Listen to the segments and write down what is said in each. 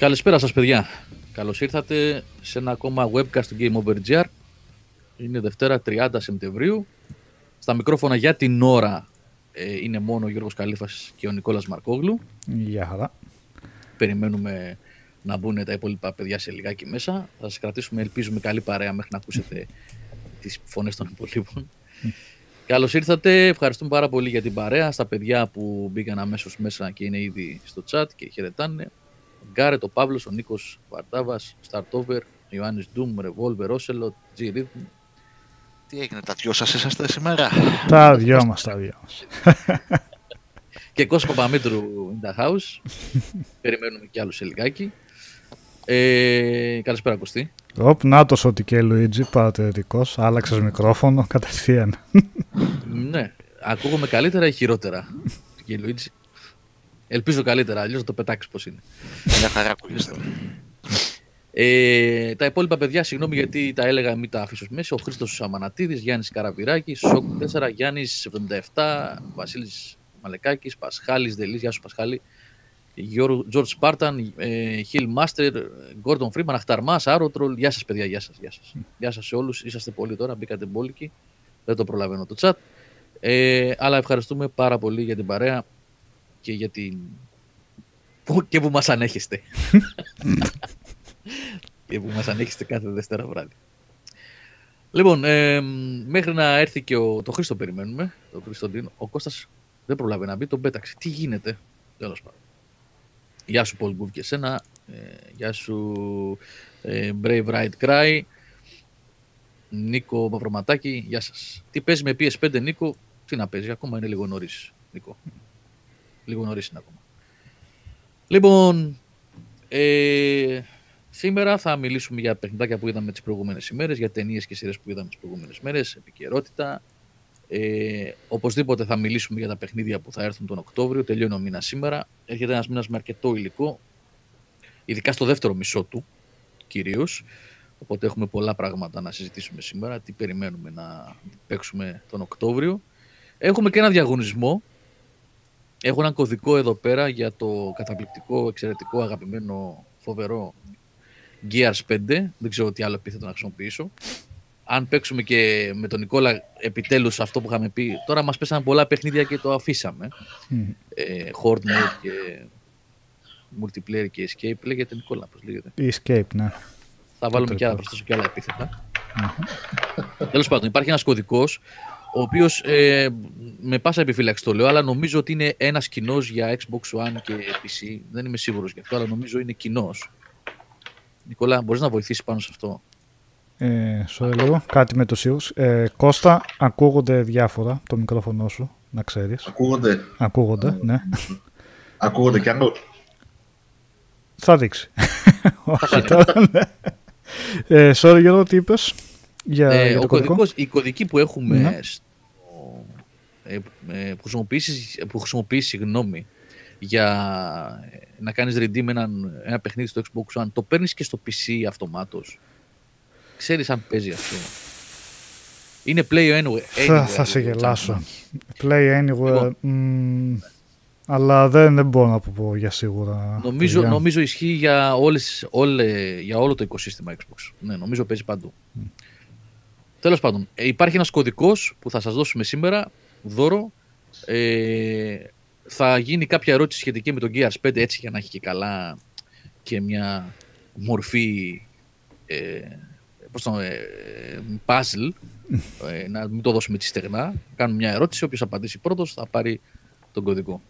Καλησπέρα σας παιδιά. Καλώς ήρθατε σε ένα ακόμα webcast του Game Over GR. Είναι Δευτέρα 30 Σεπτεμβρίου. Στα μικρόφωνα για την ώρα ε, είναι μόνο ο Γιώργος Καλήφας και ο Νικόλας Μαρκόγλου. Γεια χαρά. Περιμένουμε να μπουν τα υπόλοιπα παιδιά σε λιγάκι μέσα. Θα σας κρατήσουμε, ελπίζουμε, καλή παρέα μέχρι να ακούσετε τις φωνές των υπολείπων. Καλώς ήρθατε. Ευχαριστούμε πάρα πολύ για την παρέα. Στα παιδιά που μπήκαν αμέσως μέσα και είναι ήδη στο chat και χαιρετάνε. Γκάρετ, ο Παύλος, ο Νίκος Βαρτάβα, Startover, Ιωάννης Ντούμ, Revolver, Ocelot, G Rhythm. Τι έγινε, τα δυο σας είσαστε σήμερα; Τα δυο μας, τα δυο μας. και Κώστα Παπαμήτρου in the house. Περιμένουμε κι άλλους σε λιγάκι. Ε, καλησπέρα Κωστή. Οπ, νάτος ότι και Λουίτζι, παρατηρητικός, άλλαξες μικρόφωνο κατευθείαν. ναι, ακούγομαι καλύτερα ή χειρότερα; Και Λουίτζι. Ελπίζω καλύτερα, αλλιώς θα το πετάξεις πώς είναι. Μια χαρά ακούγεστε. Ε, τα υπόλοιπα παιδιά, συγγνώμη γιατί τα έλεγα μην τα αφήσω μέσα. Ο Χρήστος Αμανατίδης, Γιάννης Καραβυράκης, Σοκ 4, Γιάννης 77, Βασίλης Μαλεκάκης, Πασχάλης Δελής, Γεια σου Πασχάλη, George Σπάρταν, Χιλ Μάστερ, Γκόρντον Φρήμαν, Αχταρμάς, Άρωτρολ. Γεια σας, παιδιά, γεια σας. Γεια σας. Γεια σας σε όλους. Είσαστε πολύ τώρα, μπήκατε μπόλικοι. Δεν το προλαβαίνω το chat. Ε, αλλά ευχαριστούμε πάρα πολύ για την παρέα και για την. και που μας ανέχεστε. και που μας ανέχεστε κάθε Δευτέρα βράδυ. Λοιπόν, ε, μέχρι να έρθει και ο, το Χρήστο περιμένουμε, τον Χρήστο ο Κώστας δεν προλάβει να μπει, τον πέταξε. Τι γίνεται, τέλος πάντων. Γεια σου Paul Γκουβ και εσένα. Ε, γεια σου ε, Brave Right Cry. Νίκο Μαυροματάκη, γεια σας. Τι παίζει με PS5 Νίκο, τι να παίζει, ακόμα είναι λίγο νωρίς Νίκο. Λίγο νωρίς είναι ακόμα. Λοιπόν, ε, σήμερα θα μιλήσουμε για παιχνιδάκια που είδαμε τις προηγούμενες ημέρες, για ταινίες και σειρές που είδαμε τις προηγούμενες μέρες, επικαιρότητα, ε, οπωσδήποτε θα μιλήσουμε για τα παιχνίδια που θα έρθουν τον Οκτώβριο. Τελειώνει ο μήνας σήμερα. Έρχεται ένας μήνας με αρκετό υλικό, ειδικά στο δεύτερο μισό του κυρίως. Οπότε έχουμε πολλά πράγματα να συζητήσουμε σήμερα. Τι περιμένουμε να παίξουμε τον Οκτώβριο. Έχουμε και ένα διαγωνισμό. Έχω ένα κωδικό εδώ πέρα για το καταπληκτικό, εξαιρετικό, αγαπημένο, φοβερό Gears 5. Δεν ξέρω τι άλλο επίθετο να χρησιμοποιήσω αν παίξουμε και με τον Νικόλα επιτέλους αυτό που είχαμε πει, τώρα μας πέσανε πολλά παιχνίδια και το αφήσαμε. Mm. Ε, Horde Mode και Multiplayer και Escape, λέγεται Νικόλα, πώς λέγεται. Escape, ναι. Θα βάλουμε και άλλα, προσθέσω και άλλα επίθετα. Mm-hmm. Τέλος πάντων, υπάρχει ένας κωδικός, ο οποίος ε, με πάσα επιφύλαξη το λέω, αλλά νομίζω ότι είναι ένας κοινός για Xbox One και PC. Δεν είμαι σίγουρος γι' αυτό, αλλά νομίζω είναι κοινός. Νικόλα, μπορείς να βοηθήσεις πάνω σε αυτό; Ε, λίγο, κάτι με το σίγουρος. Ε, Κώστα, ακούγονται διάφορα το μικρόφωνο σου, να ξέρεις. Ακούγονται. Ακούγονται, ναι. ακούγονται κι άλλο. Θα δείξει. Όχι τώρα, ναι. Ε, sorry Γιώργο, τι είπες; Για, ε, για το ο κωδικό. Κωδικός, η κωδική που έχουμε ναι. στο, ε, ε, που χρησιμοποιήσει, που χρησιμοποιήσει γνώμη, για ε, να κάνεις redeem ένα, ένα παιχνίδι στο Xbox One, το παίρνεις και στο PC αυτομάτως; Ξέρεις αν παίζει αυτό; Είναι play anywhere. Θα, θα σε γελάσω. Play anywhere. αλλά δεν, δεν μπορώ να πω για σίγουρα. Νομίζω, νομίζω ισχύει για, όλες, όλε, για όλο το οικοσύστημα Xbox. Ναι, νομίζω παίζει παντού. Mm. Τέλος πάντων, ε, υπάρχει ένας κωδικός που θα σας δώσουμε σήμερα, δώρο. Ε, θα γίνει κάποια ερώτηση σχετική με τον Gears 5 έτσι για να έχει και καλά και μια μορφή ε, πώς το, ε, puzzle, ε, να μην το δώσουμε έτσι στεγνά. Κάνουμε μια ερώτηση, όποιος απαντήσει πρώτος θα πάρει τον κωδικό.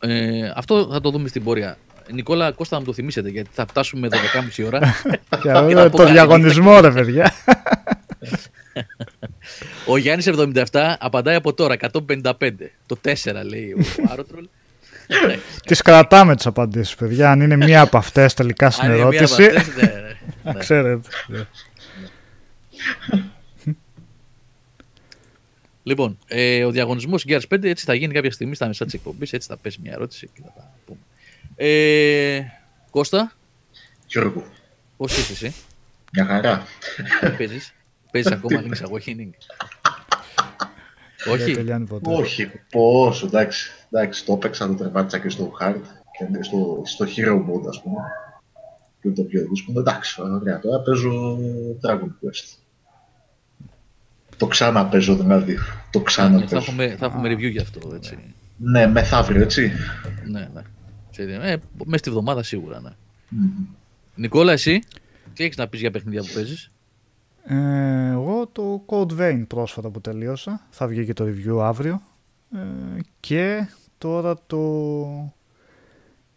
Ε, αυτό θα το δούμε στην πορεία. Νικόλα, Κώστα να μου το θυμίσετε, γιατί θα φτάσουμε 12.30 ώρα. Για το διαγωνισμό, ρε παιδιά. Ο Γιάννης 77 απαντάει από τώρα, 155. Το 4 λέει ο Άρωτρολ. Τις κρατάμε τις απαντήσεις, παιδιά. Αν είναι μία από αυτές τελικά στην ερώτηση. Ναι. Ξέρετε. Λοιπόν, ε, ο διαγωνισμός Gears 5 έτσι θα γίνει κάποια στιγμή στα μισά της εκπομπής. Έτσι θα πέσει μια ερώτηση και θα τα πούμε. Ε, Κώστα; Γιώργο. Πώς είσαι εσύ; Μια χαρά. Παίζεις; Παίζει ακόμα Link's Awakening. Όχι. Όχι, πόσο, εντάξει. Εντάξει, το έπαιξα, το τρεβάτισα και στο hard Και στο, στο Hero Mode, ας πούμε, που είναι το πιο δύσκολο, εντάξει, ωραία, τώρα παίζω Dragon Quest. Το ξανά παίζω δηλαδή, το ξανά θα, παίζω. έχουμε, θα έχουμε review γι' αυτό, έτσι. Ναι, μεθαύριο, έτσι. ναι, ναι. Σε- Ε, μέσα στη βδομάδα σίγουρα, ναι. Μμμ. Νικόλα, εσύ, τι έχεις να πεις για παιχνίδια που παίζεις; Ε, εγώ το Code Vein πρόσφατα που τελείωσα. Θα βγει και το review αύριο. Ε, και τώρα το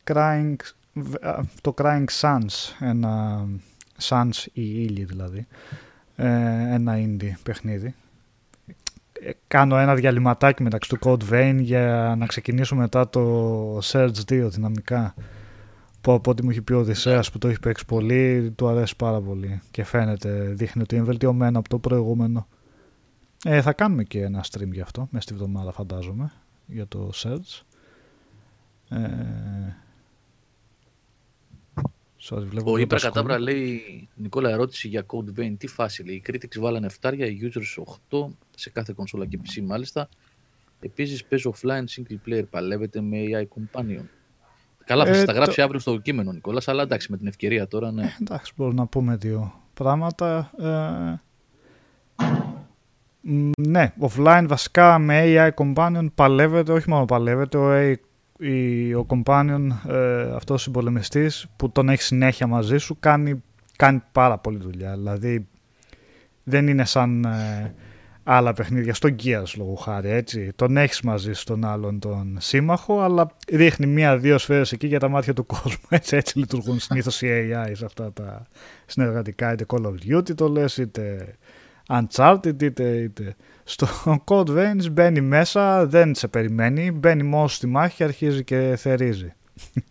Crying, α, το Crying Suns, ένα Suns ή ήλιοι δηλαδή, ε, ένα indie παιχνίδι. Ε, Κάνω ένα διαλυματάκι μεταξύ του Code Vein για να ξεκινήσω μετά το Surge 2 δυναμικά που από ό,τι μου έχει πει ο Οδυσσέας που το έχει παίξει πολύ, του αρέσει πάρα πολύ και φαίνεται, δείχνει ότι είναι βελτιωμένο από το προηγούμενο. Ε, θα κάνουμε και ένα stream γι' αυτό, μέσα στη βδομάδα φαντάζομαι, για το Surge. Ε, sorry, βλέπω Ο εδώ τα Ήπρα Κατάβρα σχόλια. λέει, Νικόλα, ερώτηση για Code Vein. Τι φάση λέει. Οι critics βάλανε 7, οι users 8 σε κάθε κονσόλα και PC μάλιστα. Επίσης παίζω offline single player. Παλεύετε με AI companion. Καλά, θα Ε, σας τα το- γράψει αύριο στο κείμενο, Νικόλας, αλλά εντάξει, με την ευκαιρία τώρα, ναι. Εντάξει, μπορούμε να πούμε δύο πράγματα. Ε, μ, ναι, offline βασικά με AI Companion παλεύεται, όχι μόνο παλεύεται, ο, AI, η- ο Companion, ε, αυτός ο συμπολεμιστής που τον έχει συνέχεια μαζί σου, κάνει, κάνει πάρα πολύ δουλειά. Δηλαδή δεν είναι σαν ε, άλλα παιχνίδια στο Gears λόγω χάρη, έτσι. Τον έχεις μαζί στον άλλον τον σύμμαχο, αλλά ρίχνει μία-δύο σφαίρες εκεί για τα μάτια του κόσμου. Έτσι, έτσι λειτουργούν συνήθως οι AI σε αυτά τα συνεργατικά, είτε Call of Duty το λες, είτε Uncharted, είτε, είτε. Στο Code Veins μπαίνει μέσα, δεν σε περιμένει, μπαίνει μόνο στη μάχη και αρχίζει και θερίζει.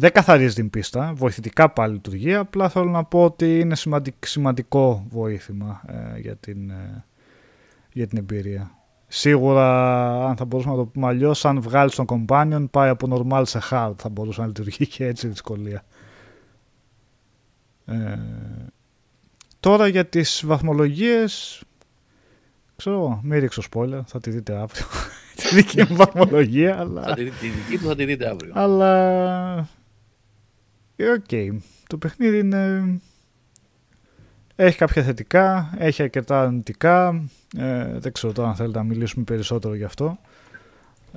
Δεν καθαρίζει την πίστα, βοηθητικά πάλι λειτουργεί, απλά θέλω να πω ότι είναι σημαντικ- σημαντικό βοήθημα ε, για, την, ε, για την εμπειρία. Σίγουρα, αν θα μπορούσαμε να το πούμε αλλιώς, αν βγάλεις τον companion, πάει από normal σε hard. Θα μπορούσε να λειτουργεί και έτσι η δυσκολία. Ε, τώρα για τις βαθμολογίες, ξέρω εγώ, μην ρίξω spoiler, θα τη δείτε αύριο. τη δική μου βαθμολογία, αλλά... Θα τη, δει- τη δική του θα τη δείτε αύριο. Αλλά. Ε, οκ. Το παιχνίδι είναι. Έχει κάποια θετικά, έχει αρκετά αρνητικά. Ε, δεν ξέρω τώρα αν θέλετε να μιλήσουμε περισσότερο γι' αυτό.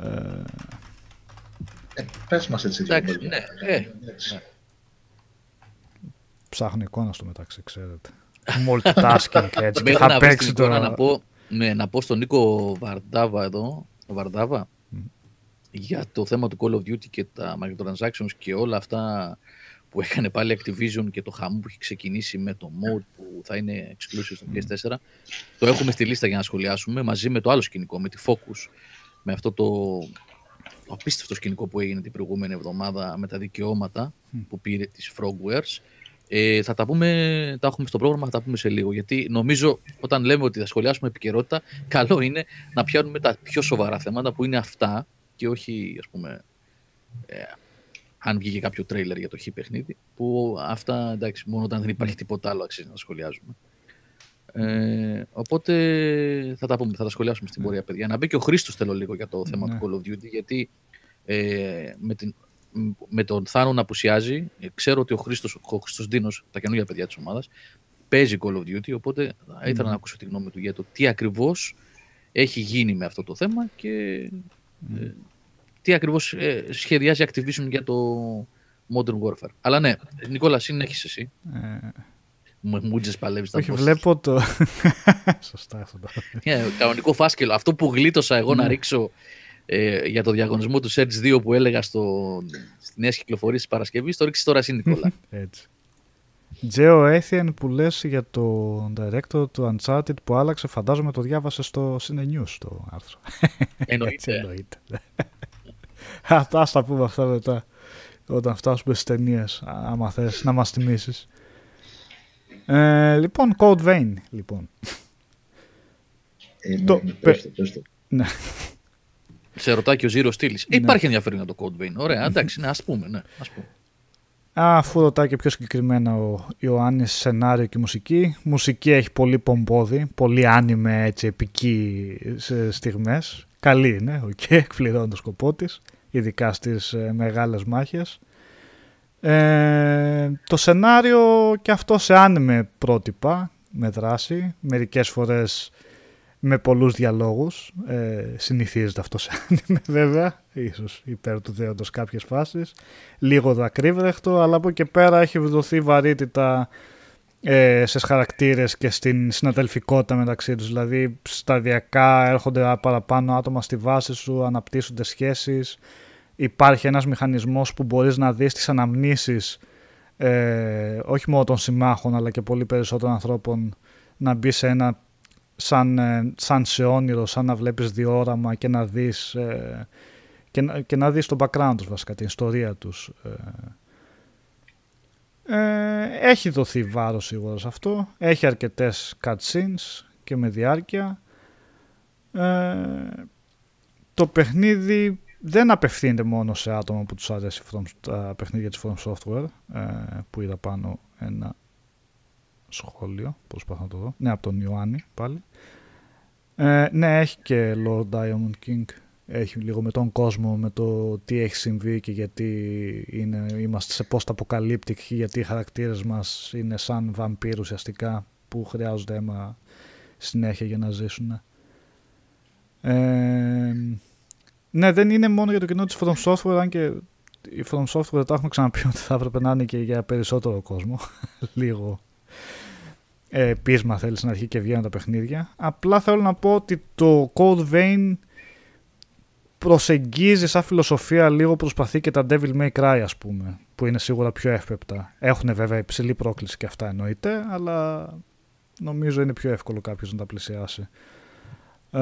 Ε, Ε, πες μας έτσι δύο Εντάξει, λόγια. ναι, ε, Έτσι. ναι. ψάχνω εικόνα στο μεταξύ, ξέρετε. Multitasking και έτσι. και Μέχρι θα να βρεις την παίξει εικόνα, το. να πω, ναι, να πω στον Νίκο Βαρδάβα εδώ, Βαρδάβα, για το θέμα του Call of Duty και τα microtransactions και όλα αυτά που έκανε πάλι Activision και το χαμό που έχει ξεκινήσει με το mode που θα είναι exclusive στο PS4. Το έχουμε στη λίστα για να σχολιάσουμε μαζί με το άλλο σκηνικό, με τη Focus, με αυτό το, το απίστευτο σκηνικό που έγινε την προηγούμενη εβδομάδα με τα δικαιώματα που πήρε τις Frogwares. Ε, θα τα πούμε, τα έχουμε στο πρόγραμμα, θα τα πούμε σε λίγο. Γιατί νομίζω όταν λέμε ότι θα σχολιάσουμε επικαιρότητα, καλό είναι να πιάνουμε τα πιο σοβαρά θέματα που είναι αυτά και όχι, ας πούμε, ε, αν βγήκε κάποιο τρέιλερ για το χ παιχνίδι, που αυτά εντάξει, μόνο όταν δεν υπάρχει τίποτα άλλο αξίζει να τα σχολιάζουμε. Ε, οπότε θα τα πούμε, θα τα σχολιάσουμε στην πορεία, παιδιά. Να μπει και ο Χρήστος θέλω λίγο για το θέμα Ναι. του Call of Duty, γιατί ε, με, την, μ, με τον Θάνο να απουσιάζει, ε, ξέρω ότι ο Χρήστος, ο Χρήστος Δίνος, τα καινούργια παιδιά της ομάδας, παίζει Call of Duty, οπότε θα ήθελα να ακούσω τη γνώμη του για το τι ακριβώς έχει γίνει με αυτό το θέμα και ε, τι ακριβώς ε, σχεδιάζει Activision για το Modern Warfare. Αλλά ναι, Νικόλας, συνέχισε εσύ. Ε, Μου μούτζες παλεύεις τα όχι, boss. βλέπω το. Σωστά αυτό. το- Ε, κανονικό φάσκελο. Αυτό που γλίτωσα εγώ να Ναι. ρίξω ε, για το διαγωνισμό του Search 2 που έλεγα στο, στη νέα κυκλοφορία της Παρασκευής, το ρίξεις τώρα εσύ, Νικόλα. Έτσι. Τζέο Έθιεν που λες για το director του Uncharted που άλλαξε, φαντάζομαι το διάβασες στο Cine News το άρθρο. Έτσι Εννοείται. εννοείται. Α, Ας τα πούμε αυτά μετά. Όταν φτάσουμε στις ταινίες, άμα θες να μας τιμήσεις. Ε, λοιπόν, Code Vein, λοιπόν. Ε, ναι, Το- ναι, πες το, πες το. Ναι. Σε ρωτάει και ο Ζήρος Στήλη. Ναι. Υπάρχει ενδιαφέρον για το Code Vein. Ωραία, εντάξει, ναι, ας πούμε. Ναι, ας πούμε. Α, Αφού ρωτάει και πιο συγκεκριμένα ο Ιωάννης σενάριο και μουσική. Μουσική έχει πολύ πομπώδη, πολύ anime έτσι επική σε στιγμές. Καλή είναι, οκ, εκπληρώνει το σκοπό της. Ειδικά στις ε, μεγάλες μάχες. Ε, το σενάριο και αυτό σε άνεμε πρότυπα, με δράση, μερικές φορές με πολλούς διαλόγους, ε, συνηθίζεται αυτό σε άνεμε βέβαια, ίσως υπέρ του δέοντος κάποιες φάσεις, λίγο δακρύβρεχτο, αλλά από και πέρα έχει δοθεί βαρύτητα ε, στις χαρακτήρες και στην συναδελφικότητα μεταξύ τους. Δηλαδή σταδιακά έρχονται παραπάνω άτομα στη βάση σου, αναπτύσσονται σχέσεις. Υπάρχει ένας μηχανισμός που μπορείς να δεις τις αναμνήσεις ε, όχι μόνο των συμμάχων αλλά και πολύ περισσότερων ανθρώπων να μπει σε ένα σαν, ε, σαν σε όνειρο, σαν να βλέπεις διόραμα και να δεις ε, και, και να δεις το background τους βασικά, την ιστορία τους. Ε, ε, έχει δοθεί βάρος σίγουρα σε αυτό. Έχει αρκετές cutscenes και με διάρκεια. Ε, το παιχνίδι δεν απευθύνεται μόνο σε άτομα που τους αρέσει from, τα παιχνίδια της From Software ε, που είδα πάνω ένα σχόλιο, προσπαθώ να το δω. Ναι, από τον Ιωάννη πάλι. Ε, ναι, έχει και Lord Diamond King έχει λίγο με τον κόσμο, με το τι έχει συμβεί και γιατί είναι, είμαστε σε post apocalyptic και γιατί οι χαρακτήρες μας είναι σαν βαμπύρους ουσιαστικά που χρειάζονται αίμα συνέχεια για να ζήσουν. Ε, ναι, δεν είναι μόνο για το κοινό της From Software, αν και η From Software τα έχουμε ξαναπεί ότι θα έπρεπε να είναι και για περισσότερο κόσμο. λίγο ε, πείσμα θέλεις στην αρχή και βγαίνουν τα παιχνίδια. Απλά θέλω να πω ότι το Code Vein προσεγγίζει σαν φιλοσοφία λίγο προσπαθεί και τα Devil May Cry ας πούμε που είναι σίγουρα πιο εύπεπτα. Έχουν βέβαια υψηλή πρόκληση και αυτά εννοείται αλλά νομίζω είναι πιο εύκολο κάποιος να τα πλησιάσει. Ε,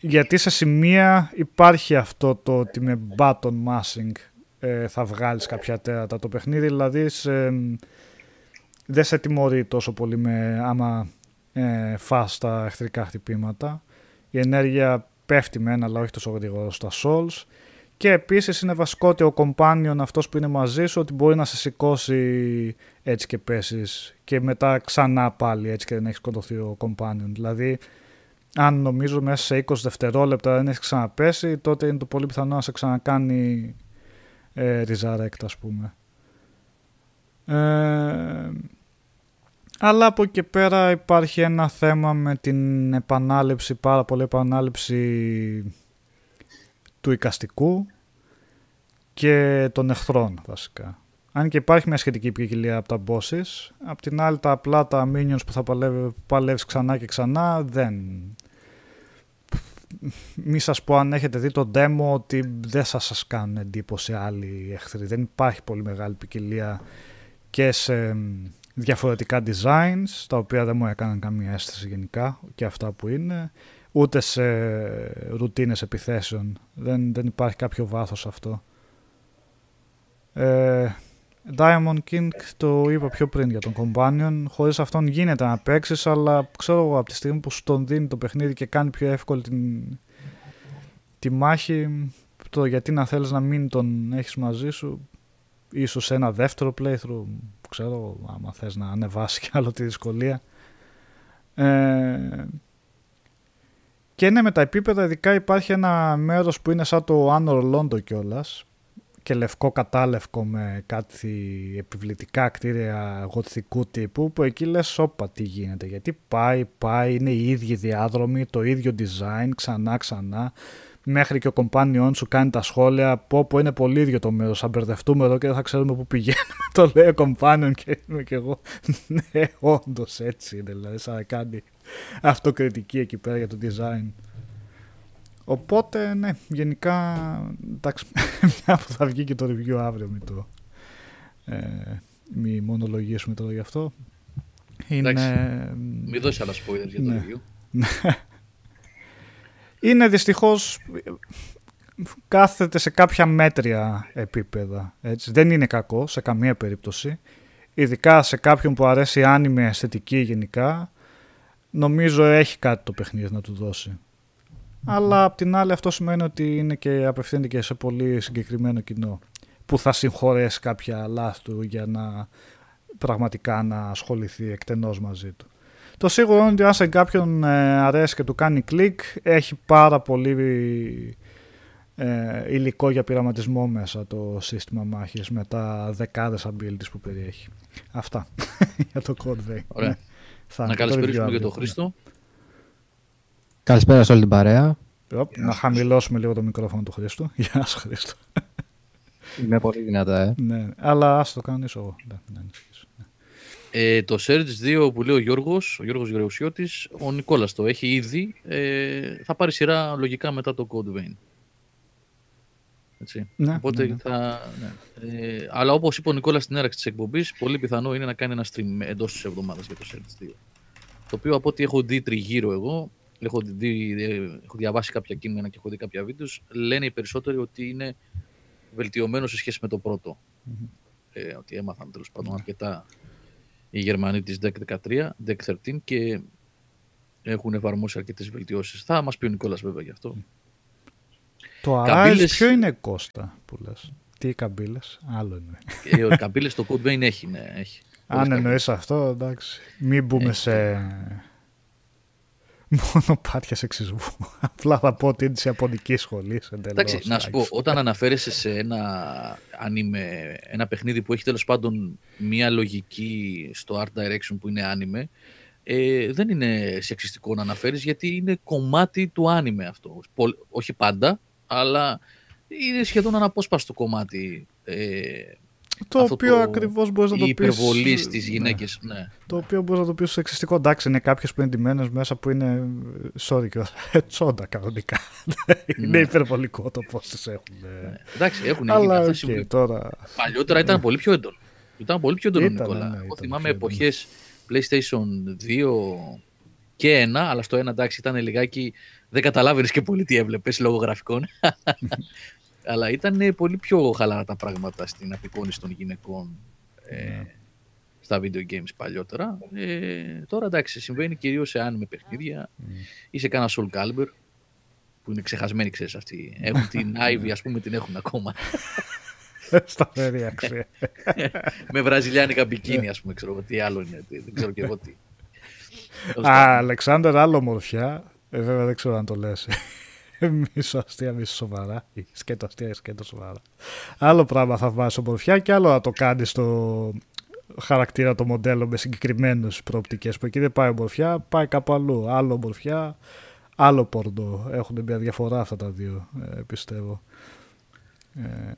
γιατί σε σημεία υπάρχει αυτό το ότι με button mashing ε, θα βγάλεις κάποια τέρατα το παιχνίδι δηλαδή σε, δεν σε τιμωρεί τόσο πολύ με άμα ε, φας τα εχθρικά χτυπήματα. Η ενέργεια πέφτει με ένα αλλά όχι τόσο γρήγορα στα souls. Και επίσης είναι βασικό ότι ο companion αυτός που είναι μαζί σου ότι μπορεί να σε σηκώσει έτσι και πέσεις και μετά ξανά πάλι έτσι και δεν έχεις σκοτωθεί ο companion δηλαδή αν νομίζω μέσα σε 20 δευτερόλεπτα δεν έχεις ξαναπέσει τότε είναι το πολύ πιθανό να σε ξανακάνει ε, resurrect ας πούμε. Ε, αλλά από εκεί πέρα υπάρχει ένα θέμα με την επανάληψη, πάρα πολύ επανάληψη του οικαστικού και των εχθρών βασικά. Αν και υπάρχει μια σχετική ποικιλία από τα bosses, απ' την άλλη τα απλά τα minions που θα παλεύει, παλεύεις ξανά και ξανά δεν... Μη σας πω αν έχετε δει το demo ότι δεν θα σας κάνουν εντύπωση άλλοι εχθροί. Δεν υπάρχει πολύ μεγάλη ποικιλία και σε διαφορετικά designs, τα οποία δεν μου έκαναν καμία αίσθηση γενικά και αυτά που είναι, ούτε σε ρουτίνες επιθέσεων. Δεν, δεν υπάρχει κάποιο βάθος αυτό. Ε, Diamond King το είπα πιο πριν για τον Companion. Χωρίς αυτόν γίνεται να παίξεις, αλλά ξέρω εγώ από τη στιγμή που στον δίνει το παιχνίδι και κάνει πιο εύκολη την, τη μάχη, το γιατί να θέλεις να μην τον έχεις μαζί σου, ίσως ένα δεύτερο playthrough, που ξέρω, άμα θες να ανεβάσει κι άλλο τη δυσκολία. Ε, και ναι, με τα επίπεδα ειδικά υπάρχει ένα μέρος που είναι σαν το Anor Londo κιόλας και λευκό κατάλευκο με κάτι επιβλητικά κτίρια γοτθικού τύπου που εκεί λες όπα τι γίνεται γιατί πάει, πάει, είναι οι ίδιοι διάδρομοι, το ίδιο design ξανά ξανά μέχρι και ο κομπάνιόν σου κάνει τα σχόλια πω πω είναι πολύ ίδιο το μέρος, θα μπερδευτούμε εδώ και δεν θα ξέρουμε πού πηγαίνουμε. το λέει ο κομπάνιον και είμαι και εγώ. ναι, όντως έτσι είναι, δηλαδή σαν να κάνει αυτοκριτική εκεί πέρα για το design. Οπότε, ναι, γενικά, εντάξει, μια που θα βγει και το review αύριο, μην το ε, μη μονολογήσουμε τώρα γι' αυτό. Είναι... Εντάξει, μην δώσει άλλα spoilers για το ναι. review. Είναι δυστυχώς κάθεται σε κάποια μέτρια επίπεδα. Έτσι. Δεν είναι κακό σε καμία περίπτωση. Ειδικά σε κάποιον που αρέσει άνιμη αισθητική γενικά, νομίζω έχει κάτι το παιχνίδι να του δώσει. Αλλά απ' την άλλη αυτό σημαίνει ότι είναι και απευθύνεται και σε πολύ συγκεκριμένο κοινό που θα συγχωρέσει κάποια λάθη του για να πραγματικά να ασχοληθεί εκτενώς μαζί του. Το σίγουρο είναι ότι αν σε κάποιον ε, αρέσει και του κάνει κλικ, έχει πάρα πολύ ε, υλικό για πειραματισμό μέσα το σύστημα μάχης με τα δεκάδες abilities που περιέχει. Αυτά για το Code Vein. Ωραία. Ναι. Θα να το καλησπέρισουμε review και τον αύριο. Χρήστο. Καλησπέρα σε όλη την παρέα. Οπ, να χαμηλώσουμε λίγο το μικρόφωνο του Χρήστου. Γεια σου Χρήστο. Είμαι πολύ δυνατά, ε. ναι, αλλά ας το κάνω εγώ. Ναι, ναι, ανησυχείς. Ε, το Surge 2 που λέει ο Γιώργος, ο Γιώργος Γεωργιωσιώτης, ο Νικόλας το έχει ήδη. Ε, θα πάρει σειρά λογικά μετά το Code Vein. Έτσι. Ναι, Οπότε ναι, ναι. θα. Ναι. Ε, αλλά όπως είπε ο Νικόλας στην έναρξη της εκπομπής, πολύ πιθανό είναι να κάνει ένα stream εντός της εβδομάδας για το Surge 2. Το οποίο από ό,τι έχω δει τριγύρω εγώ, έχω, δει, ε, έχω διαβάσει κάποια κείμενα και έχω δει κάποια βίντεος, λένε οι περισσότεροι ότι είναι βελτιωμένο σε σχέση με το πρώτο. Ε, ότι έμαθαν τέλος πάντων αρκετά οι Γερμανοί της DEC 13, DEC 13 και έχουν εφαρμόσει αρκετές βελτιώσεις. Θα μας πει ο Νικόλας βέβαια γι' αυτό. Το Arise Καμπύλες- ποιο είναι Κώστα που λες; Τι καμπύλες, άλλο είναι. ε, ο Καμπύλες το Code Vein έχει, ναι, έχει. Αν Πολλές εννοείς αυτό, εντάξει. Μην μπούμε Έχει. σε μονοπάτια σεξισμού. Απλά θα πω ότι είναι της Ιαπωνικής σχολής εντελώς. Εντάξει, να σου πω, όταν αναφέρεσαι σε ένα anime, ένα παιχνίδι που έχει τέλος πάντων μία λογική στο art direction που είναι anime, ε, δεν είναι σεξιστικό να αναφέρεις γιατί είναι κομμάτι του anime αυτό. Πολ- όχι πάντα, αλλά είναι σχεδόν αναπόσπαστο κομμάτι ε, Το αυτό οποίο το- ακριβώς μπορείς να το η πεις... υπερβολή στις ναι. γυναίκες. Ναι. Το οποίο μπορείς να το πεις σεξιστικό. Εντάξει, είναι κάποιες που είναι ντυμένες μέσα που είναι. Sorry, και τσόντα κανονικά. είναι Ναι. υπερβολικό το πώς τις έχουν. Ναι. Εντάξει, έχουν γίνει Αλλά αυτά οκ, συμβεί. τώρα. Παλιότερα ήταν πολύ πιο έντονο. Ήταν πολύ πιο έντονο, Ήτανε, Νικόλα. ναι, Εγώ ήταν θυμάμαι πιο έντονο. εποχές PlayStation 2 και 1, αλλά στο 1 εντάξει ήταν λιγάκι. Δεν καταλάβαινες και πολύ τι έβλεπες λόγω γραφικών. αλλά ήταν πολύ πιο χαλαρά τα πράγματα στην απεικόνηση των γυναικών ε, Ναι. στα video games παλιότερα. Ε, τώρα εντάξει, συμβαίνει κυρίως σε anime παιχνίδια ή σε κάνα Soul Calibur που είναι ξεχασμένοι, ξέρεις αυτοί. Έχουν την Ivy, ας πούμε, την έχουν ακόμα. Σταθερή αξία. με βραζιλιάνικα μπικίνι, ας πούμε, ξέρω εγώ τι άλλο είναι, τι- δεν ξέρω και εγώ τι. Τέλος Α, πάντων. Αλεξάνδρ, άλλο μορφιά. Ε, βέβαια δεν ξέρω αν το λες. Μισό αστεία, μισό σοβαρά. Ή Σκέτο αστεία, σκέτο σοβαρά. Άλλο πράγμα θα βάζει ομορφιά και άλλο να το κάνεις στο χαρακτήρα το μοντέλο με συγκεκριμένες προοπτικές. Που εκεί δεν πάει ομορφιά, πάει κάπου αλλού. Άλλο ομορφιά, άλλο πορντό. Έχουν μια διαφορά αυτά τα δύο, ε, πιστεύω. Ε,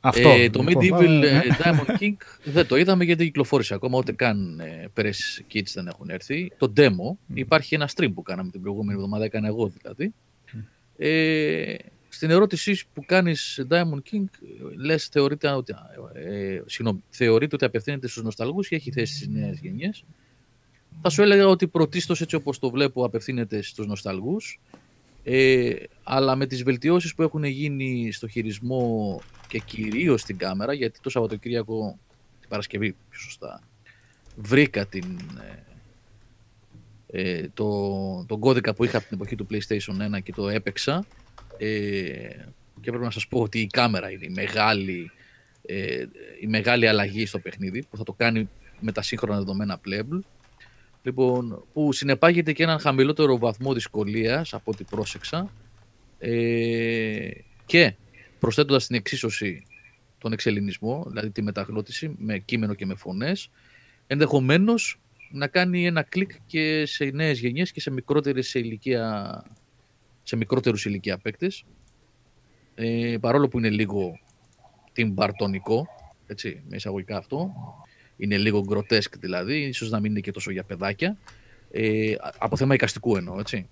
αυτό. Ε, το λοιπόν, Medieval πάμε, ε, ναι. Diamond King δεν το είδαμε γιατί κυκλοφόρησε ακόμα, ούτε καν ε, press kits δεν έχουν έρθει. Το demo, υπάρχει ένα stream που κάναμε την προηγούμενη εβδομάδα, έκανα εγώ δηλαδή. Ε, στην ερώτησή που κάνεις Diamond King, λες θεωρείται ότι, ε, συγγνώμη, θεωρείται ότι απευθύνεται στους νοσταλγούς και έχει θέση στις νέες γενιές. Θα σου έλεγα ότι πρωτίστως έτσι όπως το βλέπω απευθύνεται στους νοσταλγούς, ε, αλλά με τις βελτιώσεις που έχουν γίνει στο χειρισμό και κυρίως στην κάμερα, γιατί το Σαββατοκύριακο, την Παρασκευή πιο σωστά, βρήκα την, ε, ε, το, τον κώδικα που είχα από την εποχή του PlayStation 1 και το έπαιξα ε, και πρέπει να σας πω ότι η κάμερα είναι η μεγάλη, ε, η μεγάλη αλλαγή στο παιχνίδι που θα το κάνει με τα σύγχρονα δεδομένα playable λοιπόν, που συνεπάγεται και έναν χαμηλότερο βαθμό δυσκολίας από ό,τι πρόσεξα. Ε, και προσθέτοντας στην εξίσωση τον εξελληνισμό, δηλαδή τη μεταγλώττιση με κείμενο και με φωνές, ενδεχομένως να κάνει ένα κλικ και σε νέες γενιές και σε μικρότερες σε ηλικία σε μικρότερους ηλικία παίκτες. Ε, παρόλο που είναι λίγο Tim Burton-ικό έτσι, με εισαγωγικά αυτό. Είναι λίγο γκροτέσκ δηλαδή ίσως να μην είναι και τόσο για παιδάκια. Ε, από θέμα εικαστικού εννοώ έτσι.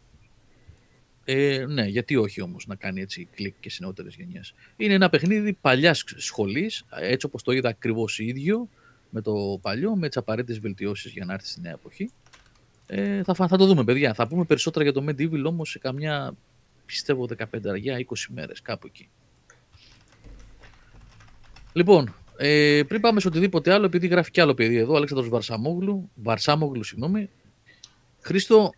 Ε, ναι, γιατί όχι όμως να κάνει έτσι κλικ και σε νεότερες γενιές. Είναι ένα παιχνίδι παλιάς σχολής, έτσι όπως το είδα ακριβώς ίδιο με το παλιό, με τις απαραίτητες βελτιώσεις για να έρθει στη νέα εποχή. Ε, θα, θα το δούμε παιδιά. Θα πούμε περισσότερα για το Medieval όμως σε καμιά, πιστεύω 15 αργιά, 20 μέρες, κάπου εκεί. Λοιπόν, ε, πριν πάμε σε οτιδήποτε άλλο, επειδή γράφει κι άλλο παιδί εδώ, Αλέξανδρος Βαρσαμόγλου, Βαρσάμογλου, συγγνώμη. Χρήστο,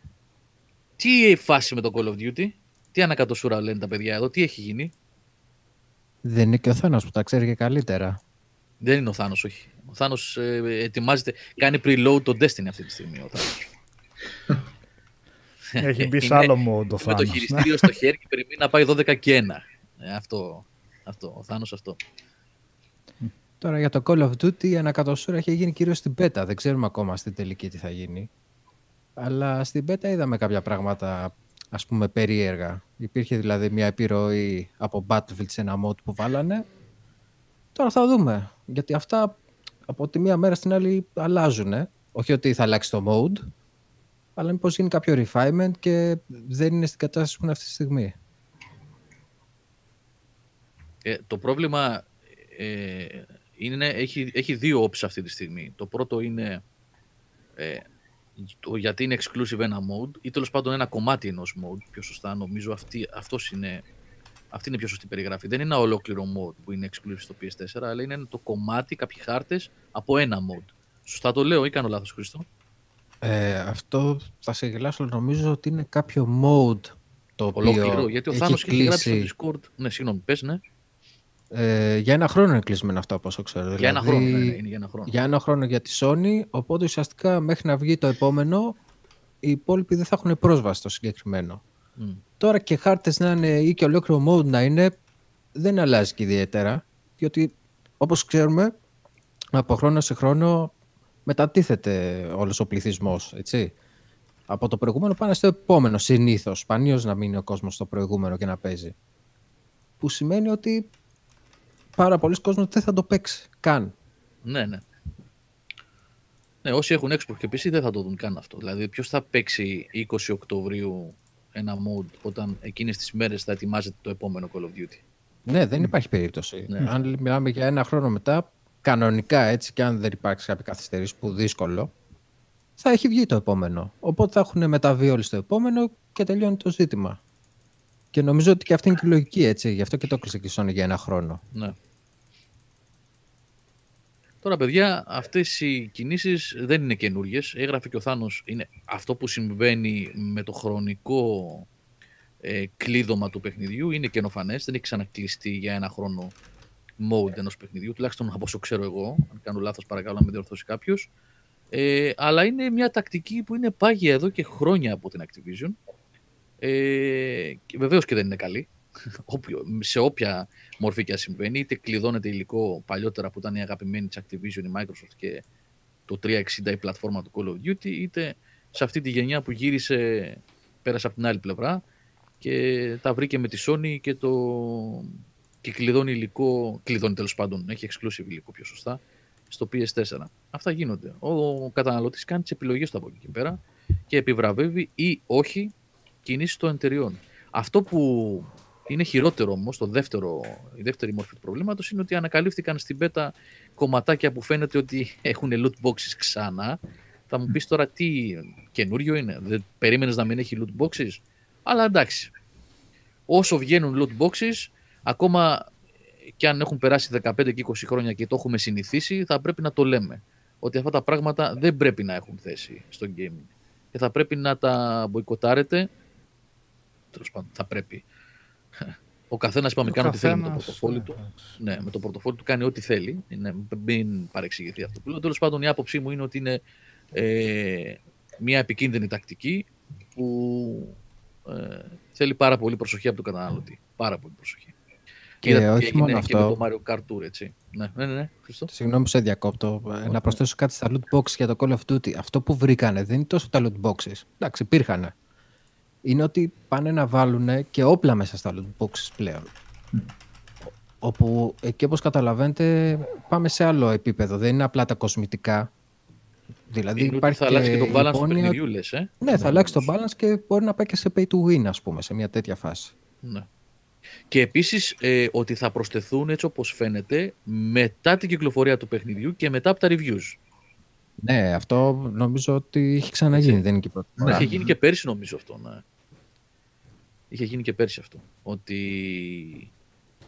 τι φάση με το Call of Duty, τι ανακατοσούρα λένε τα παιδιά εδώ, τι έχει γίνει; Δεν είναι και ο Θάνος που τα ξέρει και καλύτερα. Δεν είναι ο Θάνος, όχι. Ο Θάνος ε, ετοιμάζεται, κάνει preload το Destiny αυτή τη στιγμή ο Θάνος. Έχει μπει σε Είναι άλλο mode το με το Θάνος. ναι. χειριστήριο στο χέρι και περιμένει να πάει 12 και 1. Ε, αυτό, αυτό, ο Θάνος αυτό. Τώρα για το Call of Duty η ανακατοσούρα έχει γίνει κυρίως στην beta. Δεν ξέρουμε ακόμα στην τελική τι θα γίνει. Αλλά στην beta είδαμε κάποια πράγματα ας πούμε περίεργα. Υπήρχε δηλαδή μια επιρροή από Battlefield σε ένα mod που βάλανε. Τώρα θα δούμε. Γιατί αυτά από τη μία μέρα στην άλλη αλλάζουν. Όχι ότι θα αλλάξει το mode, αλλά μήπως γίνει κάποιο refinement και δεν είναι στην κατάσταση που είναι αυτή τη στιγμή. Ε, το πρόβλημα ε, είναι, έχει, έχει δύο όψεις αυτή τη στιγμή. Το πρώτο είναι ε, το γιατί είναι exclusive ένα mode ή τέλος πάντων ένα κομμάτι ενός mode. Πιο σωστά, νομίζω αυτή, αυτός είναι, αυτή είναι η πιο σωστή περιγραφή. Δεν είναι ένα ολόκληρο mode που είναι exclusive στο PS4, αλλά είναι το κομμάτι, κάποιοι χάρτες από ένα mode. Σωστά το λέω ή κάνω λάθος, Χρήστο; Ε, αυτό θα σε γελάσω, νομίζω ότι είναι κάποιο mode το οποίο Ολόκληρο, γιατί ο Θάνος έχει γράψει στο Discord. Ναι, συγγνώμη, πες, ναι. Ε, για ένα χρόνο είναι κλεισμένο αυτό, όπως ξέρω. Για ένα Δηλαδή, χρόνο, ναι, ναι, είναι για ένα χρόνο. για ένα χρόνο για τη Sony, οπότε ουσιαστικά μέχρι να βγει το επόμενο, οι υπόλοιποι δεν θα έχουν πρόσβαση στο συγκεκριμένο. Μμ. Τώρα και χάρτες να είναι ή και ολόκληρο mode να είναι, δεν αλλάζει και ιδιαίτερα, διότι όπως ξέρουμε, από χρόνο σε χρόνο μετατίθεται όλος ο πληθυσμός, έτσι. Από το προηγούμενο πάνε στο επόμενο, συνήθως. Σπανίως να μείνει ο κόσμος στο προηγούμενο και να παίζει. Που σημαίνει ότι πάρα πολλοί κόσμος δεν θα το παίξει καν. Ναι, ναι. Ναι, όσοι έχουν Xbox και PC δεν θα το δουν καν αυτό. Δηλαδή, ποιος θα παίξει 20 Οκτωβρίου ένα mode όταν εκείνες τις μέρες θα ετοιμάζεται το επόμενο Call of Duty. Ναι, δεν υπάρχει περίπτωση. Ναι. Αν μιλάμε για ένα χρόνο μετά, κανονικά έτσι και αν δεν υπάρξει κάποια καθυστερήση που δύσκολο, θα έχει βγει το επόμενο. Οπότε θα έχουν μεταβεί όλοι στο επόμενο και τελειώνει το ζήτημα. Και νομίζω ότι και αυτή είναι και η λογική έτσι. Γι' αυτό και το έκλεισε και η Sony για ένα χρόνο. Ναι. Τώρα, παιδιά, αυτές οι κινήσεις δεν είναι καινούριες. Έγραφε και ο Θάνος, είναι αυτό που συμβαίνει με το χρονικό ε, κλείδωμα του παιχνιδιού. Είναι καινοφανές, δεν έχει ξανακλειστεί για ένα χρόνο mode ενός παιχνιδιού, τουλάχιστον από όσο ξέρω εγώ. Αν κάνω λάθος, παρακαλώ να με διορθώσει κάποιος. Ε, αλλά είναι μια τακτική που είναι πάγια εδώ και χρόνια από την Activision. Ε, και βεβαίως και δεν είναι καλή. Όποιο- σε όποια μορφή και αν συμβαίνει, είτε κλειδώνεται υλικό παλιότερα που ήταν η αγαπημένη της Activision, η Microsoft και το 360 η πλατφόρμα του Call of Duty, είτε σε αυτή τη γενιά που γύρισε, πέρασε από την άλλη πλευρά και τα βρήκε με τη Sony και, το... και κλειδώνει υλικό, κλειδώνει τέλος πάντων, έχει exclusive υλικό πιο σωστά, στο PS4. Αυτά γίνονται. Ο καταναλωτής κάνει τις επιλογές του από εκεί και πέρα και επιβραβεύει ή όχι κινήσεις των εταιριών. Αυτό που είναι χειρότερο όμως, το δεύτερο, η δεύτερη μορφή του προβλήματος είναι ότι ανακαλύφθηκαν στην πέτα κομματάκια που φαίνεται ότι έχουν loot boxes ξανά. Θα μου πεις τώρα τι καινούριο είναι. Δεν περίμενες να μην έχει loot boxes; Αλλά εντάξει. Όσο βγαίνουν loot boxes, ακόμα και αν έχουν περάσει 15 και 20 χρόνια και το έχουμε συνηθίσει, θα πρέπει να το λέμε. Ότι αυτά τα πράγματα δεν πρέπει να έχουν θέση στο gaming. Και θα πρέπει να τα μποϊκοτάρετε. Τέλος πάντων, θα πρέπει. Ο καθένας είπαμε Ο κάνει ό,τι θέλει με το καθένας, πορτοφόλι του. Ναι, με το πορτοφόλι του κάνει ό,τι θέλει. Είναι, μην παρεξηγηθεί αυτό που λέω. Τέλος πάντων, η άποψή μου είναι ότι είναι ε, μια επικίνδυνη τακτική που ε, θέλει πάρα πολύ προσοχή από τον καταναλωτή. Πάρα πολύ προσοχή. Και Είδατε τι όχι έγινε μόνο και με αυτό. το Mario Kart Tour, έτσι. Ναι, ναι, ναι, ναι Χριστό. Συγγνώμη που σε διακόπτω. Ε, Να προσθέσω κάτι στα loot boxes για το Call of Duty. Αυτό που βρήκανε δεν είναι τόσο τα loot boxes. Εντάξει, υπήρχαν. Είναι ότι πάνε να βάλουν και όπλα μέσα στα loot boxes πλέον. Όπου εκεί όπως καταλαβαίνετε πάμε σε άλλο επίπεδο. Δεν είναι απλά τα κοσμητικά. Δηλαδή Είναι ότι υπάρχει θα αλλάξει και το η balance του υπόνοια- παιχνιδιού, λες, ε. Ναι, θα αλλάξει το balance και μπορεί να πάει και σε pay to win, ας πούμε, σε μια τέτοια φάση. Ναι. Και επίσης ε, ότι θα προσθεθούν έτσι όπως φαίνεται μετά την κυκλοφορία του παιχνιδιού και μετά από τα reviews. Ναι, αυτό νομίζω ότι έχει ξαναγίνει, δεν είναι και η πρώτη φορά. Είχε γίνει και πέρσι νομίζω αυτό. Ναι. Είχε γίνει και πέρσι αυτό. Ότι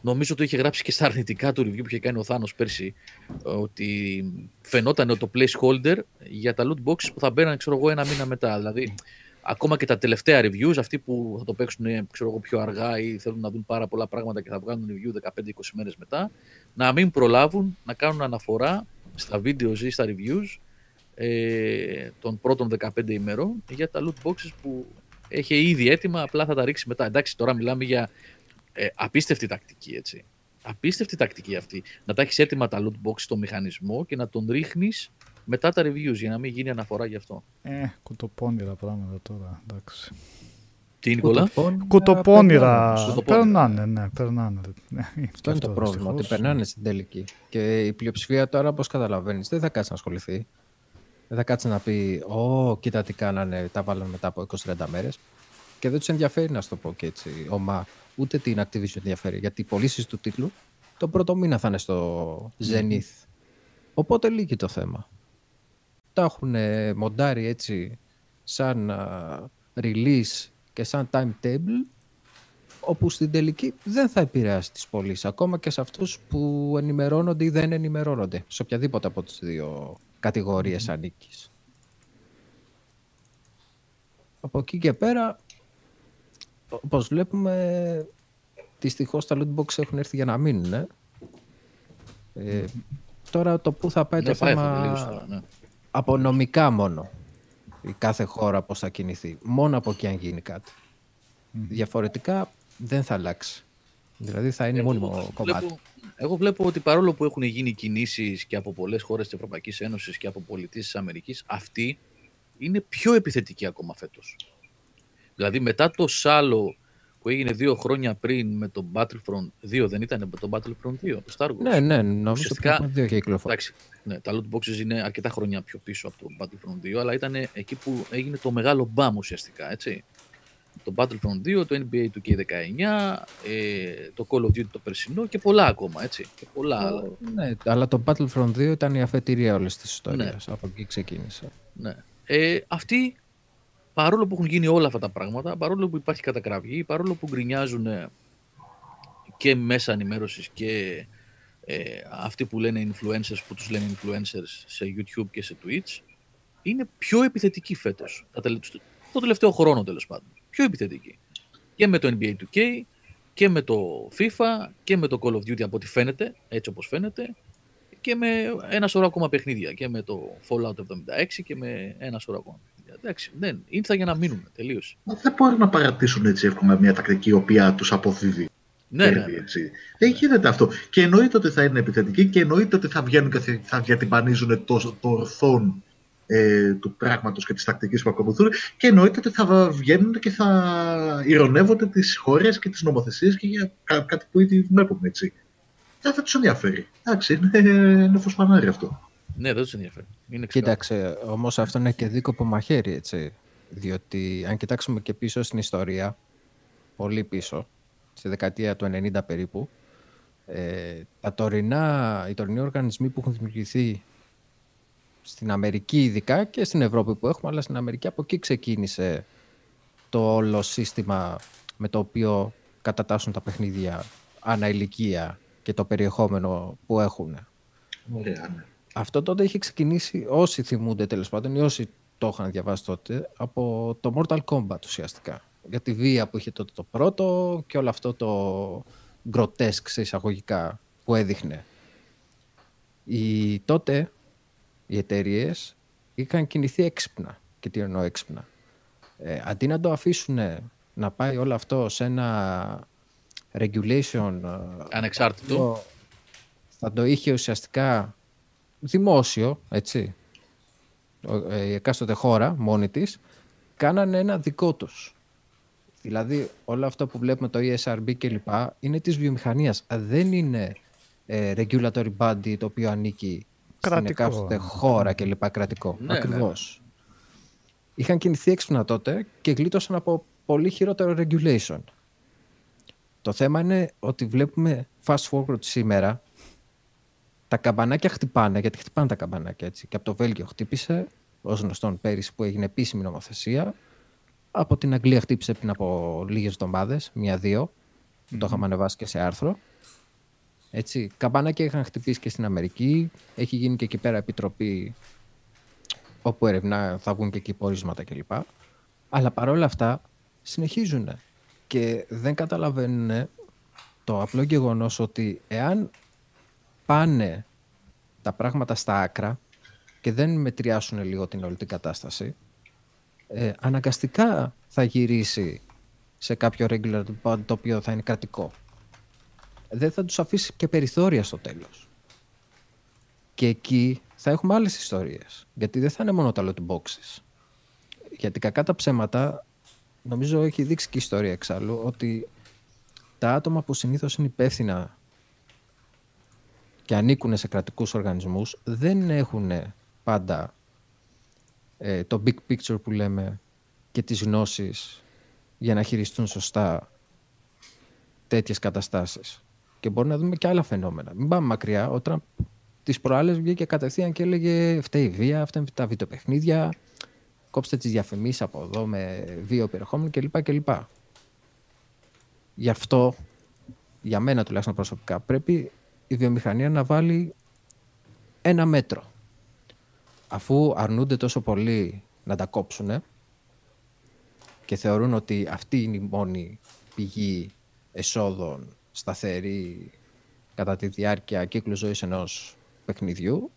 νομίζω το είχε γράψει και στα αρνητικά του review που είχε κάνει ο Θάνος πέρσι ότι φαινόταν το placeholder για τα loot boxes που θα μπαίναν ξέρω εγώ ένα μήνα μετά. Δηλαδή ακόμα και τα τελευταία reviews, αυτοί που θα το παίξουν ξέρω εγώ, πιο αργά ή θέλουν να δουν πάρα πολλά πράγματα και θα βγάλουν review 15-20 μέρες μετά, να μην προλάβουν να κάνουν αναφορά στα videos ή στα reviews ε, των πρώτων 15 ημερών για τα loot boxes που έχει ήδη έτοιμα, απλά θα τα ρίξει μετά. Εντάξει, τώρα μιλάμε για Ε, απίστευτη τακτική, έτσι. Απίστευτη τακτική αυτή. Να τα έχεις έτοιμα τα loot box στο μηχανισμό και να τον ρίχνεις μετά τα reviews για να μην γίνει αναφορά γι' αυτό. Ε, κουτοπώνυρα πράγματα τώρα, εντάξει. Τι, Νικόλα; Κουτοπώνυρα. Κουτοπώνυρα. Περνάνε, ναι, περνάνε. Ναι, Αυτό είναι το πρόβλημα, ότι δυστυχώς. περνάνε στην τελική. Και η πλειοψηφία τώρα, όπως καταλαβαίνεις, δεν θα κάτσει να ασχοληθεί. Δεν θα κάτσει να πει «Ω, κοίτα τι κάνανε, τα βάλανε μετά από 20-30 μέρες». Και δεν τους ενδιαφέρει, να σου το πω και έτσι, ομά. Ούτε την Activision ενδιαφέρει, γιατί οι πωλήσεις του τίτλου τον πρώτο μήνα θα είναι στο Zenith. Οπότε λύγει το θέμα. Τα έχουν μοντάρει έτσι σαν α, release και σαν timetable όπου στην τελική δεν θα επηρεάσει τις πωλήσεις ακόμα και σε αυτούς που ενημερώνονται ή δεν ενημερώνονται σε οποιαδήποτε από τις δύο κατηγορίες ανήκεις. Από εκεί και πέρα, όπως βλέπουμε, δυστυχώς τα loot box έχουν έρθει για να μείνουν. ε. Ε, τώρα το που θα πάει Ναι, το πάει θέμα αυτό τελείως τώρα, ναι. από νομικά μόνο η κάθε χώρα πώς θα κινηθεί. Μόνο από εκεί αν γίνει κάτι. Διαφορετικά δεν θα αλλάξει. Δηλαδή θα είναι μόνιμο κομμάτι. Βλέπω, εγώ βλέπω ότι παρόλο που έχουν γίνει κινήσεις και από πολλές χώρες της Ευρωπαϊκής Ένωσης και από πολιτείες της Αμερικής, αυτή είναι πιο επιθετική ακόμα φέτος. Δηλαδή μετά το σάλο που έγινε δύο χρόνια πριν με το Battlefront 2, δεν ήταν με το Battlefront 2, το Star Wars; Ναι, ναι, νομίζω Ουσιαστικά, ότι δύο και κυκλοφορία. Εντάξει, ναι, τα loot boxes είναι αρκετά χρόνια πιο πίσω από το Battlefront 2, αλλά ήταν εκεί που έγινε το μεγάλο μπαμ ουσιαστικά, έτσι. Το Battlefront 2, το NBA 2K19, ε, το Call of Duty το περσινό και πολλά ακόμα, έτσι. Και πολλά άλλα. Ναι, αλλά το Battlefront 2 ήταν η αφετηρία όλης της ιστορίας. Ναι. Από εκεί ξεκίνησε. Ναι. Ε, αυτοί, παρόλο που έχουν γίνει όλα αυτά τα πράγματα, παρόλο που υπάρχει κατακραυγή, παρόλο που γκρινιάζουν ε, και μέσα ενημέρωσης και ε, αυτοί που λένε influencers, που τους λένε influencers σε YouTube και σε Twitch, είναι πιο επιθετικοί φέτος. Τα τελε- Το τελευταίο χρόνο τέλος πάντων. Πιο επιθετικοί. Και με το NBA 2K και με το FIFA και με το Call of Duty από ό,τι φαίνεται, έτσι όπως φαίνεται, και με ένα σωρό ακόμα παιχνίδια. Και με το Fallout 76 και με ένα σωρό ακόμα παιχνίδια. Εντάξει, δεν, ήρθα για να μείνουν τελείως. Μα δεν μπορούν να παρατήσουν έτσι εύκολα μια τακτική η οποία τους αποδίδει. Ναι, ναι, κέρδη, έτσι. Δεν γίνεται αυτό. Και εννοείται ότι θα είναι επιθετικοί και εννοείται ότι θα βγαίνουν και θα- θα διατυμπανίζουν το, το ορθόν ε, του πράγματος και της τακτικής που ακολουθούν και εννοείται ότι θα βγαίνουν και θα ηρωνεύονται τις χώρες και τις νομοθεσίες και για κά- κάτι που ήδη βλέπουμε έτσι. Δεν θα τους ενδιαφέρει. Εντάξει, είναι, είναι φωσπανάρι αυτό. ναι, δεν τους ενδιαφέρει. Είναι ξεκάθαρο. Κοίταξε, όμως αυτό είναι και δίκοπο μαχαίρι, έτσι. Διότι αν κοιτάξουμε και πίσω στην ιστορία, πολύ πίσω, στη δεκαετία του 90 περίπου, ε, τα τωρινά, οι τωρινοί οργανισμοί που έχουν δημιουργηθεί στην Αμερική ειδικά και στην Ευρώπη που έχουμε, αλλά στην Αμερική από εκεί ξεκίνησε το όλο σύστημα με το οποίο κατατάσσουν τα παιχνίδια ανά ηλικία και το περιεχόμενο που έχουν. Ωραία, ναι. Αυτό τότε είχε ξεκινήσει, όσοι θυμούνται τέλος πάντων, ή όσοι το είχαν διαβάσει τότε, από το Mortal Kombat ουσιαστικά. Για τη βία που είχε τότε το πρώτο και όλο αυτό το grotesque σε εισαγωγικά που έδειχνε. Οι, τότε οι εταιρείες είχαν κινηθεί έξυπνα. Και τι εννοώ έξυπνα. Ε, αντί να το αφήσουν να πάει όλο αυτό σε ένα regulation ε, Ανεξάρτητο. το- θα το είχε ουσιαστικά δημόσιο, έτσι, ο- ε, η εκάστοτε χώρα μόνη της, κάνανε ένα δικό τους. Δηλαδή, όλο αυτό που βλέπουμε το E ESRB και λοιπά είναι της βιομηχανίας. Δεν είναι ε, regulatory body το οποίο ανήκει στην Κρατικό. εκάστοτε χώρα και λοιπά κρατικό. Ναι, ναι. Ακριβώς. Είχαν κινηθεί έξυπνα τότε και γλίτωσαν από πολύ χειρότερο regulation. Το θέμα είναι ότι βλέπουμε fast forward σήμερα τα καμπανάκια χτυπάνε, γιατί χτυπάνε τα καμπανάκια έτσι. Και από το Βέλγιο χτύπησε, ως γνωστόν πέρυσι που έγινε επίσημη νομοθεσία. Από την Αγγλία χτύπησε πριν από λίγες εβδομάδες, μία-δύο. Το είχαμε ανεβάσει και σε άρθρο. Έτσι, καμπανάκια είχαν χτυπήσει και στην Αμερική. Έχει γίνει και εκεί πέρα επιτροπή όπου ερευνά θα βγουν και εκεί πορίσματα κλπ. Αλλά παρόλα αυτά συνεχίζουν και δεν καταλαβαίνουν το απλό γεγονός ότι εάν πάνε τα πράγματα στα άκρα και δεν μετριάσουν λίγο την όλη την κατάσταση, ε, αναγκαστικά θα γυρίσει σε κάποιο regular body το οποίο θα είναι κρατικό. Δεν θα τους αφήσει και περιθώρια στο τέλος. Και εκεί θα έχουμε άλλες ιστορίες. Γιατί δεν θα είναι μόνο τα loot boxes. Γιατί κακά τα ψέματα, νομίζω έχει δείξει και η ιστορία εξάλλου, ότι τα άτομα που συνήθως είναι υπεύθυνα και ανήκουν σε κρατικούς οργανισμούς δεν έχουν πάντα ε, το big picture που λέμε και τις γνώσεις για να χειριστούν σωστά τέτοιες καταστάσεις. Και μπορεί να δούμε και άλλα φαινόμενα. Μην πάμε μακριά. Ο Τραμπ τις προάλλες βγήκε κατευθείαν και έλεγε φταίει η βία, αυτά τα βιντεοπαιχνίδια, κόψτε τις διαφημίσεις από εδώ με βίο περιεχόμενο κλπ. κλπ. Γι' αυτό, για μένα τουλάχιστον προσωπικά, πρέπει η βιομηχανία να βάλει ένα μέτρο. Αφού αρνούνται τόσο πολύ να τα κόψουν και θεωρούν ότι αυτή είναι η μόνη πηγή εσόδων σταθερή κατά τη διάρκεια κύκλου ζωής ενός παιχνιδιού,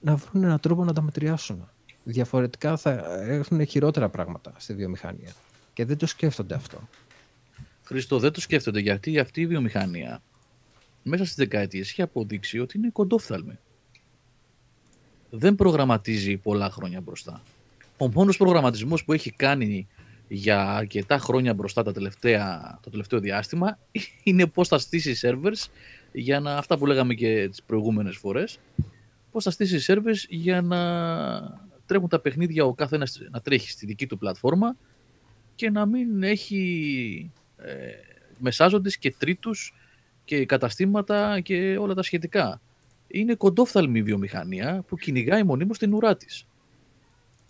να βρουν έναν τρόπο να τα μετριάσουν. Διαφορετικά θα έχουν χειρότερα πράγματα στη βιομηχανία. Και δεν το σκέφτονται αυτό. Χρήστο, δεν το σκέφτονται γιατί αυτή η βιομηχανία μέσα στις δεκαετίες έχει αποδείξει ότι είναι κοντόφθαλμη. Δεν προγραμματίζει πολλά χρόνια μπροστά. Ο μόνος προγραμματισμός που έχει κάνει για αρκετά χρόνια μπροστά τα τελευταία, το τελευταίο διάστημα είναι πώς θα στήσει servers για να, αυτά που λέγαμε και τις προηγούμενες φορές, πώς θα στήσει servers για να τρέχουν τα παιχνίδια ο κάθε ένας να τρέχει στη δική του πλατφόρμα και να μην έχει ε, μεσάζοντες και τρίτους και καταστήματα και όλα τα σχετικά. Είναι κοντόφθαλμη η βιομηχανία που κυνηγάει μονίμως την ουρά της.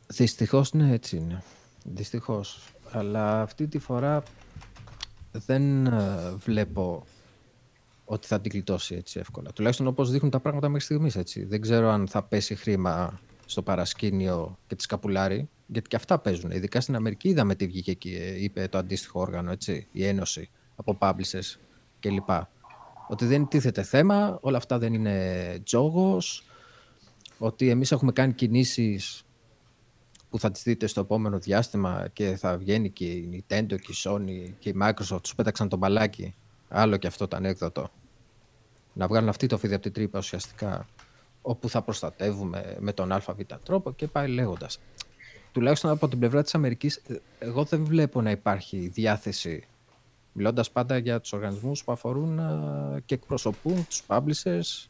Δυστυχώς ναι, έτσι είναι. Δυστυχώς. Αλλά αυτή τη φορά δεν ε, βλέπω ότι θα την κλειτώσει έτσι εύκολα. Τουλάχιστον όπως δείχνουν τα πράγματα μέχρι στιγμής έτσι. Δεν ξέρω αν θα πέσει χρήμα στο παρασκήνιο και τη σκαπουλάρι, γιατί και αυτά παίζουν. Ειδικά στην Αμερική είδαμε τι βγήκε εκεί, ε, είπε το αντίστοιχο όργανο, έτσι, η Ένωση από publishers κλπ. Ότι δεν τίθεται θέμα, όλα αυτά δεν είναι τζόγος, ότι εμείς έχουμε κάνει κινήσεις που θα τις δείτε στο επόμενο διάστημα και θα βγαίνει και η Nintendo και η Sony και η Microsoft τους πέταξαν τον μπαλάκι. Άλλο και αυτό το ανέκδοτο. Να βγάλουν αυτή το φίδι από την τρύπα ουσιαστικά όπου θα προστατεύουμε με τον ΑΒ τρόπο και πάει λέγοντας. Τουλάχιστον από την πλευρά της Αμερικής, εγώ δεν βλέπω να υπάρχει διάθεση, μιλώντας πάντα για τους οργανισμούς που αφορούν και εκπροσωπούν τους publishers,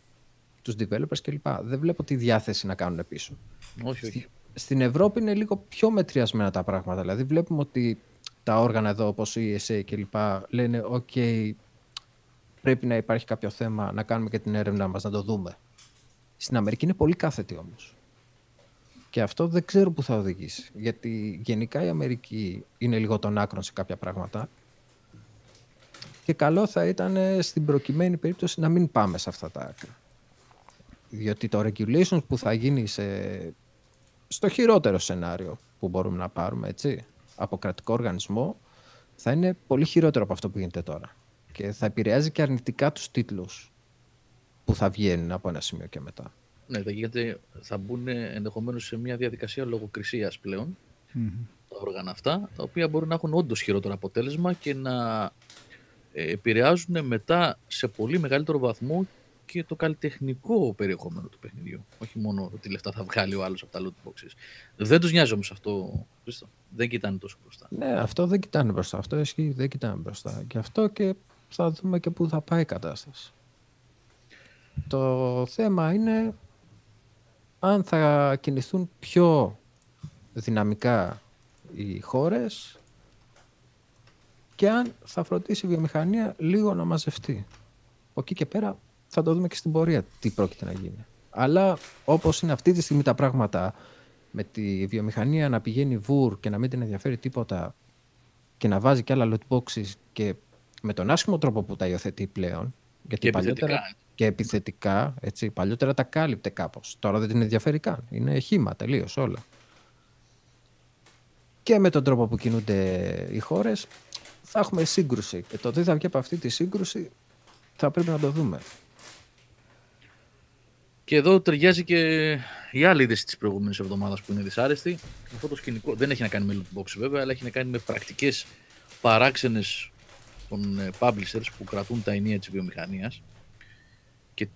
τους developers κλπ. Δεν βλέπω τη διάθεση να κάνουν πίσω. Όχι, όχι στην Ευρώπη είναι λίγο πιο μετριασμένα τα πράγματα. Δηλαδή βλέπουμε ότι τα όργανα εδώ όπως η ESA και λοιπά λένε «ΟΚ, πρέπει να υπάρχει κάποιο θέμα, να κάνουμε και την έρευνα μας, να το δούμε». Στην Αμερική είναι πολύ κάθετη όμως. Και αυτό δεν ξέρω που θα οδηγήσει. Γιατί γενικά η Αμερική είναι λίγο των άκρων σε κάποια πράγματα. Και καλό θα ήταν στην προκειμένη περίπτωση να μην πάμε σε αυτά τα άκρα. Διότι το regulations που θα γίνει σε στο χειρότερο σενάριο που μπορούμε να πάρουμε, έτσι, από κρατικό οργανισμό, θα είναι πολύ χειρότερο από αυτό που γίνεται τώρα. Και θα επηρεάζει και αρνητικά τους τίτλους που θα βγαίνουν από ένα σημείο και μετά. Ναι, γιατί θα μπουν ενδεχομένως σε μια διαδικασία λογοκρισίας πλέον τα όργανα αυτά, τα οποία μπορούν να έχουν όντως χειρότερο αποτέλεσμα και να ε, επηρεάζουν μετά σε πολύ μεγαλύτερο βαθμό και το καλλιτεχνικό περιεχόμενο του παιχνιδιού. Όχι μόνο ότι λεφτά θα βγάλει ο άλλος από τα loot boxes. Δεν τους νοιάζει όμως αυτό, Χρήστο. Δεν κοιτάνε τόσο μπροστά. Ναι, αυτό δεν κοιτάνε μπροστά. Αυτό ισχύει, δεν κοιτάνε μπροστά. Και αυτό και θα δούμε και πού θα πάει η κατάσταση. Το θέμα είναι αν θα κινηθούν πιο δυναμικά οι χώρες και αν θα φροντίσει η βιομηχανία λίγο να μαζευτεί. Από εκεί και πέρα θα το δούμε και στην πορεία τι πρόκειται να γίνει. Αλλά όπως είναι αυτή τη στιγμή τα πράγματα με τη βιομηχανία να πηγαίνει βουρ και να μην την ενδιαφέρει τίποτα και να βάζει και άλλα loot boxes και με τον άσχημο τρόπο που τα υιοθετεί πλέον. Γιατί και παλιότερα, επιθετικά. Και επιθετικά, έτσι, παλιότερα τα κάλυπτε κάπως. Τώρα δεν την ενδιαφέρει καν. Είναι χήμα τελείως όλα. Και με τον τρόπο που κινούνται οι χώρες θα έχουμε σύγκρουση. Και το τι θα βγει από αυτή τη σύγκρουση θα πρέπει να το δούμε. Και εδώ ταιριάζει και η άλλη είδηση της προηγούμενης εβδομάδας που είναι δυσάρεστη. Αυτό το σκηνικό δεν έχει να κάνει με loot box βέβαια, αλλά έχει να κάνει με πρακτικές παράξενες των ε, publishers που κρατούν τα ενία της βιομηχανίας και,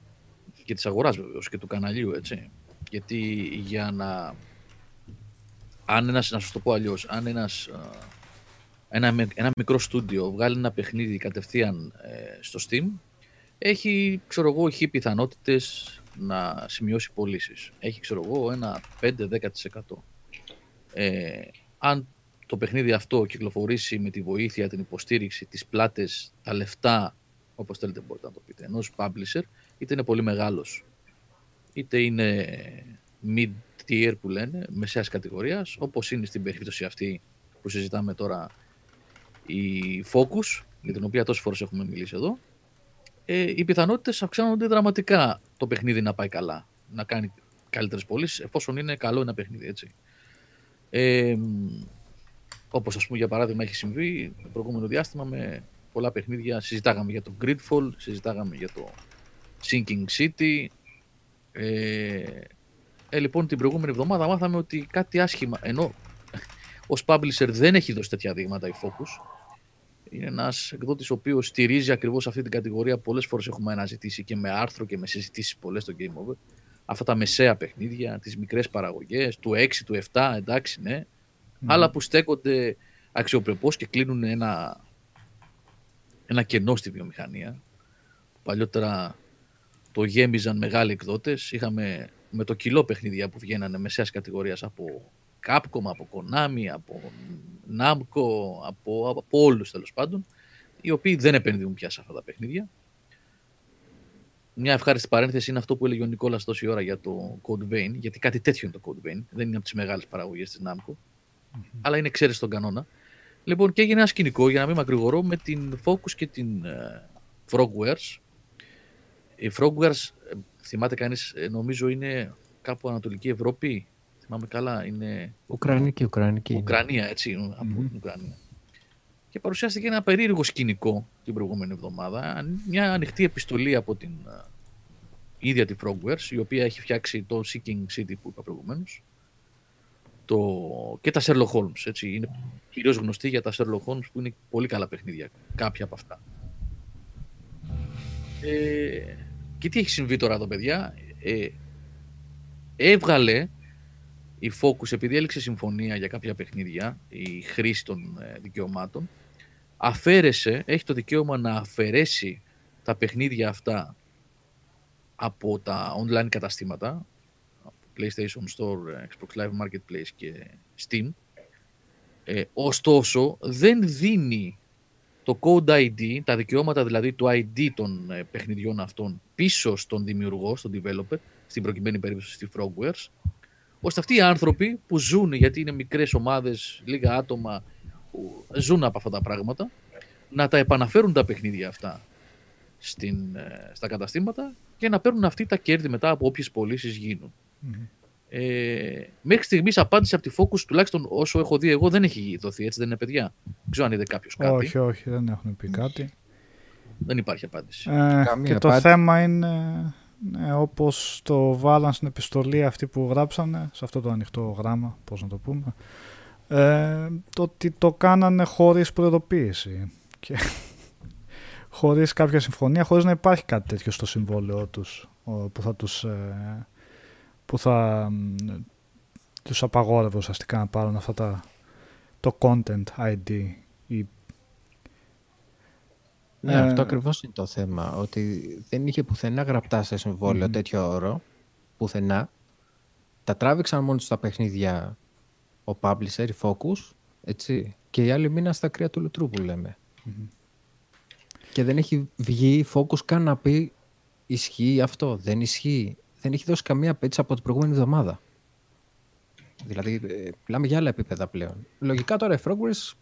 και της αγοράς βεβαίως και του καναλιού, έτσι. Γιατί για να... Αν ένας, να σας το πω αλλιώς, αν ένας, ένα, ένα μικρό στούντιο βγάλει ένα παιχνίδι κατευθείαν ε, στο Steam, έχει, ξέρω εγώ, έχει πιθανότητες να σημειώσει πωλήσεις. Έχει, ξέρω εγώ, ένα 5-10%. Ε, αν το παιχνίδι αυτό κυκλοφορήσει με τη βοήθεια, την υποστήριξη, τις πλάτες, τα λεφτά, όπως θέλετε μπορείτε να το πείτε, ενός publisher, είτε είναι πολύ μεγάλος, είτε είναι mid-tier που λένε, μεσαίας κατηγορίας, όπως είναι στην περίπτωση αυτή που συζητάμε τώρα η Focus, για την οποία τόσες φορές έχουμε μιλήσει εδώ, ε, οι πιθανότητες αυξάνονται δραματικά το παιχνίδι να πάει καλά, να κάνει καλύτερες πωλήσεις, εφόσον είναι καλό ένα παιχνίδι, έτσι. Ε, Όπως ας πούμε για παράδειγμα έχει συμβεί το προηγούμενο διάστημα με πολλά παιχνίδια. Συζητάγαμε για το Gridfall, συζητάγαμε για το Sinking City. Ε, ε, λοιπόν, την προηγούμενη εβδομάδα μάθαμε ότι κάτι άσχημα, ενώ ως publisher δεν έχει δώσει τέτοια δείγματα η Focus. Είναι ένας εκδότης ο οποίος στηρίζει ακριβώς αυτή την κατηγορία. Πολλές φορές έχουμε αναζητήσει και με άρθρο και με συζητήσεις πολλές στο Game Over. Αυτά τα μεσαία παιχνίδια, τις μικρές παραγωγές, του 6, του 7, εντάξει, ναι άλλα που στέκονται αξιοπρεπώς και κλείνουν ένα, ένα κενό στη βιομηχανία. Παλιότερα το γέμιζαν μεγάλοι εκδότες. Είχαμε με το κιλό παιχνίδια που βγαίνανε μεσαίας κατηγορίας από Capcom, από Konami, από Namco, από, από όλους τέλος πάντων, οι οποίοι δεν επενδύουν πια σε αυτά τα παιχνίδια. Μια ευχάριστη παρένθεση είναι αυτό που έλεγε ο Νικόλας τόση ώρα για το Code Vein, γιατί κάτι τέτοιο είναι το Code Vein. Δεν είναι από τις μεγάλες παραγωγές της Namco αλλά είναι εξαίρεση στον κανόνα. Λοιπόν, και έγινε ένα σκηνικό, για να μην μακρηγορώ, με την Focus και την uh, Frogwares. Η Frogwares, ε, θυμάται κανείς, ε, νομίζω είναι κάπου Ανατολική Ευρώπη. Θυμάμαι καλά, είναι... Ουκρανική, Ουκρανική. Ουκρανία, έτσι, από την Ουκρανία. Και παρουσιάστηκε ένα περίεργο σκηνικό την προηγούμενη εβδομάδα. Μια ανοιχτή επιστολή από την uh, ίδια τη Frogwares, η οποία έχει φτιάξει το Seeking City που είπα προηγουμένως το... και τα Sherlock Holmes. Έτσι. Είναι κυρίως γνωστή για τα Sherlock Holmes που είναι πολύ καλά παιχνίδια, κάποια από αυτά. Ε, και τι έχει συμβεί τώρα εδώ, παιδιά; Ε, έβγαλε η Focus, επειδή έλεξε συμφωνία για κάποια παιχνίδια, η χρήση των ε, δικαιωμάτων, αφαίρεσε, έχει το δικαίωμα να αφαιρέσει τα παιχνίδια αυτά από τα online καταστήματα, PlayStation Store, Xbox Live Marketplace και Steam. Ε, ωστόσο, δεν δίνει το Code ID, τα δικαιώματα δηλαδή του ID των ε, παιχνιδιών αυτών πίσω στον δημιουργό, στον developer, στην προκειμένη περίπτωση στη Frogwares, ώστε αυτοί οι άνθρωποι που ζουν, γιατί είναι μικρές ομάδες, λίγα άτομα που ζουν από αυτά τα πράγματα, να τα επαναφέρουν τα παιχνίδια αυτά στην, ε, στα καταστήματα και να παίρνουν αυτοί τα κέρδη μετά από όποιες πωλήσεις γίνουν. Ε, μέχρι στιγμής απάντηση από τη Focus, τουλάχιστον όσο έχω δει εγώ, δεν έχει δοθεί. Έτσι δεν είναι, παιδιά; Δεν ξέρω αν είδε κάποιος κάτι. Όχι, όχι, δεν έχουν πει κάτι. Δεν υπάρχει απάντηση. Ε, και το θέμα είναι ε, όπως το βάλαν στην επιστολή αυτή που γράψανε, σε αυτό το ανοιχτό γράμμα, πώς να το πούμε, ε, το ότι το κάνανε χωρίς προειδοποίηση. Και χωρίς κάποια συμφωνία, χωρίς να υπάρχει κάτι τέτοιο στο συμβόλαιό τους που θα τους ε, που θα τους απαγόρευε ουσιαστικά να πάρουν αυτά τα, το content ID. Ή... Ναι, αυτό ε, ακριβώς είναι το θέμα, ότι δεν είχε πουθενά γραπτά σε συμβόλαιο τέτοιο όρο, πουθενά. Τα τράβηξαν μόνο στα παιχνίδια ο publisher, η Focus, έτσι, και οι άλλοι μείναν στα κρύα του λουτρού που λεμε Και δεν έχει βγει η Focus καν να πει ισχύει αυτό, δεν ισχύει δεν έχει δώσει καμία απέτηση από την προηγούμενη εβδομάδα. Δηλαδή, ε, μιλάμε για άλλα επίπεδα πλέον. Λογικά τώρα η Frogwares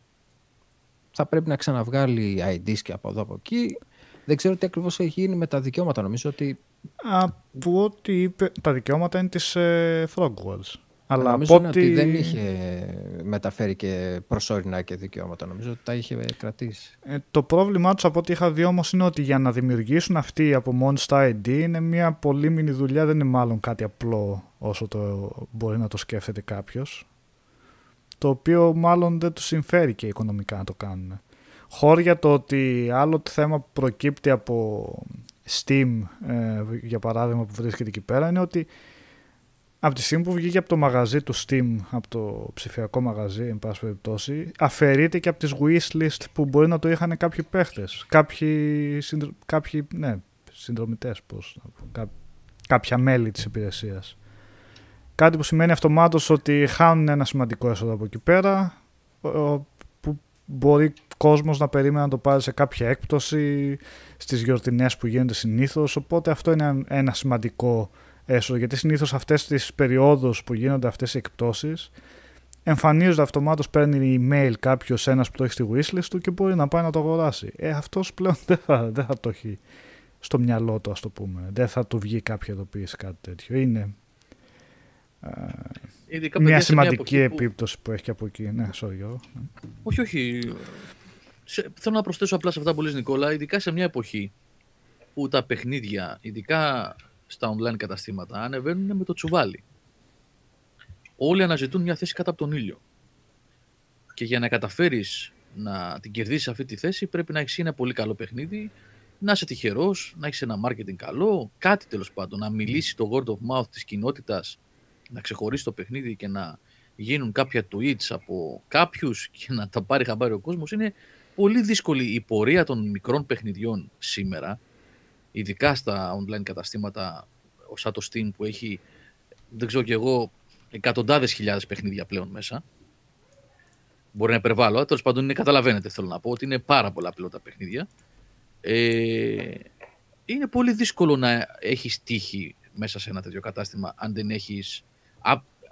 θα πρέπει να ξαναβγάλει IDs και από εδώ από εκεί. Δεν ξέρω τι ακριβώς έχει γίνει με τα δικαιώματα. Νομίζω ότι... Από ό,τι είπε, τα δικαιώματα είναι της ε, Frogwares. Αλλά νομίζω ότι... ότι δεν είχε μεταφέρει και προσωρινά και δικαιώματα. Νομίζω ότι τα είχε κρατήσει. Ε, το πρόβλημά τους από ό,τι είχα δει όμως είναι ότι για να δημιουργήσουν αυτοί από μόνοι στα ID είναι μια πολύ μήνυ δουλειά. Δεν είναι μάλλον κάτι απλό όσο το μπορεί να το σκέφτεται κάποιος. Το οποίο μάλλον δεν τους συμφέρει και οικονομικά να το κάνουν. χώρια το ότι άλλο το θέμα που προκύπτει από Steam, ε, για παράδειγμα που βρίσκεται εκεί πέρα, είναι ότι από τη στιγμή που βγήκε από το μαγαζί του Steam, από το ψηφιακό μαγαζί, εν πάση περιπτώσει, αφαιρείται και από τις wishlist που μπορεί να το είχαν κάποιοι παίχτες. Κάποιοι, συνδρο... κάποιοι ναι, συνδρομητές, πώς, κά... κάποια μέλη της υπηρεσίας. Κάτι που σημαίνει αυτομάτως ότι χάνουν ένα σημαντικό έσοδο από εκεί πέρα, που μπορεί κόσμος να περίμενε να το πάρει σε κάποια έκπτωση στις γιορτινές που γίνονται συνήθως, οπότε αυτό είναι ένα σημαντικό έσοδο, γιατί συνήθως αυτές τις περιόδους που γίνονται αυτές οι εκπτώσεις, εμφανίζονται αυτομάτως, παίρνει email κάποιος ένας που το έχει στη wishlist του και μπορεί να πάει να το αγοράσει. Ε, αυτός πλέον δεν θα, δεν θα το έχει στο μυαλό του, ας το πούμε. Δεν θα του βγει κάποια ειδοποίηση κάτι τέτοιο. Είναι Ειδικά μια σημαντική μια επίπτωση που... που έχει και από εκεί. Ναι, sorry, Όχι, όχι. Σε, θέλω να προσθέσω απλά σε αυτά που λες Νικόλα, ειδικά σε μια εποχή που τα παιχνίδια, ειδικά στα online καταστήματα, ανεβαίνουν με το τσουβάλι. Όλοι αναζητούν μια θέση κάτω από τον ήλιο. Και για να καταφέρεις να την κερδίσεις αυτή τη θέση, πρέπει να έχεις ένα πολύ καλό παιχνίδι, να είσαι τυχερός, να έχεις ένα marketing καλό, κάτι τέλος πάντων, να μιλήσεις το word of mouth της κοινότητας να ξεχωρίσει το παιχνίδι και να γίνουν κάποια tweets από κάποιους και να τα πάρει χαμπάρι ο κόσμος, είναι πολύ δύσκολη η πορεία των μικρών παιχνιδιών σήμερα, ειδικά στα online καταστήματα σαν το Steam που έχει, δεν ξέρω κι εγώ, εκατοντάδες χιλιάδες παιχνίδια πλέον μέσα. Μπορεί να υπερβάλλω, τέλος πάντων είναι, καταλαβαίνετε θέλω να πω ότι είναι πάρα πολλά πλέον τα παιχνίδια. Ε, είναι πολύ δύσκολο να έχεις τύχη μέσα σε ένα τέτοιο κατάστημα αν δεν έχεις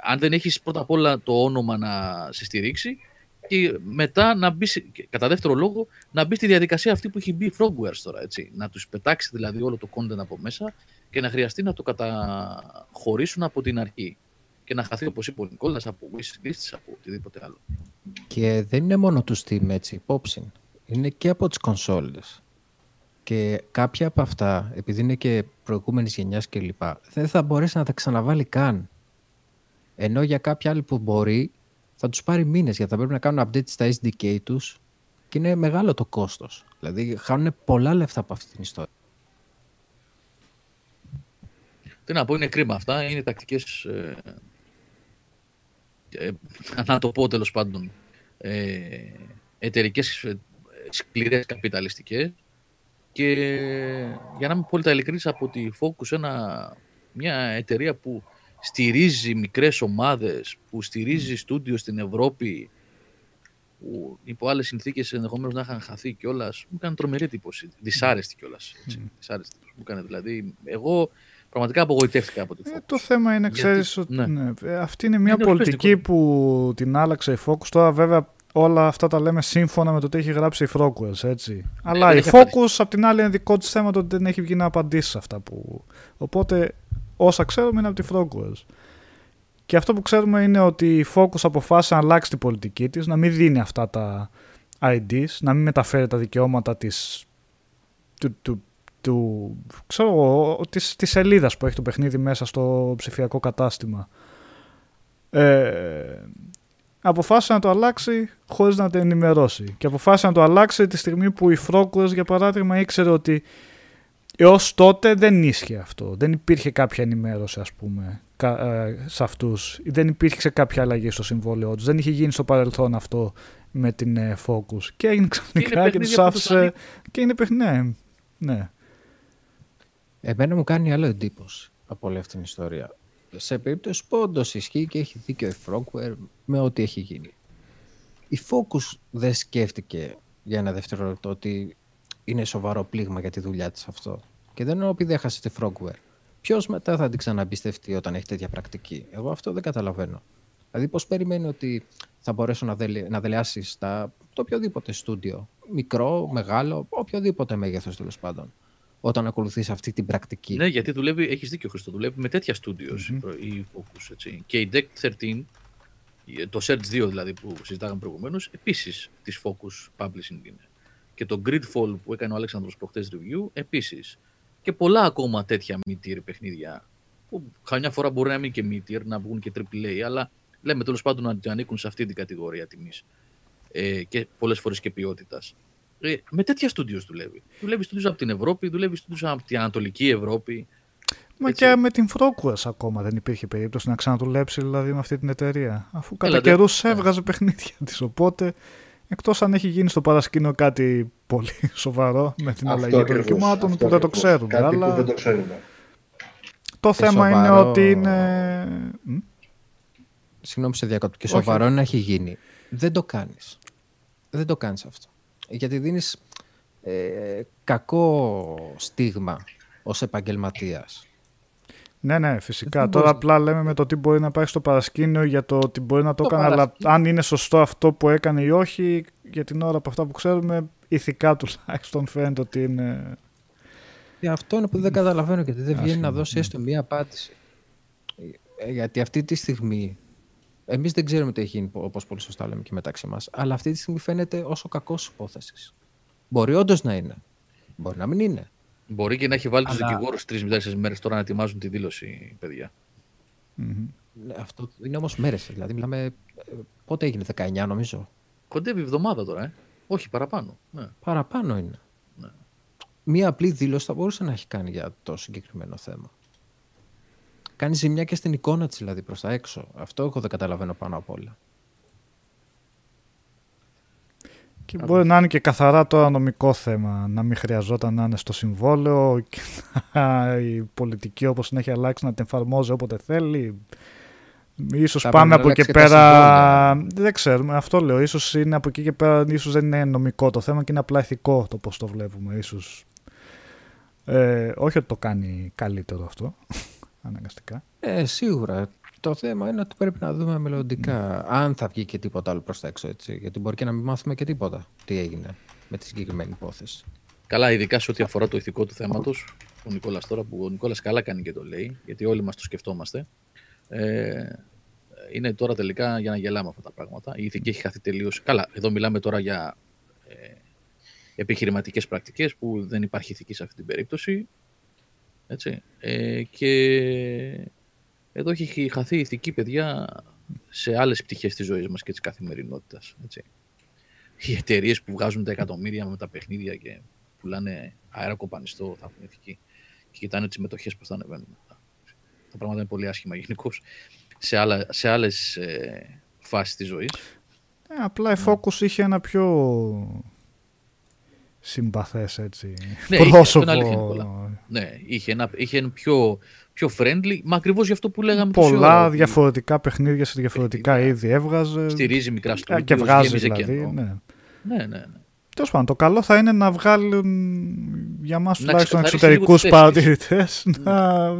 αν δεν έχεις πρώτα απ' όλα το όνομα να σε στηρίξει και μετά να μπει, κατά δεύτερο λόγο, να μπει στη διαδικασία αυτή που έχει μπει η Frogwares τώρα, έτσι. Να τους πετάξει δηλαδή όλο το content από μέσα και να χρειαστεί να το καταχωρήσουν από την αρχή και να χαθεί όπως είπε ο Νικόλας από wishlists, από οτιδήποτε άλλο. Και δεν είναι μόνο του Steam έτσι, υπόψη. Είναι και από τις κονσόλες. Και κάποια από αυτά, επειδή είναι και προηγούμενης γενιάς κλπ, δεν θα μπορέσει να τα ξαναβάλει καν. Ενώ για κάποια άλλη που μπορεί, θα τους πάρει μήνες γιατί θα πρέπει να κάνουν update στα SDK τους και είναι μεγάλο το κόστος. Δηλαδή, χάνουν πολλά λεφτά από αυτή την ιστορία. Τι να πω, είναι κρίμα αυτά. Είναι τακτικές. Ε, ε, να το πω τέλος πάντων. Ε, εταιρικές ε, σκληρές καπιταλιστικές. Και για να είμαι πολύ ειλικρινής από τη Focus, ένα, μια εταιρεία που στηρίζει μικρές ομάδες, που στηρίζει στούντιο στην Ευρώπη, που υπό άλλες συνθήκες ενδεχομένως να είχαν χαθεί κιόλας, μου έκανε τρομερή εντύπωση. Δυσάρεστη κιόλας. Δυσάρεστη. Μου έκανε δηλαδή. Εγώ πραγματικά απογοητεύτηκα από τη Focus. Ε, το θέμα είναι, ξέρεις, ότι ναι. Ναι, ε, αυτή είναι μια είναι πολιτική που την άλλαξε η Focus. Τώρα, βέβαια, όλα αυτά τα λέμε σύμφωνα με το τι έχει γράψει η Frogwares, έτσι. Ναι, Αλλά η Focus, απ' την άλλη, είναι δικό της θέμα το ότι δεν έχει βγει να απαντήσει σε αυτά που. Οπότε όσα ξέρουμε είναι από τη Frogwares. Και αυτό που ξέρουμε είναι ότι η Focus αποφάσισε να αλλάξει την πολιτική της, να μην δίνει αυτά τα IDs, να μην μεταφέρει τα δικαιώματα της, του, του, του, ξέρω, της, της σελίδας που έχει το παιχνίδι μέσα στο ψηφιακό κατάστημα. Ε, αποφάσισε να το αλλάξει χωρίς να το ενημερώσει. Και αποφάσισε να το αλλάξει τη στιγμή που η Frogwares, για παράδειγμα, ήξερε ότι Έως τότε δεν ίσχυε αυτό. Δεν υπήρχε κάποια ενημέρωση, ας πούμε, ε, σε αυτούς. Δεν υπήρχε κάποια αλλαγή στο συμβόλαιό τους. Δεν είχε γίνει στο παρελθόν αυτό με την ε, Focus. Και έγινε ξαφνικά και, τους άφησε. Και είναι παιχνίδι. Ναι, ναι. Εμένα μου κάνει άλλο εντύπωση από όλη αυτή την ιστορία. Σε περίπτωση που όντως ισχύει και έχει δίκιο η Frogware με ό,τι έχει γίνει. Η Focus δεν σκέφτηκε για ένα δευτερόλεπτο ότι είναι σοβαρό πλήγμα για τη δουλειά της αυτό. Και δεν εννοώ επειδή έχασε τη Frogware. Ποιος μετά θα την ξαναμπιστευτεί όταν έχει τέτοια πρακτική; Εγώ αυτό δεν καταλαβαίνω. Δηλαδή, πώς περιμένει ότι θα μπορέσω να, δελε, να δελεάσει το οποιοδήποτε στούντιο. Μικρό, μεγάλο, οποιοδήποτε μέγεθος τέλος πάντων. Όταν ακολουθείς αυτή την πρακτική; Ναι, γιατί δουλεύει, έχεις δίκιο Χριστό, δουλεύει με τέτοια στούντιος mm-hmm. η Focus. Έτσι. Και η Deck 13, το Search 2 δηλαδή που συζητάγαμε προηγουμένως, επίσης της Focus Publishing είναι και το Gridfall που έκανε ο Αλέξανδρος προχτές review επίσης. Και πολλά ακόμα τέτοια mid-tier παιχνίδια που καμιά φορά μπορεί να μην και mid-tier, να βγουν και AAA, αλλά λέμε τέλος πάντων ότι ανήκουν σε αυτή την κατηγορία τιμής ε, και πολλές φορές και ποιότητας. Ε, με τέτοια στούντιο δουλεύει. Δουλεύει στούντιο από την Ευρώπη, δουλεύει στούντιο από την Ανατολική Ευρώπη. Μα Έτσι. και με την Frogwares ακόμα δεν υπήρχε περίπτωση να ξαναδουλέψει δηλαδή με αυτή την εταιρεία. Αφού κατά Έλα, δεν- καιρούς ναι. έβγαζε παιχνίδια της. Οπότε, εκτός αν έχει γίνει στο παρασκήνιο κάτι πολύ σοβαρό με την αλλαγή των ακριβώς, δικαιωμάτων αυτό που δεν το ακριβώς. ξέρουμε. Κάτι αλλά που δεν το ξέρουμε. το Και θέμα είναι σοβαρό- ότι είναι. Μ; Συγγνώμη σε διακόπτω. Και Όχι. σοβαρό να έχει γίνει. Δεν το κάνεις. Δεν το κάνεις αυτό. Γιατί δίνεις ε, κακό στίγμα ως επαγγελματίας. Ναι, ναι, φυσικά. Δεν Τώρα μπορείς- απλά λέμε με το τι μπορεί να υπάρχει στο παρασκήνιο για το ότι μπορεί να το, Το έκανε, αλλά παρασκήνιο. αν είναι σωστό αυτό που έκανε ή όχι, για την ώρα από αυτά που ξέρουμε, ηθικά τουλάχιστον φαίνεται ότι είναι. Και αυτό είναι που δεν καταλαβαίνω γιατί δεν βγαίνει Άσχημα, να δώσει ναι. έστω μία απάντηση. Ε, γιατί αυτή τη στιγμή εμείς δεν ξέρουμε τι έχει γίνει, όπως πολύ σωστά λέμε και μεταξύ μας, αλλά αυτή τη στιγμή φαίνεται όσο κακός υπόθεσης. Μπορεί όντως να είναι. Μπορεί να μην είναι. Μπορεί και να έχει βάλει τους Αλλά- δικηγόρους τρει-τέσσερι μέρες τώρα να ετοιμάζουν τη δήλωση, παιδιά. Μμμ. Ναι, Αυτό είναι όμως μέρες. Δηλαδή μιλάμε. ε, Πότε έγινε, 19 νομίζω. Κοντεύει η εβδομάδα τώρα, ε. Όχι, παραπάνω. Ναι. Παραπάνω είναι. Ναι. Μία απλή δήλωση θα μπορούσε να έχει κάνει για το συγκεκριμένο θέμα. Κάνει ζημιά και στην εικόνα της δηλαδή προς τα έξω. Αυτό εγώ δεν καταλαβαίνω πάνω απ' όλα. Και μπορεί να είναι και καθαρά τώρα νομικό θέμα, να μην χρειαζόταν να είναι στο συμβόλαιο και να- η πολιτική όπως την έχει αλλάξει να την εφαρμόζει όποτε θέλει. Ίσως Θα πάμε πρέπει από να εκεί αλλάξει και τα πέρα, συμβόλαια. δεν ξέρουμε, αυτό λέω, ίσως είναι από εκεί και πέρα, ίσως δεν είναι νομικό το θέμα και είναι απλά ηθικό το πώς το βλέπουμε, ίσως. Ε, όχι ότι το κάνει καλύτερο αυτό, αναγκαστικά. Ε, σίγουρα. Το θέμα είναι ότι πρέπει να δούμε μελλοντικά αν θα βγει και τίποτα άλλο προς τα έξω. Έτσι. Γιατί μπορεί και να μην μάθουμε και τίποτα τι έγινε με τη συγκεκριμένη υπόθεση. Καλά, ειδικά σε ό,τι αφορά το ηθικό του θέματος. Ο Νικόλας τώρα που ο Νικόλας καλά κάνει και το λέει, γιατί όλοι μας το σκεφτόμαστε. Ε, είναι τώρα τελικά για να γελάμε αυτά τα πράγματα. Η ηθική έχει χαθεί τελείως. Καλά, εδώ μιλάμε τώρα για ε, επιχειρηματικές πρακτικές που δεν υπάρχει ηθική σε αυτή την περίπτωση. Έτσι. Ε, και εδώ έχει χαθεί η ηθική, παιδιά, σε άλλες πτυχές της ζωής μας και της καθημερινότητας. Οι εταιρείες που βγάζουν τα εκατομμύρια με τα παιχνίδια και πουλάνε αέρα κοπανιστό, θα έχουν ηθική. Και κοιτάνε τις μετοχές πώ θα ανεβαίνουν. Τα πράγματα είναι πολύ άσχημα γενικώς σε, άλλα, σε άλλες ε, φάσεις της ζωής. Ε, απλά η Focus είχε ένα πιο συμπαθές έτσι Ναι, είχε, αυτό πρόσωπο. είναι αλήθεια, Νικόλα. Ναι, είχε ένα, είχε ένα πιο, πιο friendly, μα ακριβώς γι' αυτό που λέγαμε τόση ώρα, Πολλά ότι διαφορετικά παιχνίδια σε διαφορετικά Παιχνίδια. είδη έβγαζε. Στηρίζει μικρά Ε, στούντιο, και βγάζει γέμιζε δηλαδή. κενό. Ναι. Ναι, ναι, ναι. Τέλος πάντων, το καλό θα είναι να βγάλουν για μας Να τουλάχιστον ξεκαθαρίσει λίγο εξωτερικούς τις παρατηρητές Ναι.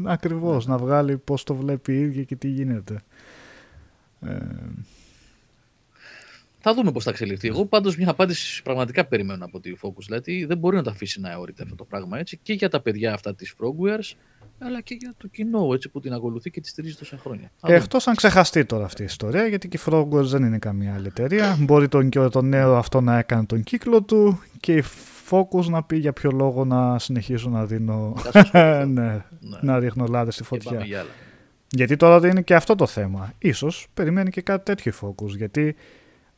να, ακριβώς, να βγάλει πώς το βλέπει η ίδια και τι γίνεται. Ε, Θα δούμε πώς θα εξελιχθεί. Εγώ πάντως μια απάντηση πραγματικά περιμένω από τη Focus. Δηλαδή δεν μπορεί να τα αφήσει να αιωρείται αυτό το πράγμα έτσι και για τα παιδιά αυτά της Frogwares, αλλά και για το κοινό έτσι, που την ακολουθεί και τη στηρίζει τόσα χρόνια. Θα δούμε. Εκτός αν ξεχαστεί τώρα αυτή η ιστορία, γιατί και η Frogwares δεν είναι καμία άλλη εταιρεία. Μπορεί τον, και το νέο αυτό να έκανε τον κύκλο του και η Focus να πει για ποιο λόγο να συνεχίσω να δίνω, Θα σας πω. ναι, Ναι. να ρίχνω λάδες στη Και πάμε φωτιά. για άλλα. Γιατί τώρα είναι και αυτό το θέμα. Ίσως περιμένει και κάτι τέτοιο η Focus. Γιατί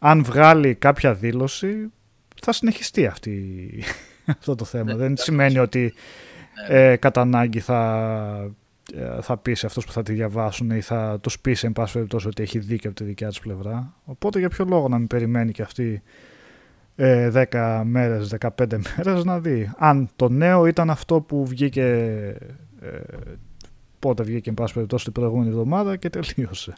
αν βγάλει κάποια δήλωση θα συνεχιστεί αυτή, αυτό το θέμα. Ναι, Δεν εντάξει. σημαίνει ότι Ναι. ε, κατά ανάγκη θα, ε, θα πει σε αυτούς που θα τη διαβάσουν ή θα τους πει εν πάση περιπτώσει ότι έχει δίκιο από τη δικιά της πλευρά. Οπότε για ποιο λόγο να μην περιμένει και αυτή ε, 10 μέρες, 15 μέρες να δει. Αν το νέο ήταν αυτό που βγήκε ε, πότε βγήκε εν πάση περιπτώσει την προηγούμενη εβδομάδα και τελείωσε.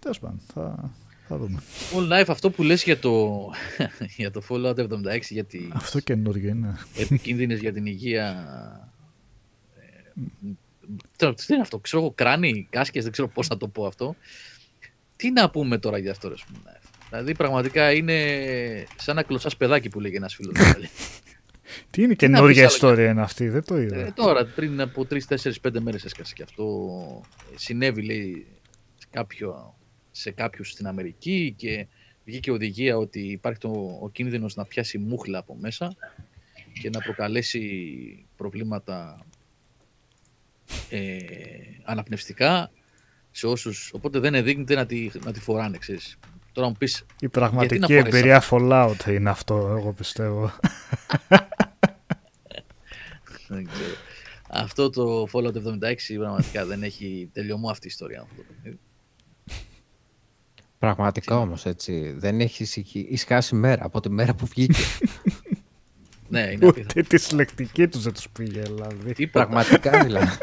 Τέλος πάντων, θα, θα δούμε. All Life, αυτό που λες για το, για το Fallout 76, για τις Αυτό καινούργιο είναι. επικίνδυνες για την υγεία. Ε, τώρα, τι είναι αυτό, ξέρω εγώ, κράνη, κάσκες, δεν ξέρω πώς να το πω αυτό. Τι να πούμε τώρα για αυτό, ρε πούμε, Life. Δηλαδή, πραγματικά είναι σαν ένα κλωτσάς παιδάκι που λέγει ένας φίλος. μου. Τι είναι Τι να καινούργια πεις άλλο ιστορία είναι αυτή, δεν το είδα. Ε, τώρα, πριν από 3-4-5 μέρες έσκασε και αυτό. Ε, Συνέβη, λέει, σε, κάποιο, σε κάποιους στην Αμερική και βγήκε οδηγία ότι υπάρχει το, ο κίνδυνος να πιάσει μούχλα από μέσα και να προκαλέσει προβλήματα ε, αναπνευστικά σε όσους... Οπότε δεν ενδείκνυται να τη, να τη φοράνε, ξέρεις. Τώρα μου πεις, Η πραγματική εμπειρία Fallout είναι αυτό, εγώ πιστεύω. δεν ξέρω. Αυτό το Fallout 76 πραγματικά δεν έχει τελειωμό αυτή η ιστορία. Αυτό το παιχνίδι. Πραγματικά όμως έτσι. Δεν έχεις ισχάσει μέρα από τη μέρα που βγήκε. ναι, είναι Ούτε τη συλλεκτική του δεν τους πήγε, δηλαδή. Τι πραγματικά δηλαδή.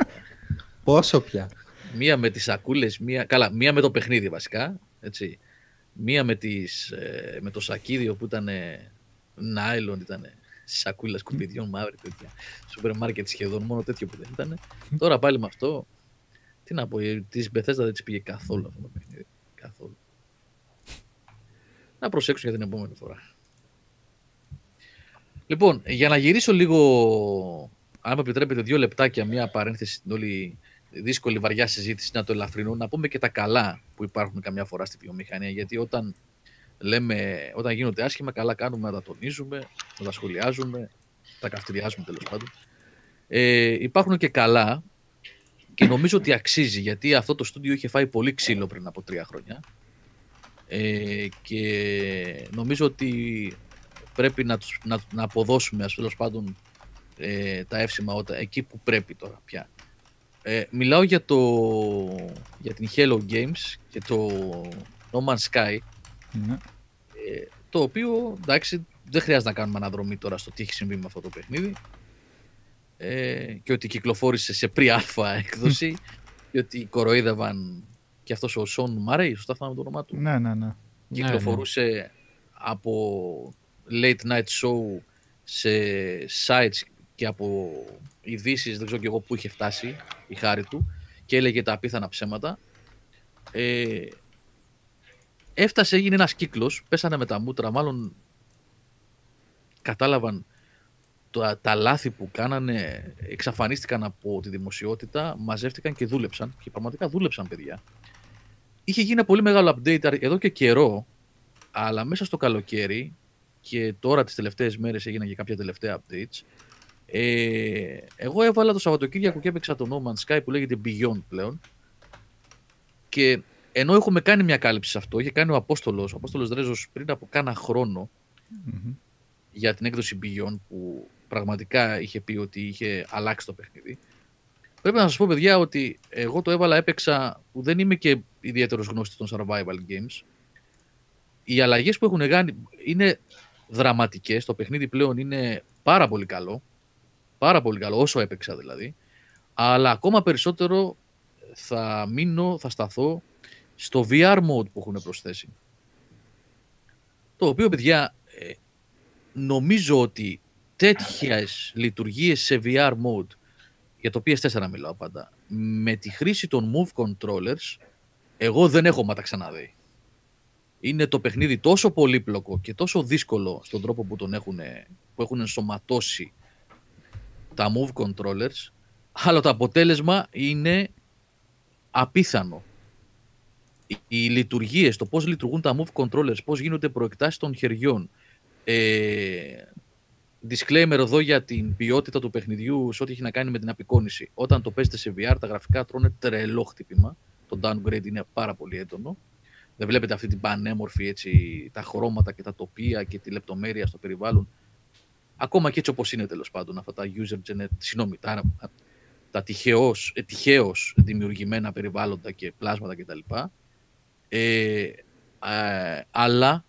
Πόσο πια. Μία με τις σακούλες, μία... Καλά, μία με το παιχνίδι βασικά. Έτσι. Μία με, τις, ε, με το σακίδιο που ήταν νάιλον, ήταν σακούλας σκουπιδιών μαύρη τέτοια. Σούπερ μάρκετ σχεδόν, μόνο τέτοιο που δεν ήταν. Τώρα πάλι με αυτό. Τι να πω, τη Bethesda δεν τη πήγε καθόλου αυτό το παιχνίδι. Καθόλου να προσέξουν για την επόμενη φορά. Λοιπόν, για να γυρίσω λίγο, αν με επιτρέπετε δύο λεπτάκια, μια παρένθεση στην όλη δύσκολη βαριά συζήτηση να το ελαφρυνώ, να πούμε και τα καλά που υπάρχουν καμιά φορά στη βιομηχανία, γιατί όταν λέμε, όταν γίνονται άσχημα, καλά κάνουμε να τα τονίζουμε, να τα σχολιάζουμε, τα καυτηριάζουμε τέλος πάντων. Ε, υπάρχουν και καλά και νομίζω ότι αξίζει, γιατί αυτό το στούντιο είχε φάει πολύ ξύλο πριν από τρία χρόνια ε, και νομίζω ότι πρέπει να, τους, να, να αποδώσουμε ας πάντων ε, τα εύσημα όταν, εκεί που πρέπει τώρα πια. Ε, μιλάω για, το, για την Hello Games και το No Man's Sky ναι. ε, το οποίο εντάξει δεν χρειάζεται να κάνουμε αναδρομή τώρα στο τι έχει συμβεί με αυτό το παιχνίδι ε, και ότι κυκλοφόρησε σε pre-alpha έκδοση και ότι κοροϊδεύαν και αυτός ο Σον Μάρεϊ, σωστά με το όνομά του. Ναι, ναι, ναι. Κυκλοφορούσε ναι, ναι. από late night show σε sites και από ειδήσεις, δεν ξέρω και εγώ πού είχε φτάσει η χάρη του και έλεγε τα απίθανα ψέματα. Ε, έφτασε, έγινε ένας κύκλος, πέσανε με τα μούτρα, μάλλον κατάλαβαν τα, τα λάθη που κάνανε, εξαφανίστηκαν από τη δημοσιότητα, μαζεύτηκαν και δούλεψαν και πραγματικά δούλεψαν παιδιά είχε γίνει ένα πολύ μεγάλο update εδώ και καιρό, αλλά μέσα στο καλοκαίρι και τώρα τις τελευταίες μέρες έγιναν και κάποια τελευταία updates, ε, εγώ έβαλα το Σαββατοκύριακο και έπαιξα το No Man's Sky που λέγεται Beyond πλέον και ενώ έχουμε κάνει μια κάλυψη σε αυτό, είχε κάνει ο Απόστολος, ο Απόστολος Δρέζος πριν από κάνα για την έκδοση Beyond που πραγματικά είχε πει ότι είχε αλλάξει το παιχνίδι. Πρέπει να σας πω, παιδιά, ότι εγώ το έβαλα, έπαιξα, που δεν είμαι και ιδιαίτερος γνώστης των survival games. Οι αλλαγές που έχουν κάνει είναι δραματικές. Το παιχνίδι πλέον είναι πάρα πολύ καλό. Πάρα πολύ καλό, όσο έπαιξα δηλαδή. Αλλά ακόμα περισσότερο θα μείνω, θα σταθώ στο VR mode που έχουν προσθέσει. Το οποίο, παιδιά, ε, νομίζω ότι τέτοιες λειτουργίες σε VR mode για το PS4 μιλάω πάντα, με τη χρήση των move controllers, εγώ δεν έχω μα τα ξαναδεί. Είναι το παιχνίδι τόσο πολύπλοκο και τόσο δύσκολο στον τρόπο που, τον έχουν, που έχουν ενσωματώσει τα move controllers, αλλά το αποτέλεσμα είναι απίθανο. Οι, οι λειτουργίες, το πώς λειτουργούν τα move controllers, πώς γίνονται προεκτάσεις των χεριών, ε, disclaimer εδώ για την ποιότητα του παιχνιδιού σε ό,τι έχει να κάνει με την απεικόνηση. Όταν το παίζετε σε VR, τα γραφικά τρώνε τρελό χτύπημα. Το downgrade είναι πάρα πολύ έντονο. Δεν βλέπετε αυτή την πανέμορφη έτσι, τα χρώματα και τα τοπία και τη λεπτομέρεια στο περιβάλλον. Ακόμα και έτσι όπως είναι τέλος πάντων αυτά τα user generated, συγγνώμη, τα, τα τυχαίως, ε, τυχαίως δημιουργημένα περιβάλλοντα και πλάσματα κτλ. Ε, ε, αλλά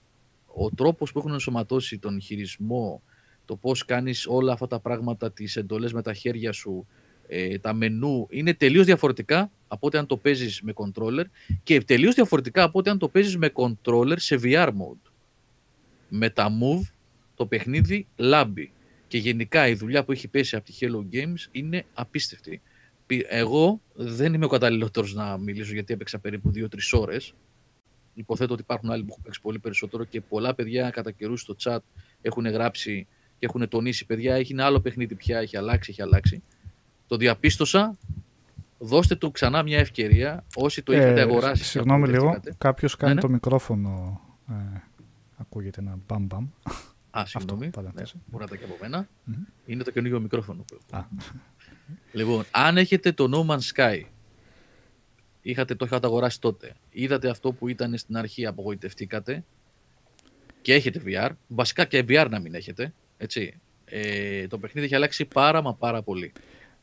ο τρόπος που έχουν ενσωματώσει τον χειρισμό το πώς κάνεις όλα αυτά τα πράγματα, τις εντολές με τα χέρια σου, ε, τα μενού, είναι τελείως διαφορετικά από ό,τι αν το παίζεις με controller και τελείως διαφορετικά από ό,τι αν το παίζεις με controller σε VR mode. Με τα move, το παιχνίδι λάμπει. Και γενικά η δουλειά που έχει πέσει από τη Hello Games είναι απίστευτη. Εγώ δεν είμαι ο καταλληλότερος να μιλήσω γιατί έπαιξα περίπου 2-3 ώρες. Υποθέτω ότι υπάρχουν άλλοι που έχουν παίξει πολύ περισσότερο και πολλά παιδιά κατά καιρούς στο chat έχουν γράψει και έχουν τονίσει, παιδιά, έχει ένα άλλο παιχνίδι πια, έχει αλλάξει, έχει αλλάξει. Το διαπίστωσα. Δώστε του ξανά μια ευκαιρία. Όσοι το έχετε ε, αγοράσει. Συγγνώμη λίγο. Κάποιος κάνει ναι, ναι. το μικρόφωνο. Ε, ακούγεται ένα μπαμ μπαμ. Α, συγγνώμη. Ναι, μπορείτε και από μένα. Είναι το καινούργιο μικρόφωνο που έχω. λοιπόν, αν έχετε το No Man's Sky είχατε, το είχατε αγοράσει τότε, είδατε αυτό που ήταν στην αρχή, απογοητευτήκατε και έχετε VR, βασικά και VR να μην έχετε, έτσι, ε, το παιχνίδι έχει αλλάξει πάρα μα πάρα πολύ.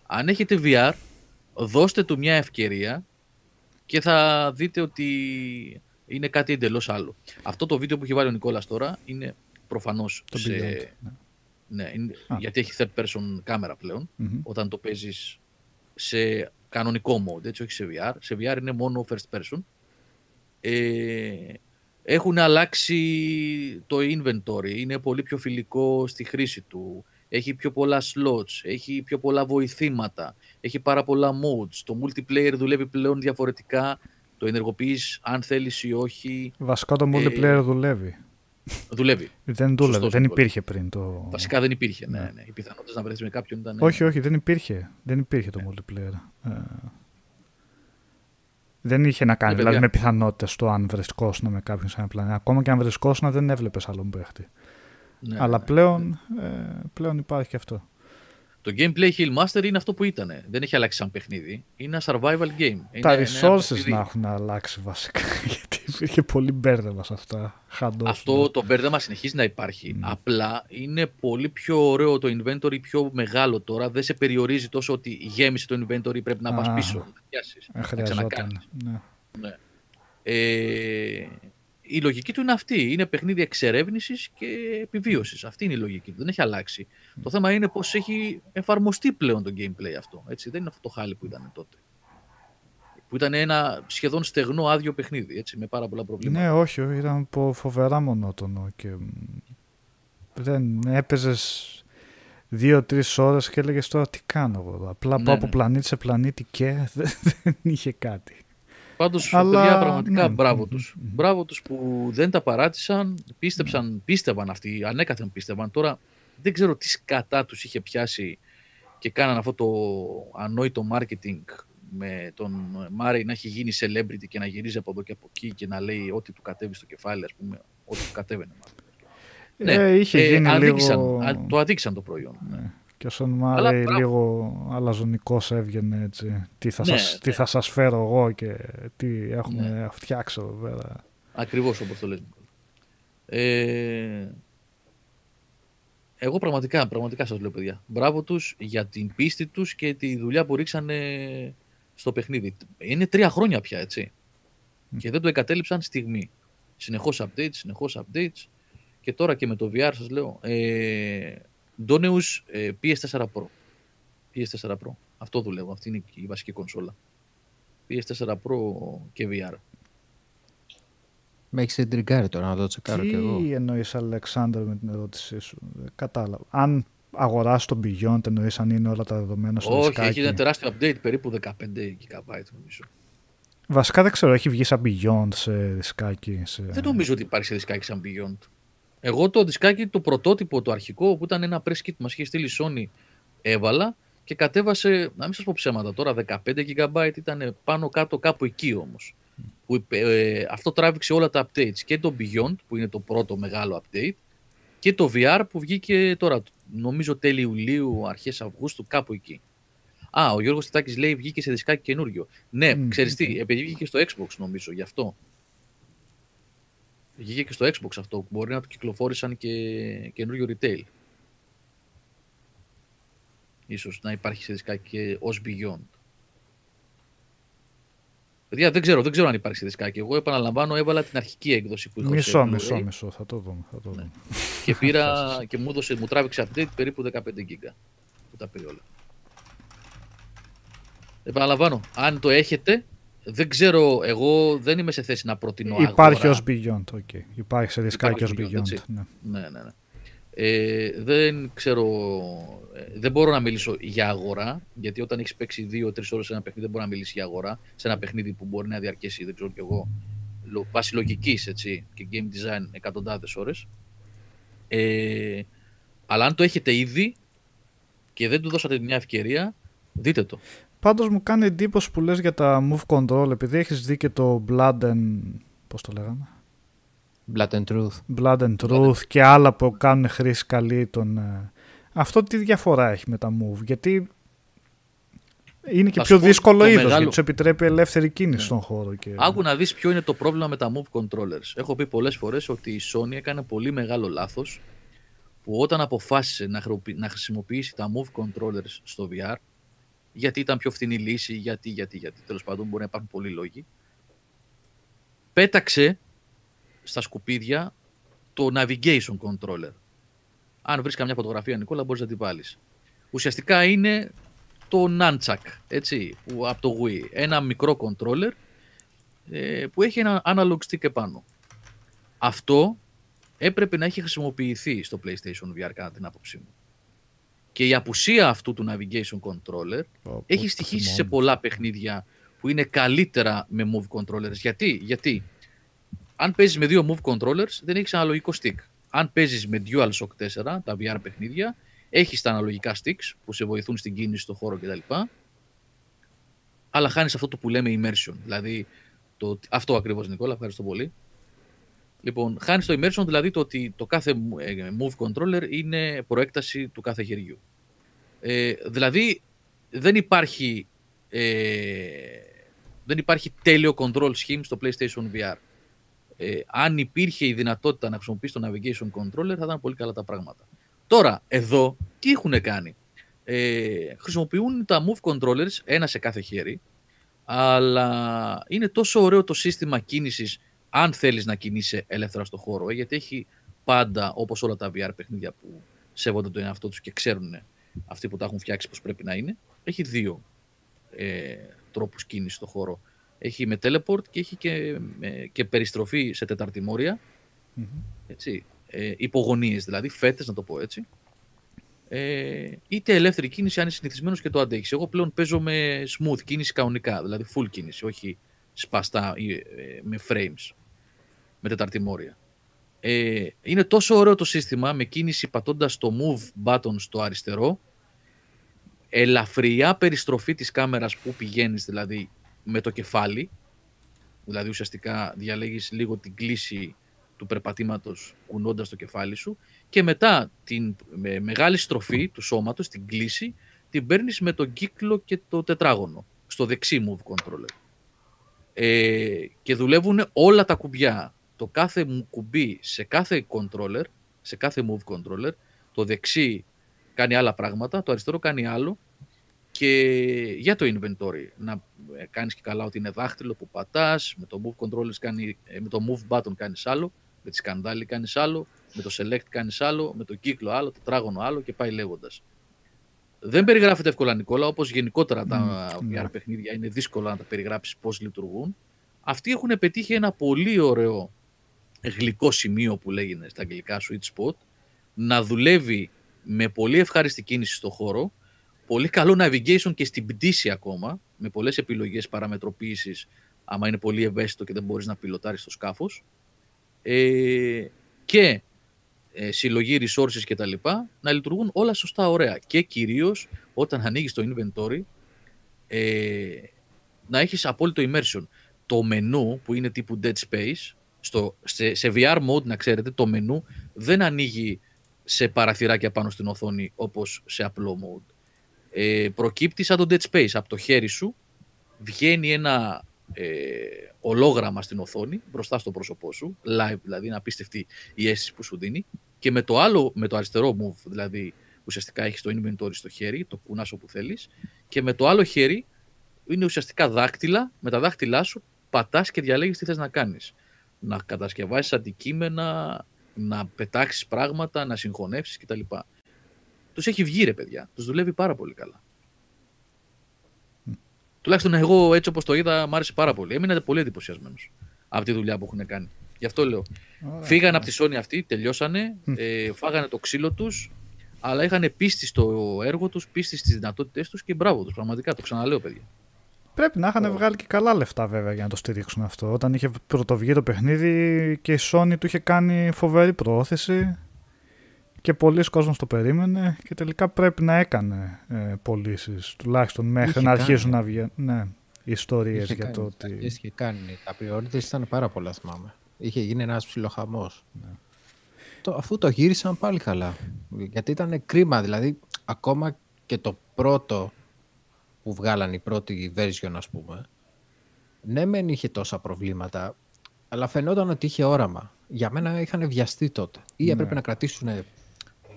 Αν έχετε VR, δώστε του μια ευκαιρία και θα δείτε ότι είναι κάτι εντελώς άλλο. Αυτό το βίντεο που έχει βάλει ο Νικόλας τώρα είναι προφανώς Το σε... Beyond, ναι. Ναι, είναι- Α. γιατί έχει third person κάμερα πλέον, Μμμ. όταν το παίζεις σε κανονικό mode, έτσι, όχι σε VR. Σε VR είναι μόνο first person. Ε, έχουν αλλάξει το inventory, είναι πολύ πιο φιλικό στη χρήση του. Έχει πιο πολλά slots, έχει πιο πολλά βοηθήματα, έχει πάρα πολλά modes. Το multiplayer δουλεύει πλέον διαφορετικά, το ενεργοποιείς αν θέλεις ή όχι, Βασικά το Ε, multiplayer δουλεύει. δουλεύει. Δεν δούλευε, σωστός, δεν Νικόλα. υπήρχε πριν το... Βασικά δεν υπήρχε, ναι, Ναι. ναι. Οι πιθανότητες να βρεθείς με κάποιον ήταν... Όχι, όχι, δεν υπήρχε. Δεν υπήρχε το multiplayer. Ε, δεν είχε να κάνει Ναι, δηλαδή, παιδιά. με πιθανότητες το αν βρισκόσουν με κάποιον σε ένα πλανήτη. Ακόμα και αν βρισκόσουν δεν έβλεπες άλλον παίχτη. Ναι, Αλλά ναι. πλέον, ε, πλέον υπάρχει και αυτό. Το gameplay Hill Master είναι αυτό που ήταν. Δεν έχει αλλάξει σαν παιχνίδι. Είναι ένα survival game. Τα είναι, είναι ένα resources παιχνίδι- να έχουν αλλάξει βασικά. Γιατί υπήρχε πολύ μπέρδεμα σε αυτά. Χαντός, Αυτό το μπέρδεμα συνεχίζει να υπάρχει. Mm. Απλά είναι πολύ πιο ωραίο το inventory, πιο μεγάλο τώρα. Δεν σε περιορίζει τόσο ότι γέμισε το inventory, πρέπει να πας Α. πίσω, να πιάσεις, Ε, να χρειαζόταν. ξανακάνεις. Ναι. Ναι. Ε, η λογική του είναι αυτή. Είναι παιχνίδι εξερεύνησης και επιβίωσης. Αυτή είναι η λογική του. Δεν έχει αλλάξει. Το θέμα είναι πώς έχει εφαρμοστεί πλέον το gameplay αυτό. Έτσι. Δεν είναι αυτό το χάλι που ήταν τότε. Που ήταν ένα σχεδόν στεγνό άδειο παιχνίδι. Έτσι, με πάρα πολλά προβλήματα. ναι, όχι, όχι, ήταν πο- φοβερά μονότονο και μ, δεν έπαιζες δύο-τρεις ώρες και έλεγες τώρα τι κάνω εγώ εδώ. Απλά Ναι, πάω από ναι. πλανήτη σε πλανήτη και δεν, δεν είχε κάτι. Πάντως, Αλλά, παιδιά, πραγματικά ναι. μπράβο Μμμ, τους. μμμ. Μπράβο τους που δεν τα παράτησαν, Ναι. πίστεψαν, πίστευαν αυτοί, ανέκαθεν πίστευαν. Τώρα δεν ξέρω τι σκατά τους είχε πιάσει και κάναν αυτό το ανόητο marketing με τον Μάρι να έχει γίνει celebrity και να γυρίζει από εδώ και από εκεί και να λέει ό,τι του κατέβει στο κεφάλι, ας πούμε, ό,τι του κατέβαινε. μάλλον. Ε, είχε γίνει αδίκησαν, λίγο... α, το αδίκησαν το προϊόν. Ναι. Και ο Σον Αλλά Μάρεϊ μπράβο. λίγο αλαζονικός έβγαινε έτσι. Τι θα, Ναι, σας, τι ναι. θα σας φέρω εγώ και τι έχουμε Ναι. φτιάξει εδώ πέρα. Ακριβώς όπως το λες. Νικόλα. Ε, εγώ πραγματικά, πραγματικά σας λέω παιδιά. Μπράβο τους για την πίστη τους και τη δουλειά που ρίξανε στο παιχνίδι. Είναι τρία χρόνια πια, έτσι. Και δεν το εγκατέλειψαν στιγμή. Συνεχώς updates, συνεχώς updates. Και τώρα και με το VR σας λέω. Ε, Doneus ε, PS4 Pro. PS4 Pro. Αυτό δουλεύω. Αυτή είναι η βασική κονσόλα. PS4 Pro και VR. Με έχεις εντριγκάρει τώρα να το τσεκάρω κι εγώ. Τι εννοείς Αλεξάνδρ με την ερώτησή σου; Δεν κατάλαβα. Αν αγοράσει τον Beyond εννοείς αν είναι όλα τα δεδομένα στο Όχι, δισκάκι; έχει ένα τεράστιο update, περίπου 15 GB νομίζω. Βασικά δεν ξέρω, έχει βγει σαν Beyond σε δισκάκι. Σε... Δεν νομίζω ότι υπάρχει σε δισκάκι σαν Beyond. Εγώ το δισκάκι, το πρωτότυπο, το αρχικό, που ήταν ένα press kit που μας είχε στείλει η Sony, έβαλα και κατέβασε, να μην σας πω ψέματα τώρα, 15 GB ήταν πάνω κάτω κάπου εκεί όμως. Που, είπε- ε, αυτό τράβηξε όλα τα updates και το Beyond, που είναι το πρώτο μεγάλο update, και το VR που βγήκε τώρα, νομίζω τέλη Ιουλίου, αρχές Αυγούστου, κάπου εκεί. Α, ο Γιώργος Τιτάκης λέει βγήκε σε δισκάκι καινούριο. Ναι, Μμ, ξέρεις τι, οκ. επειδή βγήκε στο Xbox νομίζω, γι' αυτό. Βγήκε και στο Xbox αυτό, που μπορεί να το κυκλοφόρησαν και καινούριο retail. Ίσως να υπάρχει σε δισκάκι και ως Beyond. Παιδιά, δεν ξέρω, δεν ξέρω αν υπάρχει σε δισκάκι. Εγώ επαναλαμβάνω, έβαλα την αρχική έκδοση που είχα Μισό, σε μισό, Blu-ray μισό. Θα το δούμε. Θα το δούμε. και πήρα και μου, έδωσε, μου τράβηξε update περίπου 15 γίγκα που τα πήρε όλα. Επαναλαμβάνω, αν το έχετε, δεν ξέρω, εγώ δεν είμαι σε θέση να προτείνω Υπάρχει αγορά. ως Beyond, OK. Υπάρχει σε δισκάκι ως Υπάρχει Beyond, Beyond. έτσι. ναι. Ναι, ναι, ναι. Ε, δεν ξέρω, ε, δεν μπορώ να μιλήσω για αγορά, γιατί όταν έχεις παίξει δύο-τρεις ώρες σε ένα παιχνίδι, δεν μπορεί να μιλήσεις για αγορά. Σε ένα παιχνίδι που μπορεί να διαρκέσει, δεν ξέρω κι εγώ, λο- βάσει λογικής και game design εκατοντάδες ώρες. Ε, αλλά αν το έχετε ήδη και δεν του δώσατε μια ευκαιρία, δείτε το. Πάντως μου κάνει εντύπωση που λες για τα move control επειδή έχεις δει και το Blood and... Πώς το λέγαμε; Blood and Truth. Blood and Truth και άλλα που κάνουν χρήση καλή των... ε, Αυτό τι διαφορά έχει με τα move, γιατί Είναι και Θα πιο σου πω δύσκολο το είδος μεγάλο- γιατί τους επιτρέπει ελεύθερη κίνηση Ναι. στον χώρο. Και... Άκου να δεις ποιο είναι το πρόβλημα με τα move controllers. Έχω πει πολλές φορές ότι η Sony έκανε πολύ μεγάλο λάθος που όταν αποφάσισε να, χρεωποι- να χρησιμοποιήσει τα move controllers στο VR γιατί ήταν πιο φθηνή λύση, γιατί, γιατί, γιατί, τέλος πάντων μπορεί να υπάρχουν πολλοί λόγοι πέταξε στα σκουπίδια το navigation controller. Αν βρεις καμιά φωτογραφία, Νικόλα, μπορείς να την βάλεις. Ουσιαστικά είναι το nunchuck, έτσι, που, από το Wii. Ένα μικρό controller ε, που έχει ένα analog stick επάνω. Αυτό έπρεπε να έχει χρησιμοποιηθεί στο PlayStation VR κατά την άποψή μου. Και η απουσία αυτού του navigation controller Πω, έχει πω, στοιχήσει σε θυμόμαι. πολλά παιχνίδια που είναι καλύτερα με move controllers. Γιατί, γιατί; Αν παίζεις με δύο move controllers δεν έχεις αναλογικό stick. Αν παίζεις με DualShock 4, τα VR παιχνίδια, έχεις τα αναλογικά sticks που σε βοηθούν στην κίνηση, στο χώρο κτλ. Αλλά χάνεις αυτό το που λέμε immersion. Δηλαδή, το, αυτό ακριβώς Νικόλα, ευχαριστώ πολύ. Λοιπόν, χάνεις το immersion, δηλαδή το ότι το κάθε ε, move controller είναι προέκταση του κάθε χεριού. Ε, δηλαδή, δεν υπάρχει, ε, δεν υπάρχει τέλειο control scheme στο PlayStation VR. Ε, αν υπήρχε η δυνατότητα να χρησιμοποιήσει το navigation controller θα ήταν πολύ καλά τα πράγματα. Τώρα, εδώ, τι έχουν κάνει; Ε, χρησιμοποιούν τα move controllers, ένα σε κάθε χέρι, αλλά είναι τόσο ωραίο το σύστημα κίνησης αν θέλεις να κινείσαι ελεύθερα στο χώρο, ε, γιατί έχει πάντα, όπως όλα τα VR παιχνίδια που σέβονται τον εαυτό τους και ξέρουν αυτοί που τα έχουν φτιάξει πώς πρέπει να είναι, έχει δύο ε, τρόπους κίνησης στο χώρο. Έχει με teleport και έχει και, με- και περιστροφή σε τεταρτημόρια, Μμμ. έτσι, ε, υπογωνίες δηλαδή, φέτες να το πω έτσι. Ε, είτε ελεύθερη κίνηση αν είσαι συνηθισμένος και το αντέχεις. Εγώ πλέον παίζω με smooth κίνηση κανονικά, δηλαδή full κίνηση, όχι σπαστά ή, ε, με frames, με τεταρτημόρια. Ε, είναι τόσο ωραίο το σύστημα με κίνηση πατώντας το move button στο αριστερό, ελαφριά περιστροφή της κάμερας που πηγαίνεις δηλαδή με το κεφάλι, δηλαδή ουσιαστικά διαλέγεις λίγο την κλίση του περπατήματος κουνώντας το κεφάλι σου και μετά την με μεγάλη στροφή του σώματος, την κλίση, την παίρνεις με τον κύκλο και το τετράγωνο, στο δεξί move controller. Ε, και δουλεύουν όλα τα κουμπιά. Το κάθε μου κουμπί σε κάθε controller, σε κάθε move controller, το δεξί κάνει άλλα πράγματα, το αριστερό κάνει άλλο και για το inventory να ε, κάνεις και καλά ότι είναι δάχτυλο που πατάς, με το move controllers κάνει, ε, με το move button κάνεις άλλο, με τη σκανδάλη κάνεις άλλο, με το select κάνεις άλλο, με το κύκλο άλλο, τετράγωνο άλλο και πάει λέγοντας. Δεν περιγράφεται εύκολα Νικόλα, όπως γενικότερα τα Μμ, VR ναι. παιχνίδια είναι δύσκολα να τα περιγράψεις πώς λειτουργούν. Αυτοί έχουν πετύχει ένα πολύ ωραίο γλυκό σημείο που λέγεται στα αγγλικά sweet spot, να δουλεύει με πολύ ευχάριστη κίνηση στο χώρο, πολύ καλό navigation και στην πτήση ακόμα, με πολλές επιλογές παραμετροποίησης, άμα είναι πολύ ευαίσθητο και δεν μπορείς να πιλωτάρεις το σκάφος, ε, και ε, συλλογή resources και τα λοιπά, να λειτουργούν όλα σωστά ωραία. Και κυρίως όταν ανοίγεις το inventory, ε, να έχεις απόλυτο immersion. Το μενού που είναι τύπου Dead Space, στο, σε, σε VR mode να ξέρετε, το μενού δεν ανοίγει σε παραθυράκια πάνω στην οθόνη όπως σε απλό mode. Ε, προκύπτει σαν το Dead Space. Από το χέρι σου βγαίνει ένα ε, ολόγραμμα στην οθόνη μπροστά στο πρόσωπό σου, live δηλαδή, είναι απίστευτη η αίσθηση που σου δίνει και με το άλλο, με το αριστερό move, δηλαδή ουσιαστικά έχεις το inventory στο χέρι, το κουνάς όπου θέλεις και με το άλλο χέρι είναι ουσιαστικά δάχτυλα, με τα δάχτυλά σου πατάς και διαλέγεις τι θες να κάνεις. Να κατασκευάσεις αντικείμενα, να πετάξεις πράγματα, να συγχωνεύσεις κτλ. Τους έχει βγει ρε παιδιά, τους δουλεύει πάρα πολύ καλά. Τουλάχιστον εγώ έτσι όπως το είδα μ' άρεσε πάρα πολύ. Έμεινα πολύ εντυπωσιασμένος από τη δουλειά που έχουν κάνει. Γι' αυτό λέω. Ωραία. Φύγανε από τη Sony αυτή, τελειώσανε, Μμ. ε, φάγανε το ξύλο τους, αλλά είχαν πίστη στο έργο τους, πίστη στις δυνατότητές τους και μπράβο τους. Πραγματικά το ξαναλέω παιδιά. Πρέπει να είχαν βγάλει και καλά λεφτά βέβαια για να το στηρίξουν αυτό. Όταν είχε πρωτοβγεί το παιχνίδι και η Sony του είχε κάνει φοβερή προώθηση και πολλοί κόσμος το περίμενε και τελικά πρέπει να έκανε ε, πωλήσεις τουλάχιστον μέχρι Είχε να κάνει. αρχίσουν να βγαίνουν ναι, οι ιστορίες Είχε για κάνει, το στις ότι... αρχές Είχε κάνει. Τα priorities ήταν πάρα πολλά, θυμάμαι. Είχε γίνει ένας ψιλοχαμός. Ναι. Το, αφού το γύρισαν πάλι καλά. Γιατί ήταν κρίμα. Δηλαδή, ακόμα και το πρώτο που βγάλαν η πρώτη version ας πούμε, ναι μεν είχε τόσα προβλήματα, αλλά φαινόταν ότι είχε όραμα. Για μένα είχαν βιαστεί τότε. Ή Ναι. έπρεπε να κρατήσουν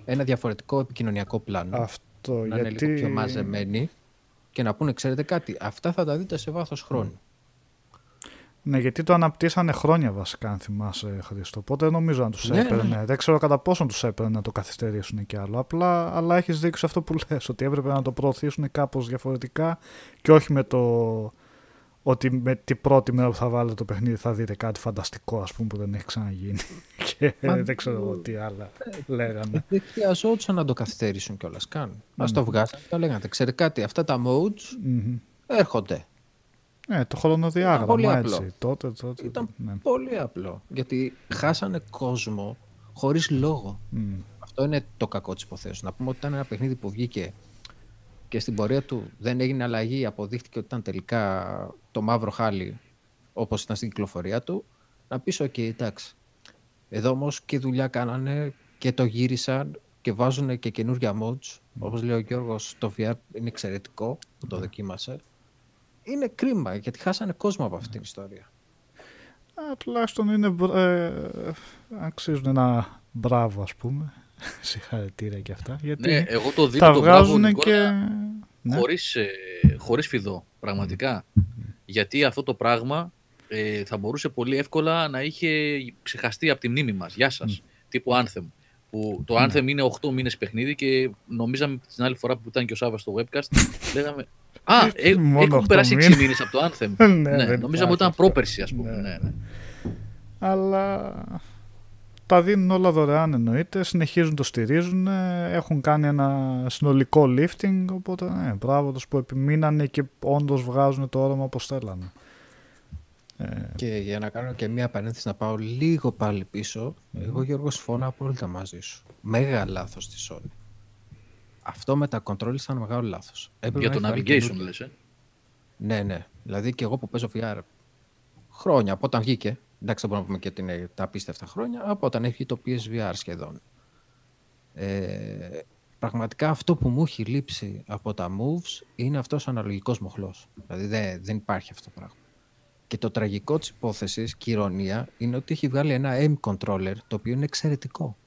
ένα διαφορετικό επικοινωνιακό πλάνο. Αυτό να είναι γιατί... λίγο πιο μαζεμένοι και να πούνε, ξέρετε κάτι, αυτά θα τα δείτε σε βάθος χρόνου. Ναι, γιατί το αναπτύσσανε χρόνια βασικά, αν θυμάσαι, Χρήστο. Οπότε δεν νομίζω να τους Ναι, έπαιρνε. ναι. Δεν ξέρω κατά πόσον τους έπαιρνε να το καθυστερήσουν κι άλλο. Απλά, αλλά έχεις δίκιο σε αυτό που λες, ότι έπρεπε να το προωθήσουν κάπως διαφορετικά και όχι με το ότι με την πρώτη μέρα που θα βάλετε το παιχνίδι θα δείτε κάτι φανταστικό, ας πούμε, που δεν έχει ξαναγίνει. και Μα- δεν ξέρω εγώ τι άλλα λέγανε. Δεν χρειαζόντουσαν να το καθυστερήσουν κιόλας καν. Α Ναι. το βγάζανε και λέγανε, ξέρετε κάτι, αυτά τα modes Μμμ. έρχονται. Ναι, το χρονοδιάγραμμα πολύ έτσι. απλό. Τότε, τότε. Ήταν ναι. πολύ απλό. Γιατί χάσανε κόσμο χωρίς λόγο. Μμ. Αυτό είναι το κακό της υποθέσεως. Να πούμε ότι ήταν ένα παιχνίδι που βγήκε και στην πορεία του δεν έγινε αλλαγή, αποδείχτηκε ότι ήταν τελικά το μαύρο χάλι όπως ήταν στην κυκλοφορία του. Να πεις, οκ, εντάξει. Εδώ όμως και δουλειά κάνανε και το γύρισαν και βάζουν και καινούργια modes. Όπως λέει ο Γιώργος, το VR είναι εξαιρετικό που το δοκίμασε. Είναι κρίμα γιατί χάσανε κόσμο από αυτήν την ιστορία. Α, τουλάχιστον είναι, μπρα- ε, αξίζουν ένα μπράβο ας πούμε. Συγχαρητήρια και αυτά. Γιατί Ναι, εγώ το δίνω τα το μπράβο, βγάζουν Νικόλα, και... Ναι. χωρίς, ε, χωρίς φιδό, πραγματικά. Γιατί αυτό το πράγμα ε, θα μπορούσε πολύ εύκολα να είχε ξεχαστεί από τη μνήμη μας. Γεια σας. Τύπου Anthem. Που το Ναι. Anthem είναι 8 μήνες παιχνίδι και νομίζαμε την άλλη φορά που ήταν και ο Σάββας στο webcast, λέγαμε Α, ε, Μόνο έχουν 8 περάσει 6 μήνες. μήνες από το Anthem. Ναι, ναι, δεν νομίζαμε υπάρχει ότι ήταν αυτό. πρόπερση, ας πούμε. Ναι. Ναι, ναι. Αλλά τα δίνουν όλα δωρεάν εννοείται, συνεχίζουν το στηρίζουν, ε, έχουν κάνει ένα συνολικό lifting, οπότε ναι, μπράβο τους που επιμείνανε και όντως βγάζουν το όραμα όπως θέλανε. Ε, Και για να κάνω και μία παρένθεση να πάω λίγο πάλι πίσω, εγώ Γιώργος συμφωνώ απόλυτα μαζί σου. Μέγα λάθος της Sony. Αυτό με τα controls ήταν μεγάλο λάθος. Έπρεπε Για να το έχει βάλει navigation, καινούργια. λες, ε. Ναι, ναι. Δηλαδή και εγώ που παίζω VR χρόνια από όταν βγήκε, εντάξει δεν μπορούμε να πούμε και ότι είναι τα απίστευτα χρόνια, από όταν έχει το PSVR σχεδόν. Ε, πραγματικά αυτό που μου έχει λείψει από τα moves είναι αυτός ο αναλογικός μοχλός. Δηλαδή δεν, δεν υπάρχει αυτό το πράγμα. Και το τραγικό της υπόθεσης και η ηρωνία είναι ότι έχει βγάλει ένα aim controller το οποίο είναι εξαιρετικό.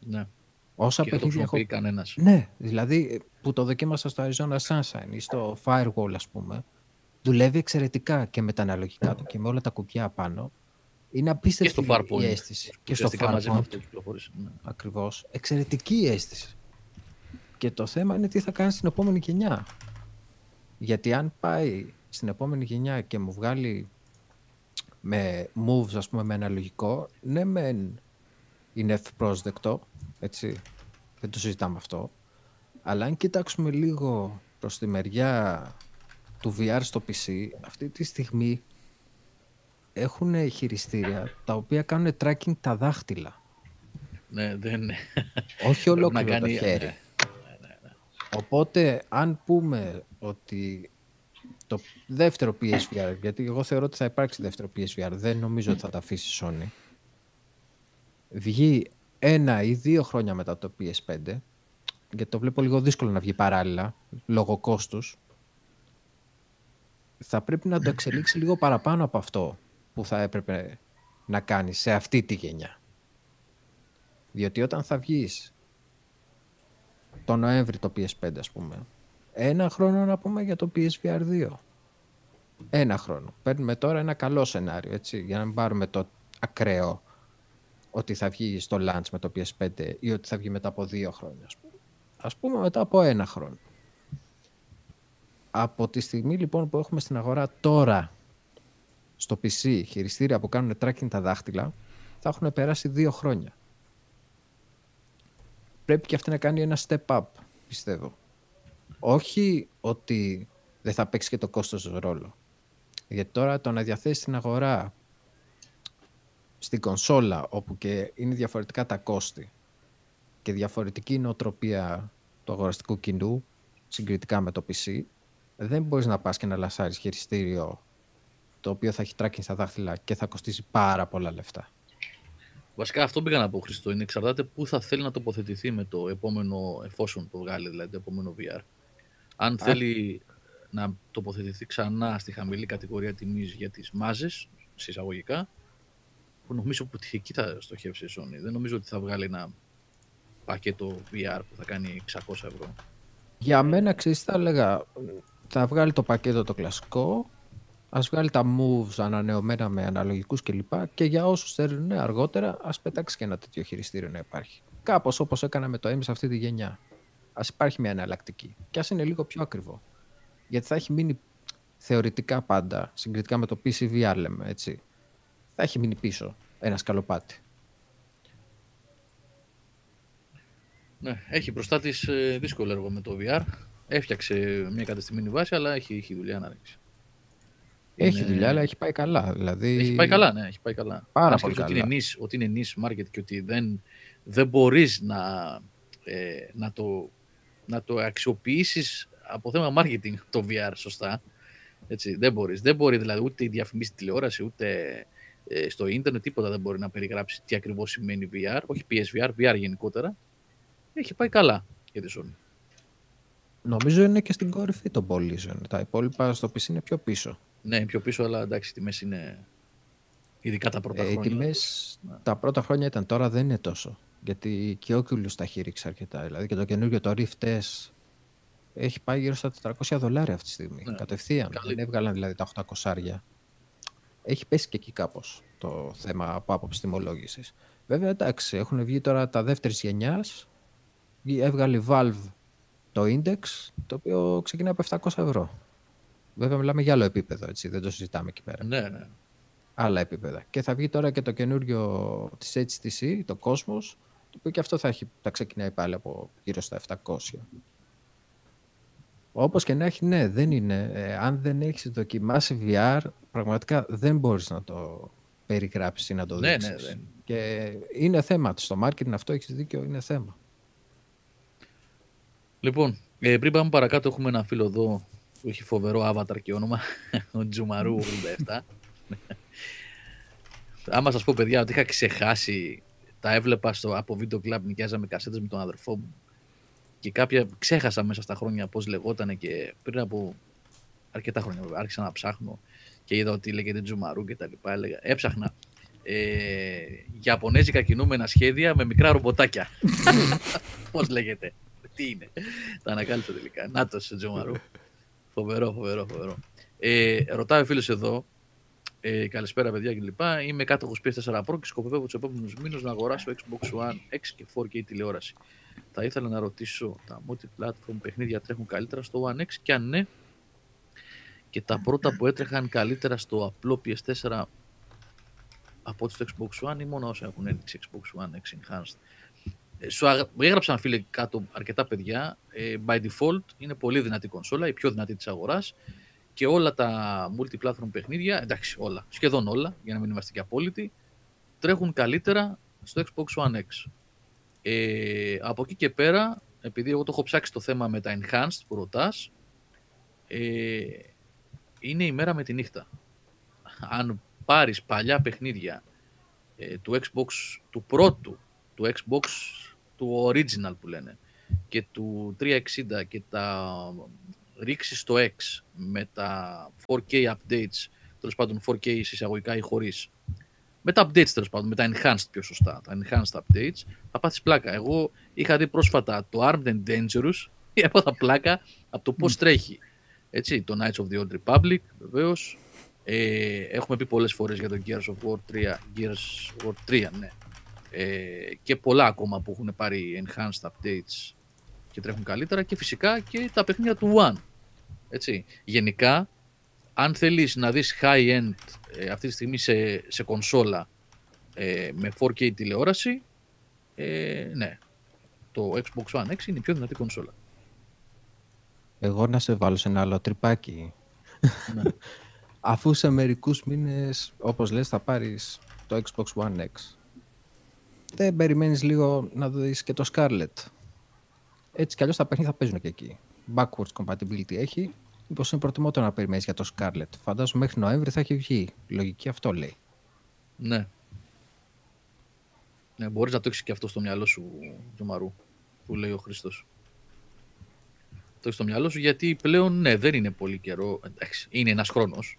Ναι. Όσα Και δεν το παιχνίδια έχω χρησιμοποιεί κανένας. ναι, δηλαδή που το δοκίμασα στο Arizona Sunshine ή στο Firewall ας πούμε, δουλεύει εξαιρετικά και με τα αναλογικά του και με όλα τα κουμπιά πάνω. Είναι Και απίστευτη στο Farpoint. η αίσθηση. Και στο Ουσιαστικά μαζί με Farpoint, αυτό κυκλοφόρησε. Ναι. ακριβώς. Εξαιρετική η αίσθηση. Και το θέμα είναι τι θα κάνει στην επόμενη γενιά. Γιατί αν πάει στην επόμενη γενιά και μου βγάλει με moves, ας πούμε, με αναλογικό, ναι μεν είναι ευπρόσδεκτο, έτσι, δεν το συζητάμε αυτό, αλλά αν κοιτάξουμε λίγο προς τη μεριά του VR στο PC, αυτή τη στιγμή έχουν χειριστήρια τα οποία κάνουν tracking τα δάχτυλα. Ναι, δεν Όχι Πρέπει να ολόκληρο κάνει- το χέρι. ναι. Οπότε, αν πούμε ότι το δεύτερο PSVR, γιατί εγώ θεωρώ ότι θα υπάρξει δεύτερο PSVR, δεν νομίζω ότι θα τα αφήσει η Sony, βγει ένα ή δύο χρόνια μετά το PS5, γιατί το βλέπω λίγο δύσκολο να βγει παράλληλα, λόγω κόστους, θα πρέπει να το εξελίξει λίγο παραπάνω από αυτό που θα έπρεπε να κάνει σε αυτή τη γενιά. Διότι όταν θα βγεις το Νοέμβρη το PS5 ας πούμε, ένα χρόνο να πούμε για το PSVR 2. Ένα χρόνο. Παίρνουμε τώρα ένα καλό σενάριο, έτσι, για να μην πάρουμε το ακραίο ότι θα βγει στο launch με το PS5 ή ότι θα βγει μετά από δύο χρόνια. Ας πούμε, ας πούμε μετά από ένα χρόνο. Από τη στιγμή λοιπόν που έχουμε στην αγορά τώρα στο PC χειριστήρια που κάνουν tracking τα δάχτυλα, θα έχουν περάσει δύο χρόνια. Πρέπει και αυτή να κάνει ένα step up, πιστεύω. Όχι ότι δεν θα παίξει και το κόστος ρόλο. Γιατί τώρα το να διαθέσεις την αγορά στην κονσόλα, όπου και είναι διαφορετικά τα κόστη και διαφορετική η νοοτροπία του αγοραστικού κοινού συγκριτικά με το PC, δεν μπορείς να πας και να λασάρεις χειριστήριο το οποίο θα έχει tracking στα δάχτυλα και θα κοστίσει πάρα πολλά λεφτά. Βασικά αυτό πήγα να πω Χριστό. Είναι εξαρτάται πού θα θέλει να τοποθετηθεί με το επόμενο, εφόσον το βγάλει δηλαδή το επόμενο VR. Αν θέλει να τοποθετηθεί ξανά στη χαμηλή κατηγορία τιμής για τις μάζες, συσσαγωγικά, που νομίζω ότι εκεί θα στοχεύσει η Sony. Δεν νομίζω ότι θα βγάλει ένα πακέτο VR που θα κάνει 600 ευρώ. Για μένα, ξέρεις, θα έλεγα, θα βγάλει το πακέτο το κλασικό, ας βγάλει τα moves ανανεωμένα με αναλογικούς κλπ. Και για όσους θέλουν αργότερα, ας πετάξει και ένα τέτοιο χειριστήριο να υπάρχει. Κάπως όπως έκανα με το M σε αυτή τη γενιά. Ας υπάρχει μια εναλλακτική. Και ας είναι λίγο πιο ακριβό. Γιατί θα έχει μείνει θεωρητικά πάντα, συγκριτικά με το PCVR λέμε, έτσι. Θα έχει μείνει πίσω ένα σκαλοπάτι. Ναι, έχει μπροστά της δύσκολο έργο με το VR. Έφτιαξε μια κατεστημένη βάση, αλλά έχει, έχει δουλειά να ρίξει. Έχει Είναι- δουλειά, αλλά έχει πάει καλά. Δηλαδή... Έχει πάει καλά, ναι, έχει πάει καλά. Πάρα Αν πολύ σκεφτείς καλά. Ότι είναι, niche, ότι είναι niche market και ότι δεν, δεν μπορείς να, ε, να, το, να το αξιοποιήσεις από θέμα marketing το VR σωστά. Έτσι, δεν μπορείς. Δεν μπορεί δηλαδή ούτε η διαφημίση στη τηλεόραση, ούτε ε, στο ίντερνετ, τίποτα δεν μπορεί να περιγράψει τι ακριβώς σημαίνει VR. Όχι PSVR, VR γενικότερα. Έχει πάει καλά για τη Sony. Νομίζω είναι και στην κορυφή των πωλήσεων. Τα υπόλοιπα στο PC είναι πιο πίσω. Ναι, πιο πίσω, αλλά εντάξει, οι τιμές είναι ειδικά τα πρώτα Ε, οι χρόνια. τιμές Ναι. τα πρώτα χρόνια ήταν, τώρα δεν είναι τόσο. Γιατί και ο Oculus τα έχει ρίξει αρκετά. Δηλαδή και το καινούργιο το Rift S έχει πάει γύρω στα 400 δολάρια αυτή τη στιγμή. Ναι. Κατευθείαν. Καλή. Δεν έβγαλαν δηλαδή τα 800 άρια. Έχει πέσει και εκεί κάπως το θέμα από άποψη τιμολόγησης. Βέβαια εντάξει, έχουν βγει τώρα τα δεύτερης γενιάς. Έβγαλε η Valve το Index, το οποίο ξεκινάει από 700 ευρώ. Βέβαια μιλάμε για άλλο επίπεδο, έτσι, δεν το συζητάμε εκεί πέρα Ναι, ναι. άλλα επίπεδα. Και θα βγει τώρα και το καινούριο της HTC, το Cosmos, το οποίο και αυτό θα, έχει, θα ξεκινάει πάλι από γύρω στα 700. Όπως και να έχει, ναι, δεν είναι. Ε, αν δεν έχεις δοκιμάσει VR, πραγματικά δεν μπορείς να το περιγράψεις ή να το Ναι, δείξεις. ναι, δεν. Και είναι θέμα. Στο marketing αυτό έχεις δίκιο, είναι θέμα. Λοιπόν, ε, πριν πάμε παρακάτω, έχουμε ένα φίλο εδώ που έχει φοβερό avatar και όνομα, ο Τζουμαρού 87. Άμα σας πω, παιδιά, ότι είχα ξεχάσει, τα έβλεπα στο, από βίντεο κλαμπ, νοικιάζαμε κασέτες με τον αδερφό μου και κάποια ξέχασα μέσα στα χρόνια πώς λεγότανε και πριν από αρκετά χρόνια βέβαια, άρχισα να ψάχνω και είδα ότι λέγεται Τζουμαρού και τα λοιπά. Έλεγα, έψαχνα ε, Ιαπωνέζικα κινούμενα σχέδια με μικρά ρομποτάκια. πώς λέγεται. Τι είναι. Τα ανακάλυψα τελικά. Νάτος Τζομαρού. φοβερό, φοβερό, φοβερό. Ε, ρωτάει ο φίλος εδώ, ε, καλησπέρα παιδιά κλπ. Είμαι κάτοχος PS4 Pro και σκοπεύω τους επόμενους μήνες να αγοράσω Xbox One X και 4K τηλεόραση. Θα ήθελα να ρωτήσω, τα multi-platform παιχνίδια τρέχουν καλύτερα στο One X; Και αν ναι, και τα πρώτα που έτρεχαν καλύτερα στο απλό PS4 από ό,τι στο Xbox One ή μόνο όσα έχουν ένοιξη Xbox One X Enhanced; Ε, Σου αγ- μου έγραψαν φίλε κάτω αρκετά παιδιά. Ε, by default είναι πολύ δυνατή κονσόλα, η πιο δυνατή της αγοράς και όλα τα multi-platform παιχνίδια, εντάξει όλα, σχεδόν όλα, για να μην είμαστε και απόλυτοι, τρέχουν καλύτερα στο Xbox One X. Ε, από εκεί και πέρα, επειδή εγώ το έχω ψάξει το θέμα με τα enhanced που ρωτάς, ε, είναι η μέρα με τη νύχτα. Αν πάρεις παλιά παιχνίδια ε, του Xbox, του πρώτου, του Xbox, του original που λένε, και του 360 και τα ρίξει στο X με τα 4K updates, τέλος πάντων 4K εισαγωγικά ή χωρίς, με τα updates τέλος πάντων, με τα enhanced πιο σωστά, τα enhanced updates, θα πάθεις πλάκα. Εγώ είχα δει πρόσφατα το Armed and Dangerous, έπαθα πλάκα από το πώς τρέχει. Έτσι, το Knights of the Old Republic, βεβαίως. Ε, έχουμε πει πολλές φορές για το Gears of War 3, Gears of War 3, ναι. Ε, και πολλά ακόμα που έχουν πάρει enhanced updates και τρέχουν καλύτερα και φυσικά και τα παιχνίδια του One. Έτσι. Γενικά, αν θέλεις να δεις high-end ε, αυτή τη στιγμή σε, σε κονσόλα ε, με 4K τηλεόραση, ε, ναι, το Xbox One X είναι η πιο δυνατή κονσόλα. Εγώ να σε βάλω σε ένα άλλο τρυπάκι. Ναι. Αφού σε μερικούς μήνες, όπως λες, θα πάρεις το Xbox One X. Δεν περιμένεις λίγο να δεις και το Scarlet. Έτσι κι αλλιώς τα παιχνίδια θα παίζουν και εκεί. Backwards compatibility έχει. Μήπως είναι προτιμότερο να περιμένεις για το Scarlet. Φαντάζομαι μέχρι Νοέμβρη θα έχει βγει. Λογική αυτό λέει. Ναι. Ναι, μπορείς να το έχεις και αυτό στο μυαλό σου, Τζομαρού, που λέει ο Χριστός. το έχεις στο μυαλό σου, γιατί πλέον ναι, δεν είναι πολύ καιρό. Εντάξει, είναι ένας χρόνος.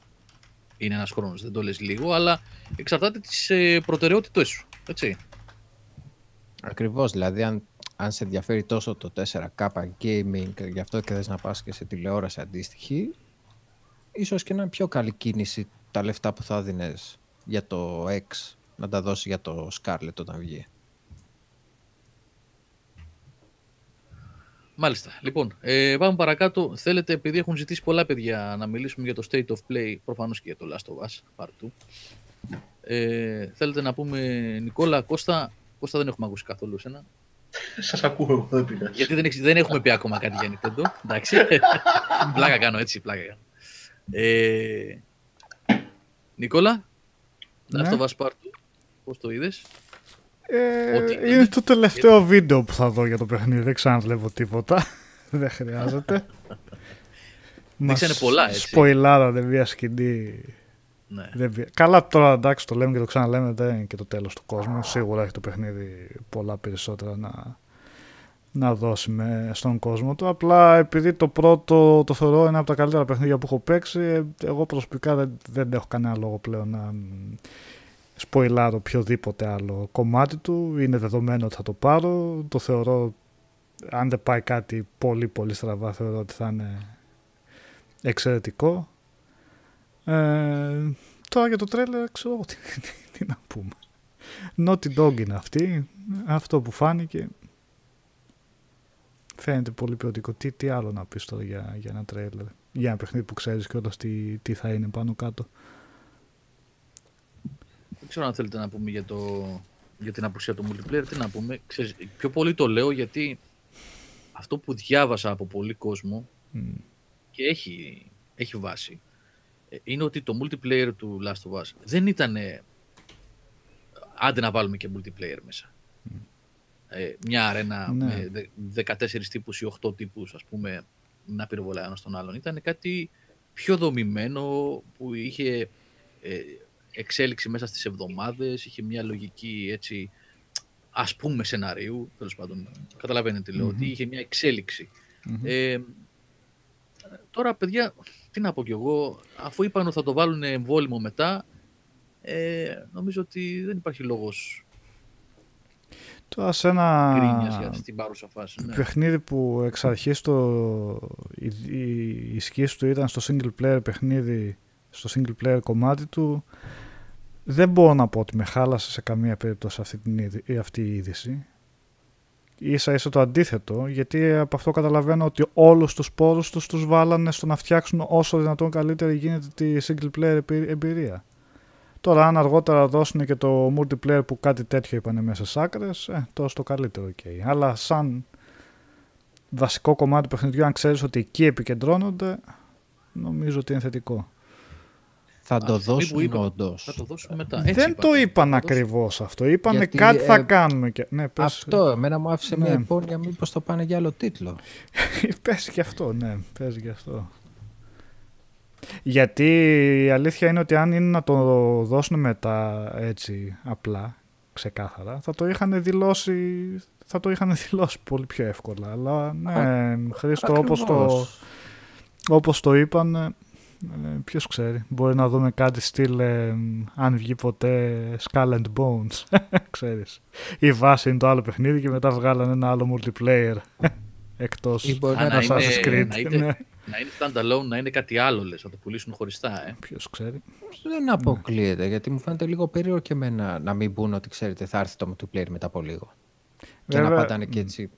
Είναι ένας χρόνος, δεν το λες λίγο, αλλά εξαρτάται τις ε, προτεραιότητες σου. Έτσι. Ακριβώς, δηλαδή αν, αν σε ενδιαφέρει τόσο το 4K gaming, γι' αυτό και θες να πας και σε τηλεόραση αντίστοιχη, ίσως και να είναι πιο καλή κίνηση τα λεφτά που θα δίνεις για το X να τα δώσεις για το Scarlet όταν βγει. Μάλιστα. Λοιπόν, ε, πάμε παρακάτω. Θέλετε, επειδή έχουν ζητήσει πολλά παιδιά να μιλήσουμε για το State of Play, προφανώς και για το Last of Us, part 2. Ε, θέλετε να πούμε, Νικόλα, Κώστα, Κώστα δεν έχουμε ακούσει καθόλου εσένα. Σας ακούω εγώ, δεν πειράζει. Γιατί δεν, έχεις- δεν έχουμε πει ακόμα κάτι για Nintendo. Εντάξει. πλάκα κάνω, έτσι, πλάκα κάνω. Ε, Νικόλα, Ναι. Last of Us part 2, πώς το είδες; Ε, Ό,τι είναι είναι. το τελευταίο βίντεο που θα δω για το παιχνίδι. Δεν ξαναβλέπω τίποτα. δεν χρειάζεται. Δείξανε πολλά, έτσι. Σποϊλάρανε μια σκηνή. Ναι. Δεν βγα- Καλά τώρα εντάξει το λέμε και το ξαναλέμε δεν είναι και το τέλος του κόσμου. Σίγουρα έχει το παιχνίδι πολλά περισσότερα να, να δώσει με, στον κόσμο του. Απλά επειδή το πρώτο το θεωρώ ένα από τα καλύτερα παιχνίδια που έχω παίξει, ε, εγώ προσωπικά δεν, δεν έχω κανένα λόγο πλέον να μ, σποϊλάρω οποιοδήποτε άλλο κομμάτι του. Είναι δεδομένο ότι θα το πάρω. Το θεωρώ, αν δεν πάει κάτι πολύ πολύ στραβά, θεωρώ ότι θα είναι εξαιρετικό. Ε, τώρα για το τρέλερ ξέρω εγώ τι, τι, τι να πούμε. Naughty Dog είναι αυτή. Αυτό που φάνηκε φαίνεται πολύ ποιοτικό. Τι, τι άλλο να πεις τώρα για, για ένα τρέλερ. Για ένα παιχνίδι που ξέρεις κιόλας τι, τι θα είναι πάνω κάτω. Δεν ξέρω αν θέλετε να πούμε για, το, για την απουσία του multiplayer. Τι να πούμε. Ξέρεις, πιο πολύ το λέω γιατί αυτό που διάβασα από πολύ κόσμο Μμ. και έχει, έχει βάση ε, είναι ότι το multiplayer του Last of Us δεν ήταν άντε να βάλουμε και multiplayer μέσα. Ε, μια αρένα Ναι. με δε- 14 τύπους ή 8 τύπους ας πούμε να πυροβολάει ένας τον άλλον. Ήταν κάτι πιο δομημένο που είχε ε, εξέλιξη μέσα στις εβδομάδες, είχε μια λογική έτσι ας πούμε σεναρίου, τέλος πάντων, καταλαβαίνετε τι λέω, Μμμ. ότι είχε μια εξέλιξη. Μμμ. Ε, τώρα, παιδιά, τι να πω κι εγώ, αφού είπαν ότι θα το βάλουν εμβόλυμο μετά, ε, νομίζω ότι δεν υπάρχει λόγος Τώρα σε ένα γκρίνιας για στην παρούσα φάση. Ναι. παιχνίδι που εξ αρχής το, η, η, η σκίση του ήταν στο single player παιχνίδι, στο single player κομμάτι του, δεν μπορώ να πω ότι με χάλασε σε καμία περίπτωση αυτή, την, είδη- αυτή η είδηση. Ίσα ίσα το αντίθετο, γιατί από αυτό καταλαβαίνω ότι όλους τους πόρους τους τους βάλανε στο να φτιάξουν όσο δυνατόν καλύτερη γίνεται τη single player επι- εμπειρία. Τώρα αν αργότερα δώσουν και το multiplayer που κάτι τέτοιο είπανε μέσα στις άκρες, ε, τόσο το καλύτερο οκ. Αλλά σαν βασικό κομμάτι του παιχνιδιού, αν ξέρεις ότι εκεί επικεντρώνονται, νομίζω ότι είναι θετικό. Θα Από το τη στιγμή που δώσουν είπαμε, όντως. Θα το δώσουμε μετά. Έτσι Δεν είπατε. το είπαν Θα το δώσουμε. ακριβώς αυτό. Είπανε Γιατί, κάτι θα ε, κάνουμε. Και... Ναι, πες, Αυτό, εμένα μου άφησε μια Ναι. υπόνοια μήπως το πάνε για άλλο τίτλο. πες και αυτό, ναι, πες και αυτό. Γιατί η αλήθεια είναι ότι αν είναι να το δώσουν μετά έτσι απλά, ξεκάθαρα, θα το είχαν δηλώσει, θα το είχαν δηλώσει πολύ πιο εύκολα. Αλλά ναι, Χρήστο, όπως το, Ακριβώς. όπως το είπαν, ε, ποιος ξέρει. Μπορεί να δούμε κάτι στυλ ε, αν βγει ποτέ Skull and Bones, ξέρεις. Η βάση είναι το άλλο παιχνίδι και μετά βγάλανε ένα άλλο multiplayer εκτός Ή μπορεί Α, να να Assassin's είναι, Creed. να, είναι, Ναι, να είναι standalone, να είναι κάτι άλλο, λες, να το πουλήσουν χωριστά. Ε. ποιος ξέρει. Δεν αποκλείεται, γιατί μου φαίνεται λίγο περίεργο και εμένα να μην μπουν ότι ξέρετε θα έρθει το multiplayer μετά από λίγο. Και να Βέβαια, πατάνε και έτσι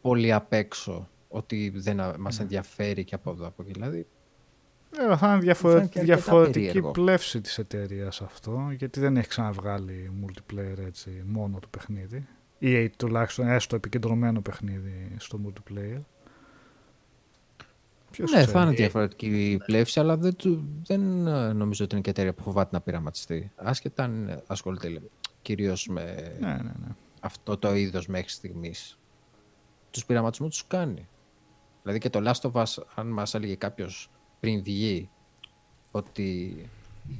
πολύ απ' έξω ότι δεν α- μας ενδιαφέρει και από εδώ από εκεί. Δηλαδή, Ε, θα είναι διαφορε- φάνηκε αρκετά διαφορετική περίεργο. πλεύση της εταιρείας αυτό, γιατί δεν έχει ξαναβγάλει multiplayer έτσι μόνο το παιχνίδι. Ή τουλάχιστον έστω επικεντρωμένο παιχνίδι στο multiplayer. Ποιος ναι, ξέρει. θα είναι διαφορετική πλεύση, αλλά δεν, του- δεν ε, νομίζω ότι είναι και εταιρεία που φοβάται να πειραματιστεί. Άσχετα αν ε, ασχολείται κυρίως με Ναι, ναι, ναι. αυτό το είδος μέχρι στιγμής. Τους πειραματισμούς τους κάνει. Δηλαδή και το Last of Us, αν μας έλεγε κάποιος πριν βγει ότι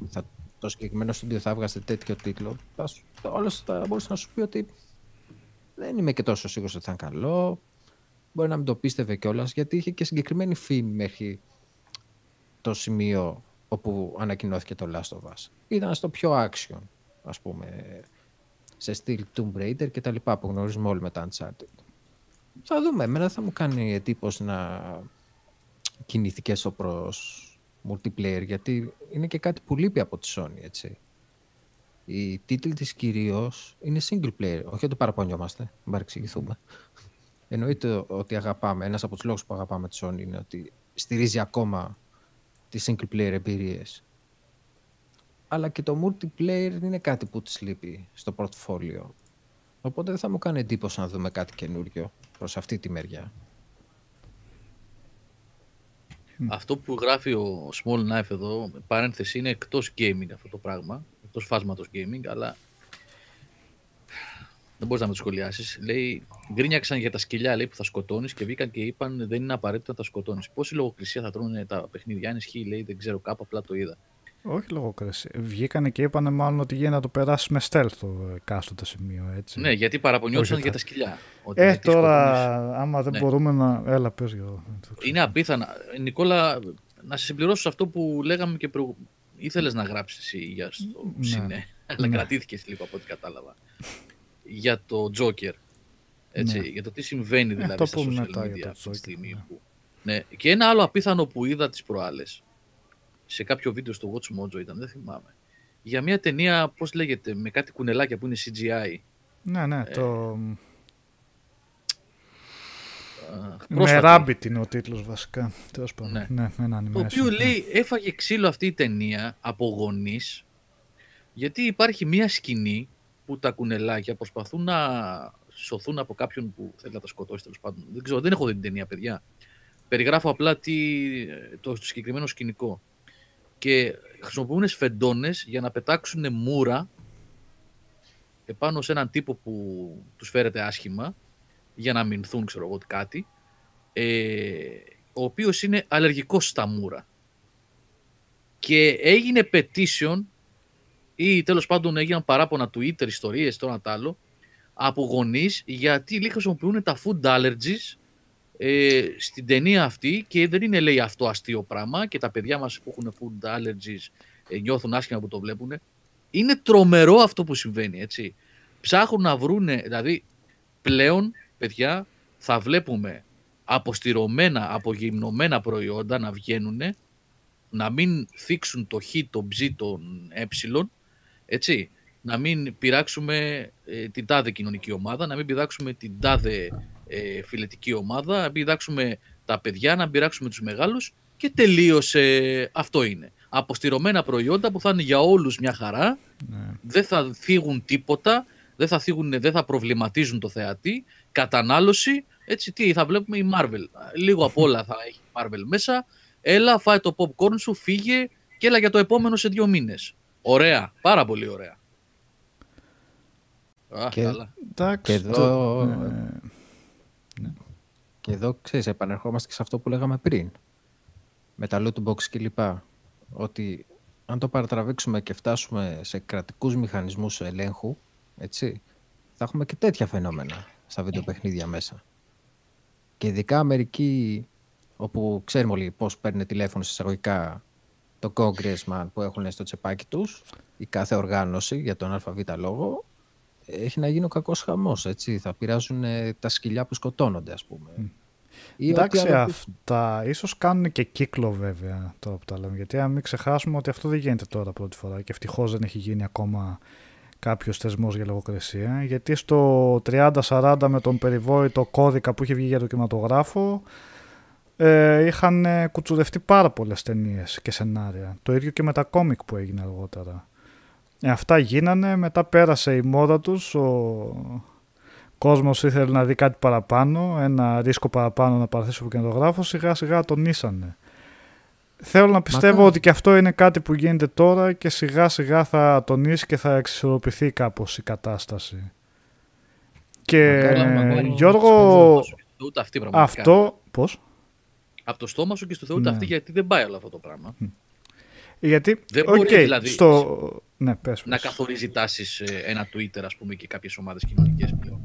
θα, το συγκεκριμένο στούντιο θα έβγαζε τέτοιο τίτλο, θα, σου- όλος θα μπορούσε να σου πει ότι δεν είμαι και τόσο σίγουρος ότι θα είναι καλό. μπορεί να μην το πίστευε κιόλας, γιατί είχε και συγκεκριμένη φήμη μέχρι το σημείο όπου ανακοινώθηκε το Last of Us. Ήταν στο πιο action, ας πούμε, σε στυλ Tomb Raider και τα λοιπά που γνωρίζουμε όλοι με τα Uncharted. Θα δούμε. Εμένα θα μου κάνει εντύπωση να κινηθεί και στο προς multiplayer, γιατί είναι και κάτι που λείπει από τη Sony, έτσι. Οι τίτλοι της κυρίως είναι single player, όχι ότι παραπονιόμαστε, μην παρεξηγηθούμε. Εννοείται ότι αγαπάμε, ένας από τους λόγους που αγαπάμε τη Sony είναι ότι στηρίζει ακόμα τις single player εμπειρίες. Αλλά και το multiplayer είναι κάτι που της λείπει στο portfolio. Οπότε δεν θα μου κάνει εντύπωση να δούμε κάτι καινούριο προς αυτή τη μεριά. Αυτό που γράφει ο Small Knife εδώ, παρένθεση, είναι εκτός gaming αυτό το πράγμα, εκτός φάσματος gaming, αλλά δεν μπορείς να με το σχολιάσεις. Λέει, γκρίνιαξαν για τα σκυλιά λέει, που θα σκοτώνεις και βγήκαν και είπαν δεν είναι απαραίτητο να τα σκοτώνεις. Πόση λογοκρισία θα τρώνε τα παιχνίδια, αν ισχύει, λέει, δεν ξέρω κάπου, απλά το είδα. Όχι λογοκρισία. Βγήκανε και είπαν μάλλον ότι γίνεται να το περάσει με stealth το εκάστοτε σημείο. Έτσι. Ναι, γιατί παραπονιόντουσαν για τα σκυλιά. Ότι ε, τώρα, σκοτώνεις... άμα δεν ναι. μπορούμε να. Έλα, πες για Είναι απίθανα. Νικόλα, να σε συμπληρώσω αυτό που λέγαμε και προ... ήθελες να γράψεις εσύ για στο ναι. Σινέ. Αλλά ναι. κρατήθηκες λίγο από ό,τι κατάλαβα για το Joker. Έτσι, ναι. Για το τι συμβαίνει ε, δηλαδή στα social media αυτή τη στιγμή. Ναι. Που... Ναι. Και ένα άλλο απίθανο που είδα τις προάλλες, σε κάποιο βίντεο στο Watch Mojo ήταν, δεν θυμάμαι, για μια ταινία, πώς λέγεται, με κάτι κουνελάκια που είναι CGI. Ναι, ναι, ε, το... Με Rabbit είναι ο τίτλος βασικά. Ναι. ναι ένα το οποίο λέει έφαγε ξύλο αυτή η ταινία από γονείς γιατί υπάρχει μια σκηνή που τα κουνελάκια προσπαθούν να σωθούν από κάποιον που θέλει να τα σκοτώσει τέλος πάντων. Δεν ξέρω, δεν έχω δει την ταινία, παιδιά. Περιγράφω απλά τι, το, το συγκεκριμένο σκηνικό. Και χρησιμοποιούν σφεντώνε για να πετάξουν μούρα επάνω σε έναν τύπο που τους φέρεται άσχημα για να μηνθούν, ξέρω εγώ, κάτι, ε, ο οποίος είναι αλλεργικός στα μούρα. Και έγινε petition ή τέλος πάντων έγιναν παράπονα Twitter, ιστορίες, το ένα τ' άλλο, από γονείς γιατί λίγα χρησιμοποιούν τα food allergies ε, στην ταινία αυτή και δεν είναι λέει αυτό αστείο πράγμα και τα παιδιά μας που έχουν food allergies ε, νιώθουν άσχημα που το βλέπουν. Είναι τρομερό αυτό που συμβαίνει, έτσι. Ψάχνουν να βρούνε, δηλαδή πλέον, παιδιά, θα βλέπουμε αποστηρωμένα, απογυμνωμένα προϊόντα να βγαίνουν, να μην θίξουν το χ, το ψ, τον ε, έτσι, να μην πειράξουμε ε, την τάδε κοινωνική ομάδα, να μην πειράξουμε την τάδε ε, φιλετική ομάδα, να μην πειράξουμε τα παιδιά, να μην πειράξουμε τους μεγάλους και τελείωσε αυτό είναι. Αποστηρωμένα προϊόντα που θα είναι για όλους μια χαρά, ναι. δεν θα θίγουν τίποτα, δεν θα, θίγουν, δεν θα προβληματίζουν το θεατή, κατανάλωση, έτσι τι θα βλέπουμε η Marvel. Λίγο απ' όλα θα έχει η Marvel μέσα, έλα φάει το popcorn σου, φύγε και έλα για το επόμενο σε δύο μήνες. Ωραία, πάρα πολύ ωραία. και, και εδώ, ναι. Ναι. Και εδώ, ξέρεις, επανερχόμαστε και σε αυτό που λέγαμε πριν. Με τα loot box κλπ. Ότι αν το παρατραβήξουμε και φτάσουμε σε κρατικούς μηχανισμούς ελέγχου, έτσι, θα έχουμε και τέτοια φαινόμενα στα βιντεοπαιχνίδια μέσα. Και ειδικά Αμερική, όπου ξέρουμε όλοι πώς παίρνει τηλέφωνο εισαγωγικά το congressman που έχουν στο τσεπάκι τους, η κάθε οργάνωση για τον ΑΒ λόγο, έχει να γίνει ο κακός χαμός, έτσι. Θα πειράζουν ε, τα σκυλιά που σκοτώνονται, ας πούμε. Mm. Εντάξει, αυτά ίσως κάνουν και κύκλο βέβαια τώρα που τα λέμε. Γιατί αν μην ξεχάσουμε ότι αυτό δεν γίνεται τώρα πρώτη φορά και ευτυχώς δεν έχει γίνει ακόμα κάποιος θεσμός για λογοκρισία. Γιατί στο 30-40 με τον περιβόητο κώδικα που είχε βγει για το κινηματογράφο ε, είχαν κουτσουδευτεί πάρα πολλές ταινίες και σενάρια. Το ίδιο και με τα κόμικ που έγινε αργότερα. Ε, αυτά γίνανε, μετά πέρασε η μόδα τους, ο κόσμος ήθελε να δει κάτι παραπάνω, ένα ρίσκο παραπάνω να παραθέσει από κινηματογράφος, σιγά σιγά τονίσανε. Θέλω να πιστεύω ότι και αυτό είναι κάτι που γίνεται τώρα και σιγά σιγά θα τονίσει και θα εξισορροπηθεί κάπως η κατάσταση. Και Γιώργο, αυτό, πώς; από το στόμα σου και στο Θεού ναι. αυτή, γιατί δεν πάει όλο αυτό το πράγμα. Γιατί, δεν okay, μπορεί δηλαδή στο... ναι, πες, να καθορίζει τάσεις ένα Twitter ας πούμε, και κάποιες ομάδες κοινωνικές πλέον.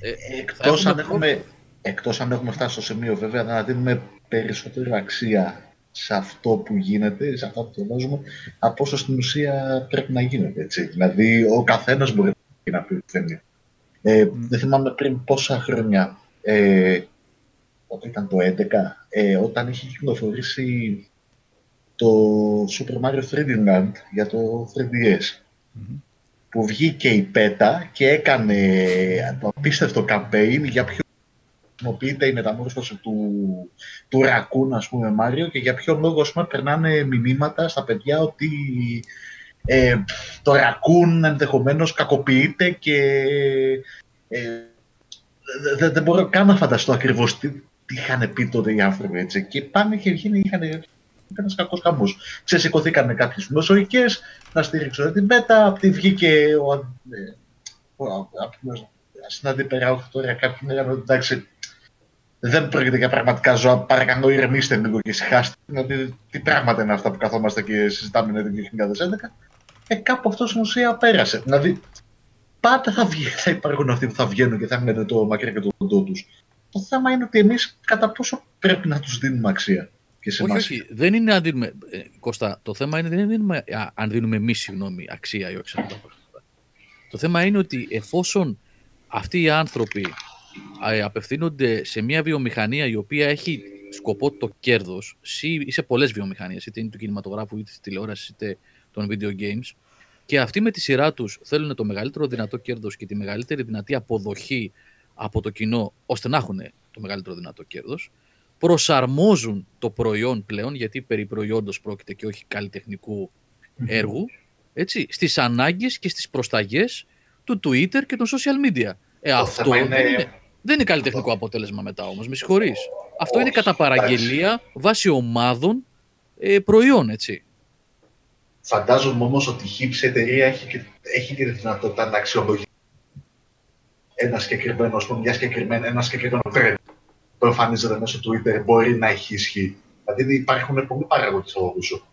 Ε, Εκτός αν έχουμε εκτός αν έχουμε φτάσει στο σημείο βέβαια να δίνουμε περισσότερη αξία σε αυτό που γίνεται, σε αυτό που διαβάζουμε, από όσο στην ουσία πρέπει να γίνεται. Έτσι. Δηλαδή, ο καθένας μπορεί να πει ότι θέλει. Ε, Δεν θυμάμαι πριν πόσα χρόνια, ε, όταν ήταν το 2011, ε, όταν είχε κυκλοφορήσει το Super Mario 3D Land για το 3DS, που βγήκε η πέτα και έκανε το απίστευτο campaign για ποιο χρησιμοποιείται η μεταμόρφωση του, του ρακούν, ας πούμε, Μάριο και για ποιο λόγο, ας πούμε, περνάνε μηνύματα στα παιδιά ότι ε, το ρακούν ενδεχομένως κακοποιείται και ε, δεν, δεν μπορώ καν να φανταστώ ακριβώς τι, τι είχαν πει τότε οι άνθρωποι, έτσι. Και πάνε και γίνει, είχαν ένα κακό χαμό. Ξεσηκωθήκαν κάποιες μεσοϊκέ να στηρίξουν την πέτα. Από τη βγήκε ο. Ε, στην αντίπερα τώρα κάποιοι λέγανε ότι εντάξει, δεν πρόκειται για πραγματικά ζώα. Παρακαλώ, ηρεμήστε λίγο και ησυχάστε. Δηλαδή, τι πράγματα είναι αυτά που καθόμαστε και συζητάμε το 2011. Και κάπου αυτός στην ουσία πέρασε. Δηλαδή, πάντα θα, βγει, θα υπάρχουν αυτοί που θα βγαίνουν και θα έχουν το μακριά και το κοντό τους. Το θέμα είναι ότι εμείς κατά πόσο πρέπει να τους δίνουμε αξία. Και σε όχι, όχι, δεν είναι αν δίνουμε. Ε, Κώστα, το θέμα είναι δεν δίνουμε, αν δίνουμε εμείς συγγνώμη αξία ή όχι σε αυτά τα Το θέμα είναι ότι εφόσον αυτοί οι άνθρωποι απευθύνονται σε μια βιομηχανία η οποία έχει σκοπό το κέρδος ή σε πολλές βιομηχανίες, είτε είναι του κινηματογράφου, είτε της τηλεόρασης, είτε των video games. Και αυτοί με τη σειρά τους θέλουν το μεγαλύτερο δυνατό κέρδος και τη μεγαλύτερη δυνατή αποδοχή από το κοινό, ώστε να έχουν το μεγαλύτερο δυνατό κέρδος. Προσαρμόζουν το προϊόν πλέον, γιατί περί προϊόντος πρόκειται και όχι καλλιτεχνικού έργου, έτσι, στις ανάγκες και στις προσταγές του Twitter και των social media. Ε, αυτό δεν είναι, δεν είναι καλλιτεχνικό αποτέλεσμα μετά όμως, με συγχωρείς. Αυτό είναι κατά παραγγελία βάσει ομάδων ε, προϊόν, έτσι. Φαντάζομαι όμως ότι η Hips εταιρεία έχει και, έχει και τη δυνατότητα να αξιολογήσει ένα συγκεκριμένο, μια συγκεκριμένη, ένα συγκεκριμένο trend που εμφανίζεται μέσω Twitter μπορεί να έχει ισχύ. Δηλαδή υπάρχουν πολλοί παράγοντε στο όσο.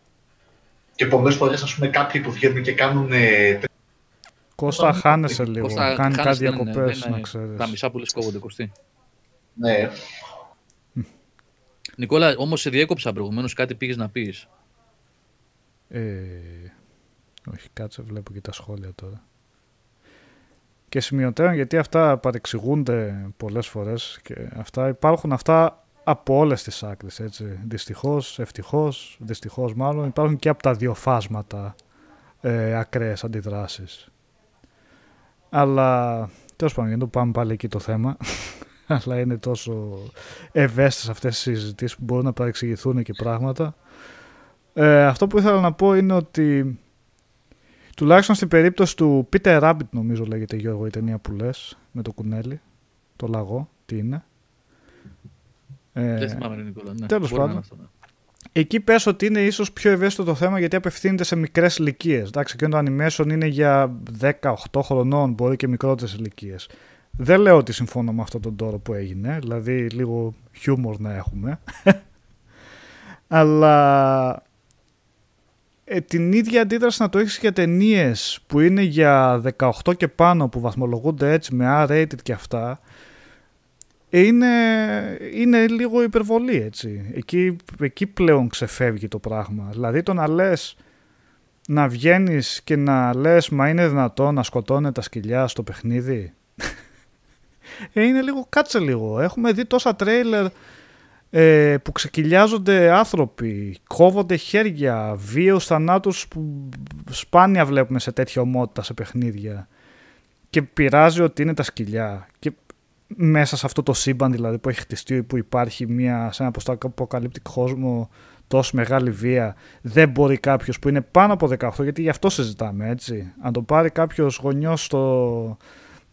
Και πολλές φορές, ας πούμε, κάποιοι που βγαίνουν και κάνουν Κώστα, χάνεσαι λίγο. Κώστα, Κάνει κάτι διακοπές, να ξέρεις. Τα μισά που λες κόβονται, Κωστή. Ναι. Νικόλα, όμως σε διέκοψα προηγουμένως, κάτι πήγες να πεις. Ε, όχι, κάτσε, βλέπω και τα σχόλια τώρα. Και σημειωτέων, γιατί αυτά παρεξηγούνται πολλές φορές και αυτά υπάρχουν αυτά από όλες τις άκρες, έτσι. Δυστυχώς, ευτυχώς, δυστυχώς μάλλον, υπάρχουν και από τα δύο φάσματα ε, ακραίες αντιδράσεις. Αλλά τέλος πάντων, για το πάμε πάλι εκεί το θέμα. Αλλά είναι τόσο ευαίσθητες αυτές οι συζητήσεις που μπορούν να παρεξηγηθούν και πράγματα. Ε, αυτό που ήθελα να πω είναι ότι τουλάχιστον στην περίπτωση του Peter Rabbit, νομίζω λέγεται Γιώργο η ταινία που λες με το κουνέλι, το λαγό, τι είναι. Ε, Δεν θυμάμαι, Νικόλα. Ναι, τέλος πάντων. Αυτό, ναι. Εκεί πες ότι είναι ίσως πιο ευαίσθητο το θέμα γιατί απευθύνεται σε μικρές ηλικίες. Εντάξει, και το animation είναι για 18 χρονών, μπορεί και μικρότερες ηλικίες. Δεν λέω ότι συμφωνώ με αυτόν τον τόρο που έγινε, δηλαδή λίγο χιούμορ να έχουμε. Αλλά ε, την ίδια αντίδραση να το έχεις για ταινίες που είναι για 18 και πάνω που βαθμολογούνται έτσι με R-rated και αυτά είναι, είναι λίγο υπερβολή έτσι. Εκεί, εκεί πλέον ξεφεύγει το πράγμα. Δηλαδή το να λες να βγαίνεις και να λες μα είναι δυνατό να σκοτώνε τα σκυλιά στο παιχνίδι; ε, είναι λίγο, κάτσε λίγο. Έχουμε δει τόσα τρέιλερ ε, που ξεκυλιάζονται άνθρωποι, κόβονται χέρια, βίαιους θανάτους που σπάνια βλέπουμε σε τέτοια ομότητα σε παιχνίδια. Και πειράζει ότι είναι τα σκυλιά. Και μέσα σε αυτό το σύμπαν δηλαδή που έχει χτιστεί που υπάρχει μια, σε ένα αποκαλύπτει κόσμο τόσο μεγάλη βία δεν μπορεί κάποιος που είναι πάνω από 18 γιατί γι' αυτό συζητάμε έτσι. Αν το πάρει κάποιος γονιός στο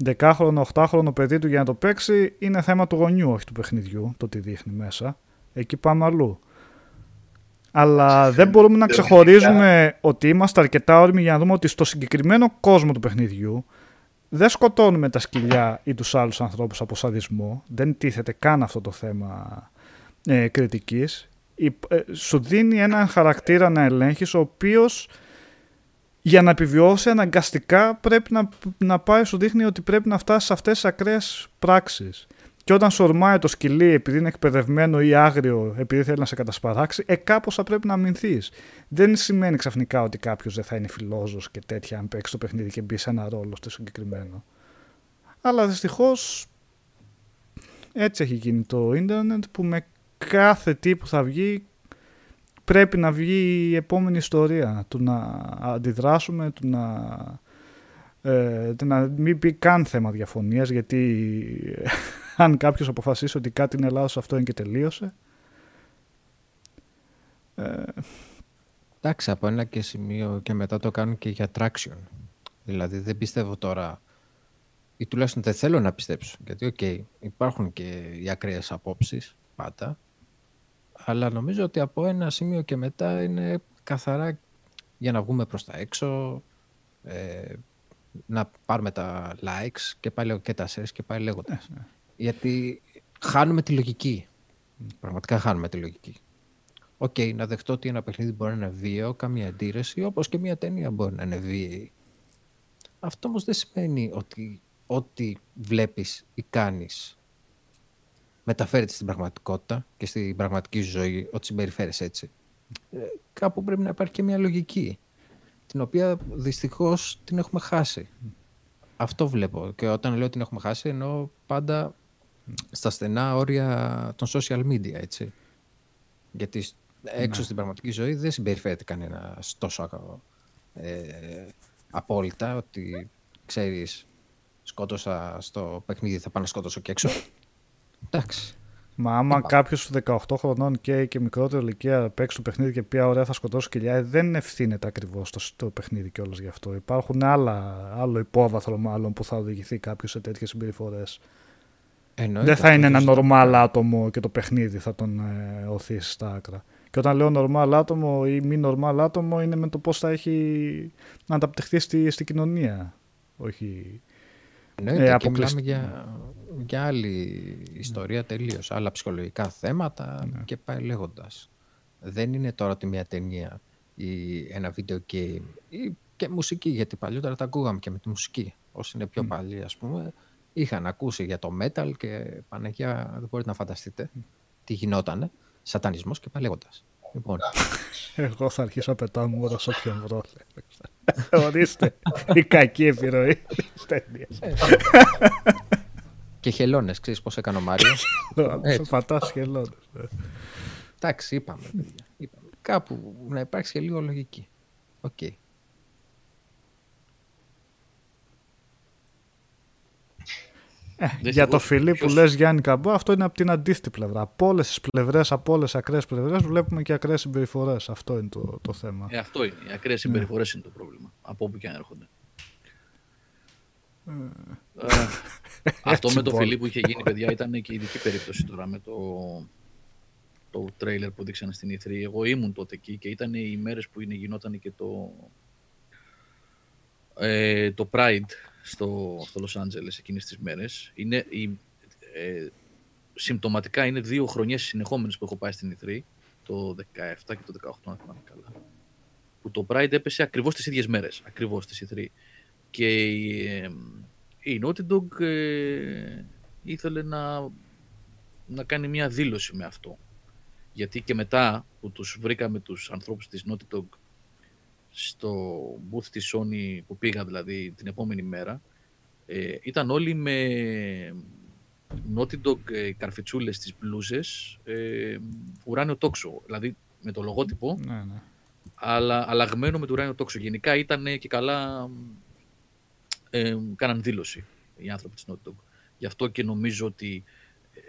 10χρονο, 8χρονο παιδί του για να το παίξει είναι θέμα του γονιού όχι του παιχνιδιού το τι δείχνει μέσα εκεί πάμε αλλού αλλά δεν μπορούμε να ξεχωρίζουμε ότι είμαστε αρκετά όριμοι για να δούμε ότι στο συγκεκριμένο κόσμο του παιχνιδιού δεν σκοτώνουμε τα σκυλιά ή τους άλλους ανθρώπους από σαδισμό. Δεν τίθεται καν αυτό το θέμα ε, κριτικής. Ε, σου δίνει έναν χαρακτήρα να ελέγχεις ο οποίος για να επιβιώσει αναγκαστικά πρέπει να, να πάει σου δείχνει ότι πρέπει να φτάσει σε αυτές τις ακραίες πράξεις. Και όταν σου ορμάει το σκυλί επειδή είναι εκπαιδευμένο ή άγριο, επειδή θέλει να σε κατασπαράξει, ε, κάπως θα πρέπει να αμυνθείς. Δεν σημαίνει ξαφνικά ότι κάποιος δεν θα είναι φιλόζο και τέτοια, αν παίξει το παιχνίδι και μπει σε ένα ρόλο στο συγκεκριμένο. Αλλά δυστυχώς έτσι έχει γίνει το ίντερνετ που με κάθε τι που θα βγει πρέπει να βγει η επόμενη ιστορία του να αντιδράσουμε, του να, ε, να μην πει καν θέμα διαφωνίας γιατί αν κάποιος αποφασίσει ότι κάτι είναι λάθος αυτό είναι και τελείωσε. Ε, Εντάξει, από ένα και σημείο και μετά το κάνουν και για traction. Δηλαδή δεν πιστεύω τώρα ή τουλάχιστον δεν θέλω να πιστέψω. Γιατί, οκ, υπάρχουν και οι ακραίες απόψεις, πάντα. Αλλά νομίζω ότι από ένα σημείο και μετά είναι καθαρά για να βγούμε προς τα έξω, ε, να πάρουμε τα likes και πάλι και τα shares και πάλι λέγοντας. Ναι, ναι. Γιατί χάνουμε τη λογική. Πραγματικά χάνουμε τη λογική. OK, okay, να δεχτώ ότι ένα παιχνίδι μπορεί να είναι βίαιο, καμία αντίρρηση, όπως και μια ταινία μπορεί να είναι βίαιη. Αυτό όμως δεν σημαίνει ότι ό,τι βλέπεις ή κάνεις μεταφέρεται στην πραγματικότητα και στην πραγματική ζωή, ότι συμπεριφέρεσαι έτσι. Ε, κάπου πρέπει να υπάρχει και μια λογική, την οποία δυστυχώς την έχουμε χάσει. Αυτό βλέπω. Και όταν λέω την έχουμε χάσει, εννοώ πάντα στα στενά όρια των social media, έτσι. Γιατί έξω ναι. στην πραγματική ζωή δεν συμπεριφέρεται κανένα τόσο ε, απόλυτα, ότι ξέρεις σκότωσα στο παιχνίδι, θα πάω να σκότωσω και έξω. Εντάξει. Μα άμα κάποιος 18 χρονών και, και μικρότερη ηλικία παίξει το παιχνίδι και πει ωραία θα σκοτώσω κοιλιά, ε, δεν ευθύνεται ακριβώς το, το παιχνίδι κιόλας γι' αυτό. Υπάρχουν άλλα, άλλο υπόβαθρο μάλλον που θα οδηγηθεί κάποιος σε τέτοιες συμπεριφορές. Δεν θα είναι ένα νορμάλ άτομο και το παιχνίδι θα τον ε, οθήσει στα άκρα. Και όταν λέω νορμάλ άτομο ή μη νορμάλ άτομο είναι με το πώς θα έχει να ανταπτυχθεί στη, στη κοινωνία. Όχι Εννοείται ε, και μιλάμε για, για άλλη ιστορία ναι. τελείως, άλλα ψυχολογικά θέματα ναι. και πάει λέγοντας. Δεν είναι τώρα ότι μια ταινία ή ένα βίντεο game ή και μουσική, γιατί παλιότερα τα ακούγαμε και με τη μουσική. Όσοι είναι πιο mm. παλιοί, ας πούμε, είχαν ακούσει για το metal και Παναγία δεν μπορείτε να φανταστείτε τι γινότανε. Σατανισμός και πάει λέγοντας. Λοιπόν. Εγώ θα αρχίσω να πετάω μου σε όποιον βρω. Ορίστε. Η κακή επιρροή της ταινίας. Και χελώνες, ξέρεις πώς έκανε ο Μάριο. Πατάς χελώνες. Εντάξει, είπαμε. Κάπου να υπάρξει και λίγο λογική. Οκ. Ε, για το φιλί που λες Γιάννη Καμπό, αυτό είναι από την αντίθετη πλευρά. Από όλες τις πλευρές, από όλες τις ακραίες πλευρές, βλέπουμε και ακραίες συμπεριφορές. Αυτό είναι το, το θέμα. Ε, αυτό είναι. Οι ακραίες συμπεριφορές ναι. είναι το πρόβλημα. Από όπου και αν έρχονται. Ε, ε αυτό με το φιλί που είχε γίνει, παιδιά, ήταν και ειδική περίπτωση τώρα με το, το τρέιλερ που δείξανε στην E3. Εγώ ήμουν τότε εκεί και ήταν οι μέρες που είναι, γινόταν και το, ε, το Pride στο, στο Los Angeles εκείνες τις μέρες. Είναι, η, ε, συμπτωματικά είναι δύο χρονιές συνεχόμενες που έχω πάει στην E3, το 17 και το 18 αν θυμάμαι καλά. Που το Pride έπεσε ακριβώς τις ίδιες μέρες, ακριβώς τις E3. Και η, ε, η Naughty Dog ε, ήθελε να, να κάνει μια δήλωση με αυτό. Γιατί και μετά που τους βρήκαμε τους ανθρώπους της Naughty Dog στο booth της Sony που πήγα δηλαδή την επόμενη μέρα ε, ήταν όλοι με Naughty Dog ε, καρφιτσούλες στις μπλούζες ε, ουράνιο τόξο, δηλαδή με το λογότυπο ναι, ναι. αλλά αλλαγμένο με το ουράνιο τόξο. Γενικά ήταν και καλά ε, κάναν δήλωση οι άνθρωποι της Naughty Dog. Γι' αυτό και νομίζω ότι ε,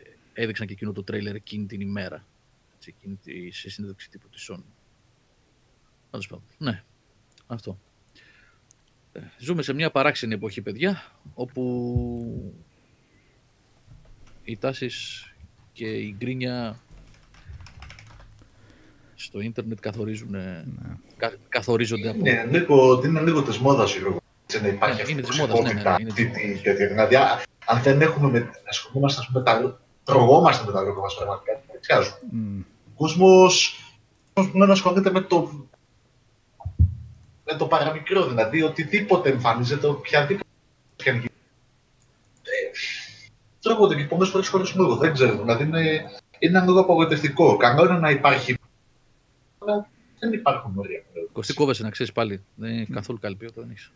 έδειξαν και εκείνο το τρέιλερ εκείνη την ημέρα. Έτσι, εκείνη σε συνέντευξη τύπου της Sony. Ναι, αυτό. Ε, ζούμε σε μια παράξενη εποχή, παιδιά, όπου οι τάσεις και η γκρίνια στο ίντερνετ καθορίζουν, ναι. κα, καθορίζονται από... Ναι, λίγο, είναι λίγο της μόδας η Δεν υπάρχει ναι, είναι της μόδας, ναι, ναι, ναι, είναι της μόδας. Δηλαδή, αν δεν έχουμε με, ασχολούμαστε, ας πούμε, τα, τρογόμαστε με τα λόγια μας πραγματικά, δεν ξέρουμε. Mm. Ο κόσμος, που ασχολείται με το με το παραμικρό, δηλαδή οτιδήποτε εμφανίζεται, οποιαδήποτε ε, εγώ και πολλές φορές χωρίς εγώ. Δεν ξέρω. Δηλαδή είναι, είναι λίγο απογοητευτικό. Καλό είναι να υπάρχει. Αλλά δεν υπάρχουν όρια. Κωστή κόβεσαι να ξέρεις πάλι. Δεν έχει καθόλου καλή ποιότητα. Δεν έχεις.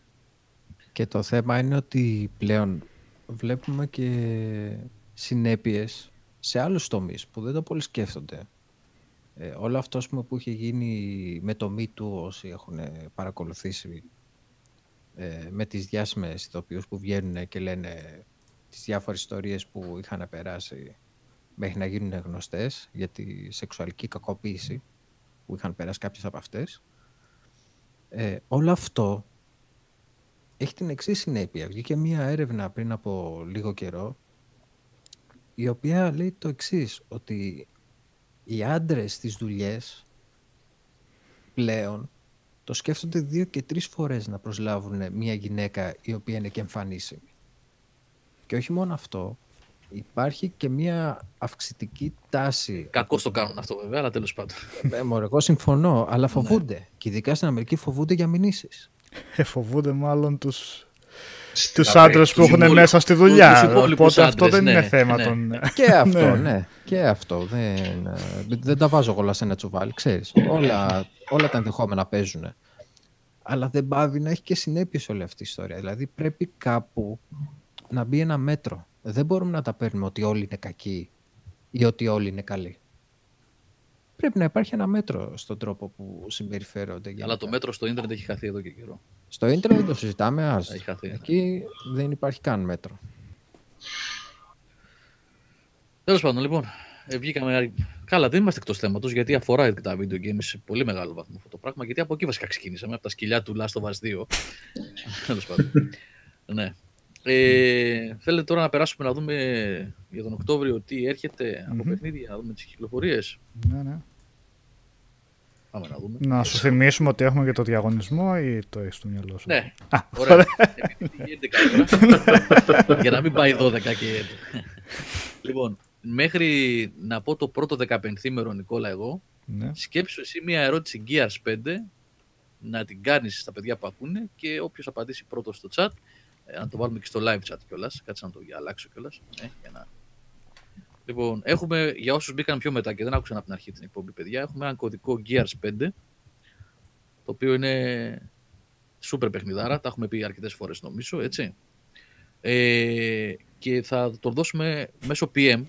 Και το θέμα είναι ότι πλέον βλέπουμε και συνέπειες σε άλλους τομείς που δεν το πολύ σκέφτονται. Ε, όλο αυτό ας πούμε, που είχε γίνει με το Me Too όσοι έχουν παρακολουθήσει ε, με τις διάσημες ηθοποιούς που βγαίνουν και λένε τις διάφορες ιστορίες που είχαν περάσει μέχρι να γίνουν γνωστές για τη σεξουαλική κακοποίηση που είχαν περάσει κάποιες από αυτές. Ε, όλο αυτό έχει την εξής συνέπεια. Βγήκε μία έρευνα πριν από λίγο καιρό η οποία λέει το εξής ότι οι άντρες στις δουλειές πλέον το σκέφτονται δύο και τρεις φορές να προσλάβουν μια γυναίκα η οποία είναι και εμφανίσιμη. Και όχι μόνο αυτό, υπάρχει και μια αυξητική τάση. Κακό το κάνουν αυτό βέβαια, αλλά τέλος πάντων. Ε, μωρέ, εγώ συμφωνώ, αλλά φοβούνται. Και ειδικά στην Αμερική φοβούνται για μηνύσεις. Ε, φοβούνται μάλλον τους, τους άντρες που έχουν μέσα στη δουλειά. τους υπόλοιπους Οπότε αυτό άντρες, δεν ναι, είναι θέμα ναι. των... Και αυτό, Ναι. ναι. Και αυτό. Δεν, ε, δεν τα βάζω όλα σε ένα τσουβάλι, ξέρεις. Όλα, όλα τα ενδεχόμενα παίζουν. Αλλά δεν πάβει να έχει και συνέπειες όλη αυτή η ιστορία. Δηλαδή πρέπει κάπου να μπει ένα μέτρο. Δεν μπορούμε να τα παίρνουμε ότι όλοι είναι κακοί ή ότι όλοι είναι καλοί. Πρέπει να υπάρχει ένα μέτρο στον τρόπο που συμπεριφέρονται. αλλά γενικά. το μέτρο στο ίντερνετ έχει χαθεί εδώ και καιρό. Στο ίντερνετ δεν το συζητάμε, ας. Έχει χαθεί. Εκεί δεν υπάρχει καν μέτρο. Τέλος πάντων, λοιπόν, ε, βγήκαμε. Καλά, δεν είμαστε εκτός θέματος γιατί αφορά και τα video games σε πολύ μεγάλο βαθμό αυτό το πράγμα. Γιατί από εκεί βασικά ξεκίνησαμε, από τα σκυλιά του Last of Us 2. Τέλος πάντων. ναι. Ε, θέλετε τώρα να περάσουμε να δούμε για τον Οκτώβριο τι έρχεται από Μμμ. παιχνίδια, να δούμε τις κυκλοφορίες; Ναι, ναι. Πάμε να δούμε. Να σου θυμίσουμε ότι έχουμε και το διαγωνισμό ή το έχεις στο μυαλό σου; Ναι, Α, ωραία. Επειδή πήγε 11 ώρα, για να μην πάει 12 και. λοιπόν, μέχρι να πω το πρώτο 15ήμερο, Νικόλα, εγώ, ναι. σκέψου εσύ μια ερώτηση Gears 5 να την κάνεις στα παιδιά που ακούνε και όποιος απαντήσει πρώτος στο chat ε, να το βάλουμε και στο live chat κιόλας. Κάτσε να το αλλάξω κιόλας. Ε, για να... Λοιπόν, έχουμε για όσους μπήκαν πιο μετά και δεν άκουσαν από την αρχή την εκπομπή, παιδιά, έχουμε ένα κωδικό Gears 5 το οποίο είναι super παιχνιδάρα, τα έχουμε πει αρκετές φορές νομίζω, έτσι. Ε, και θα το δώσουμε μέσω PM,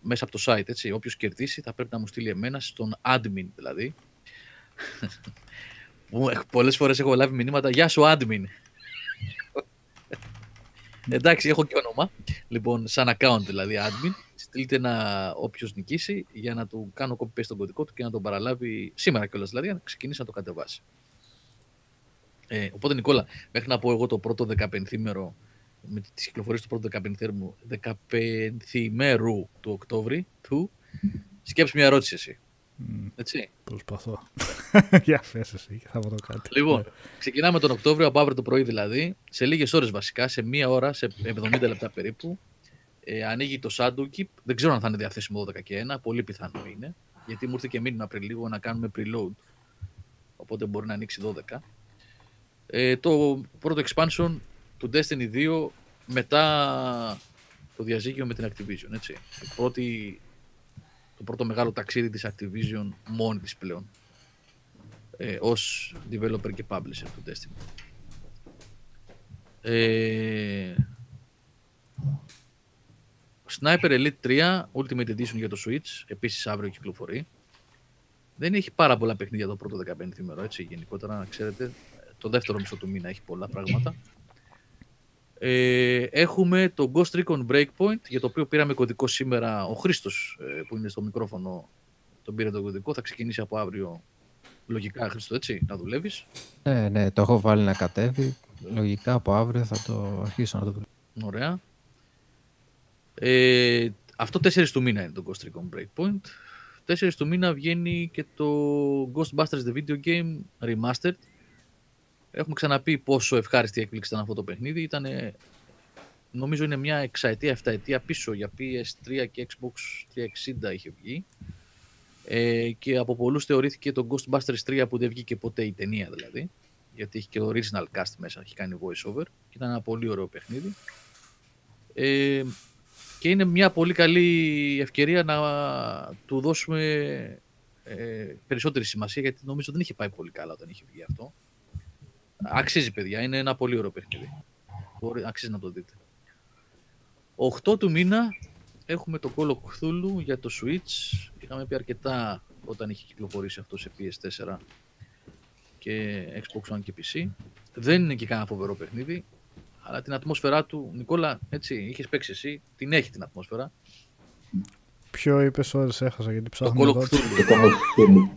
μέσα από το site, έτσι. Όποιος κερδίσει θα πρέπει να μου στείλει εμένα στον admin δηλαδή. Που έχ- πολλές φορές έχω λάβει μηνύματα «Γεια σου admin». Εντάξει, έχω και όνομα. Λοιπόν, σαν account δηλαδή admin. Στείλτε ένα όποιος νικήσει για να του κάνω copy-paste τον κωδικό του και να τον παραλάβει σήμερα κιόλας δηλαδή, για να ξεκινήσει να το κατεβάσει. Ε, οπότε, Νικόλα, μέχρι να πω εγώ το πρώτο 15ήμερο με τις κυκλοφορίες του πρώτου 15ήμερου, 15ήμερου του Οκτώβρη του, σκέψου μια ερώτηση εσύ. Μ, Έτσι. Προσπαθώ. Για φες εσύ και θα βρω κάτι. Λοιπόν, ξεκινάμε τον Οκτώβριο από αύριο το πρωί δηλαδή, σε λίγες ώρες βασικά, σε μία ώρα, σε 70 λεπτά περίπου. Ε, ανοίγει το Shadowkeep. Δεν ξέρω αν θα είναι διαθέσιμο 12 και 1. Πολύ πιθανό είναι. Γιατί μου ήρθε και μήνυμα πριν λίγο να κάνουμε preload. Οπότε μπορεί να ανοίξει 12. Ε, το πρώτο expansion του Destiny 2 μετά το διαζύγιο με την Activision. Έτσι. Η πρώτη, το πρώτο μεγάλο ταξίδι της Activision μόνη της πλέον ε, ως developer και publisher του Destiny. Ε, Sniper Elite 3 Ultimate Edition για το Switch, επίσης αύριο κυκλοφορεί. Δεν έχει πάρα πολλά παιχνίδια το πρώτο 15 ημέρο, έτσι γενικότερα, να ξέρετε. Το δεύτερο μισό του μήνα έχει πολλά πράγματα. Ε, έχουμε το Ghost Recon Breakpoint, για το οποίο πήραμε κωδικό σήμερα. Ο Χρήστος ε, που είναι στο μικρόφωνο τον πήρε το κωδικό. Θα ξεκινήσει από αύριο λογικά, Χρήστο, έτσι, να δουλεύεις. Ναι, ναι, το έχω βάλει να κατέβει. Λογικά από αύριο θα το αρχίσω να το δουλεύω. Ωραία. Ε, αυτό 4 του μήνα είναι το Ghost Recon Breakpoint. 4 του μήνα βγαίνει και το Ghostbusters The Video Game Remastered. Έχουμε ξαναπεί πόσο ευχάριστη έκπληξη ήταν αυτό το παιχνίδι. Ήταν, νομίζω είναι μια εξαετία, εφταετία πίσω για PS3 και Xbox 360 είχε βγει. Ε, και από πολλούς θεωρήθηκε το Ghostbusters 3 που δεν βγήκε ποτέ η ταινία δηλαδή. Γιατί έχει και original cast μέσα, έχει κάνει voice over. Και ήταν ένα πολύ ωραίο παιχνίδι. Ε, και είναι μια πολύ καλή ευκαιρία να του δώσουμε ε, περισσότερη σημασία γιατί νομίζω δεν είχε πάει πολύ καλά όταν είχε βγει αυτό. Αξίζει παιδιά, είναι ένα πολύ ωραίο παιχνίδι. Μπορεί, αξίζει να το δείτε. 8 του μήνα έχουμε το Call of Cthulhu για το Switch. Είχαμε πει αρκετά όταν είχε κυκλοφορήσει αυτό σε PS4 και Xbox One και PC. Δεν είναι και κανένα φοβερό παιχνίδι, αλλά την ατμόσφαιρά του, Νικόλα, έτσι, είχες παίξει εσύ, την έχει την ατμόσφαιρα. Ποιο είπες ώρες έχασα γιατί ψάχνω. Το Call of Cthulhu.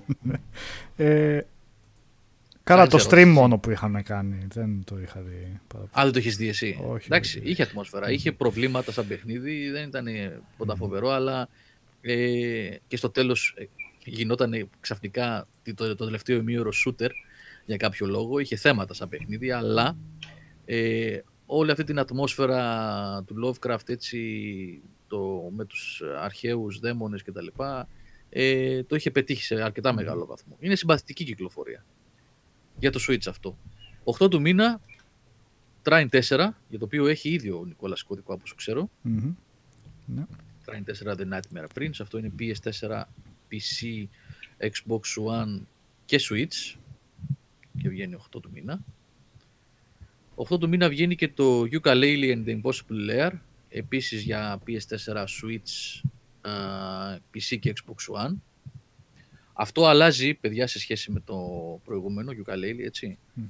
ε, Καλά, το stream μόνο που είχαμε κάνει. Δεν το είχα δει. Α, δεν το έχει δει εσύ. Όχι, Εντάξει, όχι. είχε ατμόσφαιρα. Είχε προβλήματα σαν παιχνίδι. Δεν ήταν ποτέ φοβερό, αλλά ε, και στο τέλος γινόταν ξαφνικά το, το τελευταίο ημίωρο shooter για κάποιο λόγο. Είχε θέματα σαν παιχνίδι, αλλά ε, όλη αυτή την ατμόσφαιρα του Lovecraft έτσι, το, με τους αρχαίους δαίμονες και τα λοιπά, ε, το είχε πετύχει σε αρκετά μεγάλο βαθμό. Είναι συμπαθητική κυκλοφορία για το Switch αυτό. 8 του μήνα, Trine 4, για το οποίο έχει ήδη ο Νικόλας κωδικό όπως ξέρω. Μμμ. Ναι. Trine 4 The Nightmare Prince, αυτό είναι PS4, PC, Xbox One και Switch και βγαίνει 8 του μήνα. 8 του μήνα βγαίνει και το Yooka-Laylee and the Impossible Lair, επίσης για PS4, Switch, α, PC και Xbox One. Αυτό αλλάζει, παιδιά, σε σχέση με το προηγούμενο Yooka-Laylee, έτσι. Μμμ.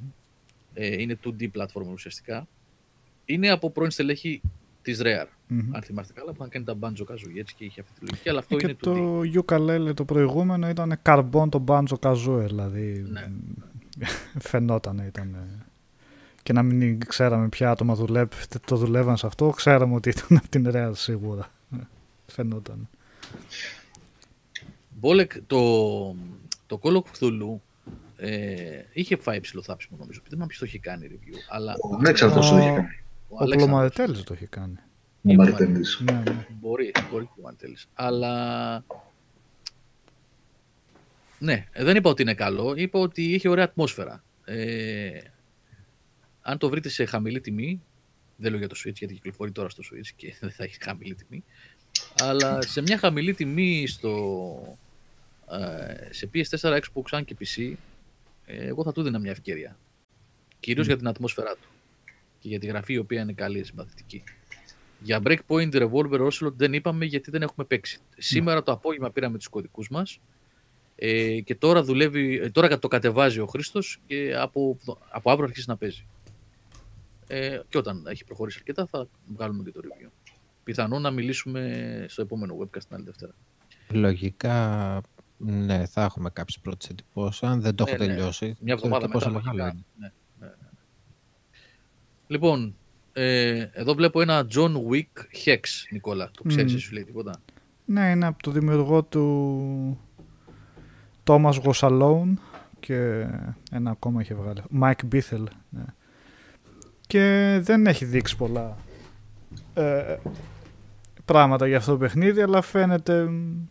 Ε, είναι 2D platform ουσιαστικά. Είναι από πρώην στελέχη της Rare, Μμμ. αν θυμάστε καλά, που είχαν κάνει τα Banjo Kazooie, έτσι, και είχε αυτή τη λογική, αλλά αυτό Και είναι 2D. το ukulele το προηγούμενο ήταν καρμπόν το banjo kazooie, δηλαδή Ναι. φαινόταν ήταν. Και να μην ξέραμε ποια άτομα δουλεύει, το δουλεύαν σε αυτό, ξέραμε ότι ήταν από την Rare σίγουρα. Φαινόταν. Μπόλεκ, το, το Call of Cthulhu ε, είχε φάει ψηλό θάψιμο νομίζω. Δεν θυμάμαι ποιος το είχε κάνει review. Αλλά Ο Αλέξανδρος το είχε κάνει. ο Ο Αλέξανδρος Πλωμαρετέλης το έχει κάνει. Ο Ή Μαριτέλης. Ναι, ναι. μπορεί, μπορεί και ο Μαντέλης. Αλλά ναι, δεν είπα ότι είναι καλό. Είπα ότι είχε ωραία ατμόσφαιρα. Ε, αν το βρείτε σε χαμηλή τιμή, δεν λέω για το Switch γιατί κυκλοφορεί τώρα στο Switch και δεν θα έχει χαμηλή τιμή, αλλά σε μια χαμηλή τιμή στο, ε, σε PS4, Xbox One και PC, ε, εγώ θα του έδινα μια ευκαιρία. Κυρίως για την ατμόσφαιρά του και για τη γραφή η οποία είναι καλή, συμπαθητική. Για Breakpoint Revolver Ocelot δεν είπαμε γιατί δεν έχουμε παίξει. Σήμερα το απόγευμα πήραμε τους κωδικούς μας ε, και τώρα, δουλεύει, ε, τώρα το κατεβάζει ο Χρήστος και από, από αύριο αρχίζει να παίζει. Ε, και όταν έχει προχωρήσει αρκετά θα βγάλουμε και το review. Πιθανόν να μιλήσουμε στο επόμενο webcast την άλλη Δευτέρα. Λογικά, ναι, θα έχουμε κάποιες πρώτες εντυπώσεις. Αν δεν το Ναι, έχω ναι. τελειώσει. Μια ξέρω εβδομάδα και πόσο μετά. μεγάλο λογικά. είναι. Ναι, ναι, ναι. Λοιπόν, ε, εδώ βλέπω ένα John Wick Hex, Νικόλα. Το ξέρεις, Μμμ. εσύ σου λέει τίποτα; Ναι, είναι από το δημιουργό του Thomas Gossalone και ένα ακόμα είχε βγάλει. Mike Bithell. Ναι. Και δεν έχει δείξει πολλά ε, πράγματα για αυτό το παιχνίδι, αλλά φαίνεται μ,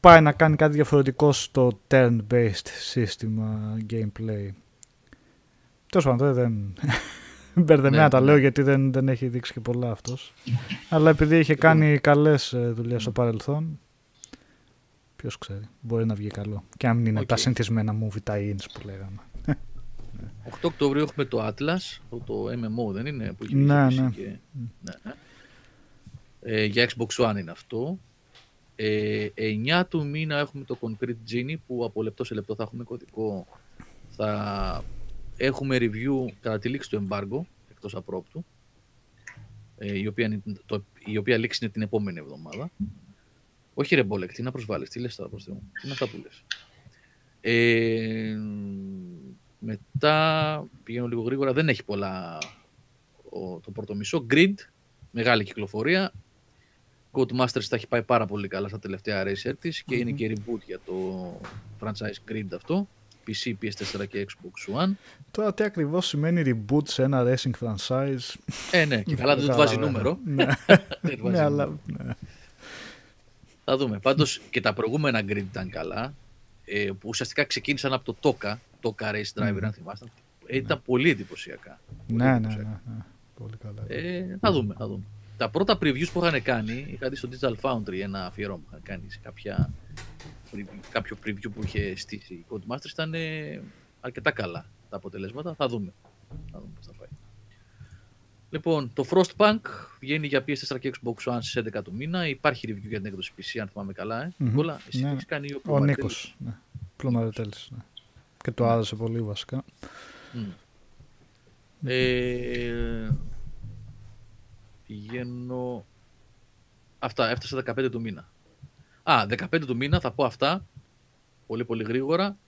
πάει να κάνει κάτι διαφορετικό στο turn-based σύστημα gameplay. Τέλος πάντων, δεν... Μπερδεμένα Ναι, τα ναι. λέω γιατί δεν, δεν έχει δείξει και πολλά αυτός. Αλλά επειδή είχε κάνει καλές ε, δουλειές στο παρελθόν, ποιος ξέρει, μπορεί να βγει καλό. Και αν μην είναι Οκ. τα συνηθισμένα movie tie-ins που λέγαμε. 8 Οκτωβρίου έχουμε το Atlas, αυτό το MMO δεν είναι που έχει Ναι, βγει ναι. Και... ναι, ναι. Ε, για Xbox One είναι αυτό. Ε, 9 του μήνα έχουμε το Concrete Genie που από λεπτό σε λεπτό θα έχουμε κωδικό. Θα έχουμε review κατά τη λήξη του embargo, εκτός απρόπτου. Ε, η, οποία, είναι το, η οποία λήξη είναι την επόμενη εβδομάδα. Όχι ρε Μπόλεκ, τι να προσβάλλεις, τι λες τώρα προς Θεού, τι είναι αυτά που λες. Ε, μετά πηγαίνω λίγο γρήγορα, δεν έχει πολλά ο, το πρώτο μισό. Grid, μεγάλη κυκλοφορία. Codemasters τα έχει πάει πάρα πολύ καλά στα τελευταία racer της και είναι και reboot για το franchise Grid αυτό. PC, PS4 και Xbox One. Τώρα τι ακριβώς σημαίνει reboot σε ένα racing franchise; Ε, ναι, και καλά δεν τους βάζει νούμερο. Ναι, Δεν τους βάζει ναι, νούμερο. αλλά... ναι. Θα δούμε. Πάντως και τα προηγούμενα Grid ήταν καλά. Ε, που ουσιαστικά ξεκίνησαν από το Toka, Toka Race Driver, αν θυμάστε. Ε, ήταν πολύ εντυπωσιακά. Πολύ Ναι, ναι, ναι, εντυπωσιακά. ναι. Πολύ καλά. Ε, θα δούμε, θα δούμε. τα πρώτα previews που είχαν κάνει, είχα δει στο Digital Foundry ένα αφιέρωμα που είχαν κάνει σε κάποια, κάποιο preview που είχε στήσει η Codemasters, ήταν ε, αρκετά καλά τα αποτελέσματα. Θα δούμε. Θα δούμε πώς θα πάει. Λοιπόν, το Frostpunk βγαίνει για PS4 και Xbox One στις 11 του μήνα. Υπάρχει review για την έκδοση PC, αν θυμάμαι καλά. Ε. Μμμ. Νικόλα, εσύ Ναι. τι έχεις κάνει ο Ο Πλωμαριτέλης. Νίκος. Ναι. Πλωμαριτέλης, ναι. Και το άρεσε πολύ βασικά. Μμ. Ε, πηγαίνω... Αυτά, έφτασα 15 του μήνα. Α, 15 του μήνα θα πω αυτά, πολύ πολύ γρήγορα.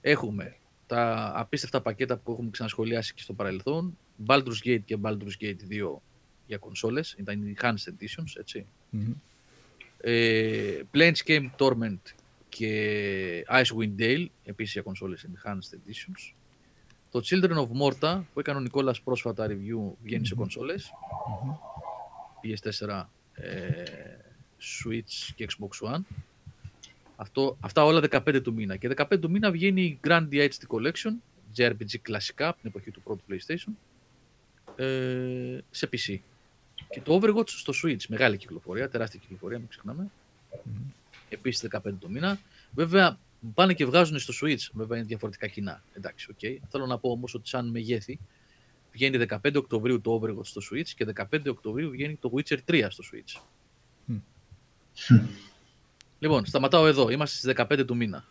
Έχουμε τα απίστευτα πακέτα που έχουμε ξανασχολιάσει και στο παρελθόν. Baldur's Gate και Baldur's Gate 2 για κονσόλες, ήταν οι Enhanced Editions, έτσι. Μμμ. Ε, Planescape Torment και Icewind Dale, επίσης για κονσόλες Enhanced Editions. Το Children of Morta, που έκανε ο Νικόλας πρόσφατα review, βγαίνει σε κονσόλες. PS4, ε, Switch και Xbox One. Αυτό, αυτά όλα 15 του μήνα. Και 15 του μήνα βγαίνει η Grandia HD Collection, JRPG κλασικά, από την εποχή του πρώτου PlayStation, ε, σε PC. Και το Overwatch στο Switch, μεγάλη κυκλοφορία, τεράστια κυκλοφορία, μην ξεχνάμε. Επίσης 15 το μήνα. Βέβαια, πάνε και βγάζουν στο Switch, βέβαια είναι διαφορετικά κοινά. Εντάξει, οκ. Θέλω να πω όμως ότι σαν μεγέθη, βγαίνει 15 Οκτωβρίου το Overwatch στο Switch και 15 Οκτωβρίου βγαίνει το Witcher 3 στο Switch. Μμ. Λοιπόν, σταματάω εδώ. Είμαστε στις 15 του μήνα.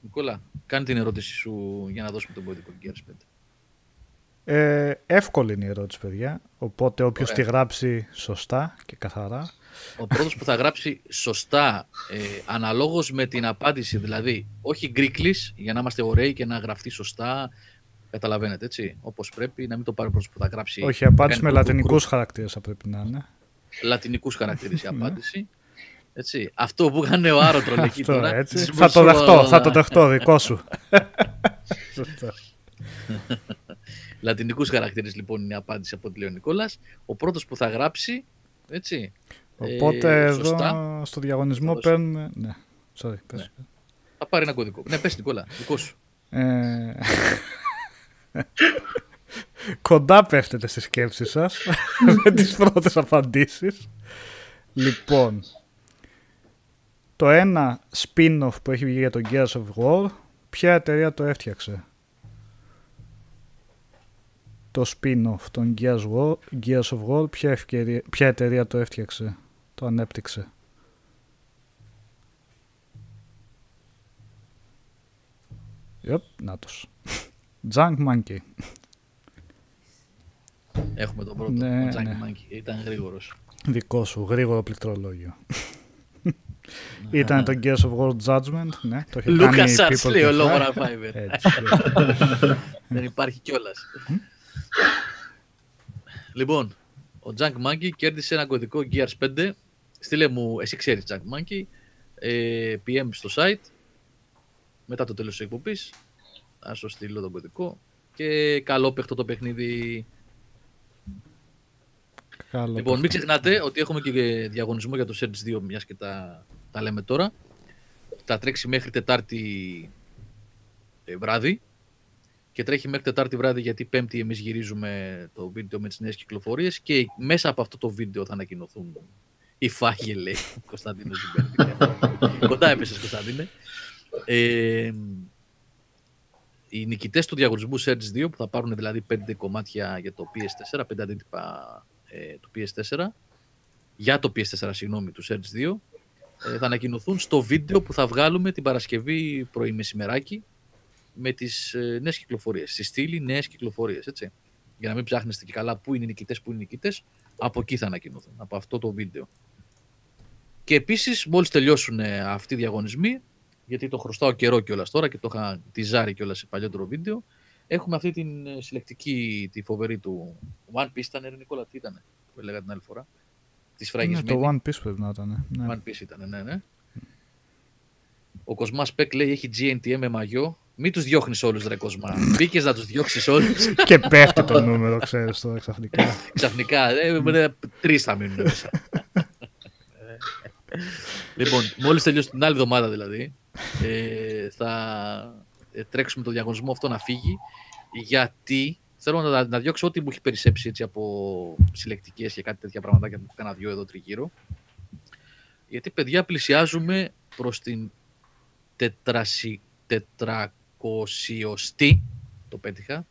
Νικόλα, κάνε την ερώτηση σου για να δώσουμε τον κωδικό Gears 5. Ε, εύκολη είναι η ερώτηση, παιδιά. Οπότε όποιος Ωραία. τη γράψει σωστά και καθαρά. Ο πρώτος που θα γράψει σωστά, ε, αναλόγως με την απάντηση, δηλαδή όχι γκρίκλις, για να είμαστε ωραίοι και να γραφτεί σωστά, καταλαβαίνετε έτσι, όπως πρέπει, να μην το πάρει ο πρώτος που θα γράψει Όχι, απάντηση με κάνει το λατινικούς χαρακτήρες θα πρέπει να είναι. λατινικούς χαρακτήρες η Ναι. απάντηση. Έτσι. Αυτό που έκανε ο Άρωτρον εκεί Αυτό, τώρα. έτσι. της Θα το Μπρουσό- δεχτώ, θα το δεχτώ, δικό σου. Σωστά. Λατινικούς χαρακτήρες λοιπόν είναι η απάντηση από ό,τι λέει ο Νικόλας. Ο πρώτος που θα γράψει, έτσι, Οπότε ε, εδώ σωστά, στο διαγωνισμό Θα δώσω. παίρνουμε... Ναι, sorry, πες. Ναι. θα πάρει ένα κωδικό. Ναι, πες Νικόλα, δικό σου. Ε, Κοντά πέφτετε στις σκέψεις σας με τις πρώτες απαντήσεις. Λοιπόν, το ένα spin-off που έχει βγει για το Gears of War, ποια εταιρεία το έφτιαξε; Το spin-off των Gears, War, Gears of War, ποια, ευκαιρία, ποια εταιρεία το έφτιαξε, το ανέπτυξε; Yep, νάτος. Junk Monkey. Έχουμε τον πρώτο, Ναι, ο Τζάκι ναι. Μάγκη. Ήταν γρήγορος. Δικό σου, γρήγορο πληκτρολόγιο. Ήταν το Gears of War Judgment, ναι, το είχε Λούκα κάνει Σάρτ People λέει ο to Fly. Λόγορα Fiverr. Έτσι, Δεν υπάρχει κιόλας. Λοιπόν, ο Junk Monkey κέρδισε ένα κωδικό Gears 5. Στείλε μου, εσύ ξέρεις Junk Monkey, ε, PM στο site, μετά το τέλος της εκπομπής. Θα σου στείλω τον κωδικό. Και καλό παίχτο το παιχνίδι. Καλό Λοιπόν, παιχνίδι. μην ξεχνάτε ότι έχουμε και διαγωνισμό για το Search 2, μιας και τα, τα λέμε τώρα. Θα τρέξει μέχρι Τετάρτη ε, βράδυ και τρέχει μέχρι Τετάρτη βράδυ γιατί Πέμπτη εμείς γυρίζουμε το βίντεο με τις νέες κυκλοφορίες και μέσα από αυτό το βίντεο θα ανακοινωθούν οι φάγε λέει ο Κωνσταντίνος Ζιμπέρτη. Κοντά έπεσες Κωνσταντίνε. Ε, οι νικητές του διαγωνισμού Surge 2 που θα πάρουν δηλαδή 5 κομμάτια για το PS4, 5 αντίτυπα ε, του PS4 για το PS4 συγγνώμη του Surge 2 ε, θα ανακοινωθούν στο βίντεο που θα βγάλουμε την Παρασκευή πρωί μεσημεράκι με τις ε, νέες κυκλοφορίες. Στη στήλη νέες κυκλοφορίες, έτσι. Για να μην ψάχνεστε και καλά πού είναι οι νικητές, πού είναι οι νικητές, από εκεί θα ανακοινωθούν, από αυτό το βίντεο. Και επίσης, μόλις τελειώσουν ε, αυτοί οι διαγωνισμοί, γιατί το χρωστάω καιρό κιόλας τώρα και το είχα τυζάρει κιόλας σε παλιότερο βίντεο, έχουμε αυτή την ε, συλλεκτική, τη φοβερή του One Piece ήταν, ρε Νικόλα, τι ήταν, που έλεγα την άλλη φορά; Της Ναι, σφραγισμένη. το One Piece πρέπει να ήταν. Ναι. One Piece ήταν, ναι, ναι. Ο Κοσμάς Πεκ λέει έχει GNTM με μαγιό. Μην τους διώχνεις όλους, ρε Κοσμά. Μπήκες να τους διώξεις όλους. και πέφτει το νούμερο, ξέρεις τώρα ξαφνικά. Ξαφνικά. Ε, Τρεις θα μείνουν μέσα. λοιπόν, μόλις τελειώσει την άλλη εβδομάδα δηλαδή, ε, θα ε, τρέξουμε το διαγωνισμό αυτό να φύγει. Γιατί θέλω να, να διώξω ό,τι μου έχει περισσέψει έτσι, από συλλεκτικές και κάτι τέτοια πραγματάκια που έχω κανένα δυο εδώ τριγύρω. Γιατί παιδιά πλησιάζουμε προς την τετρασι, τετρακοσιωστή, το πέτυχα,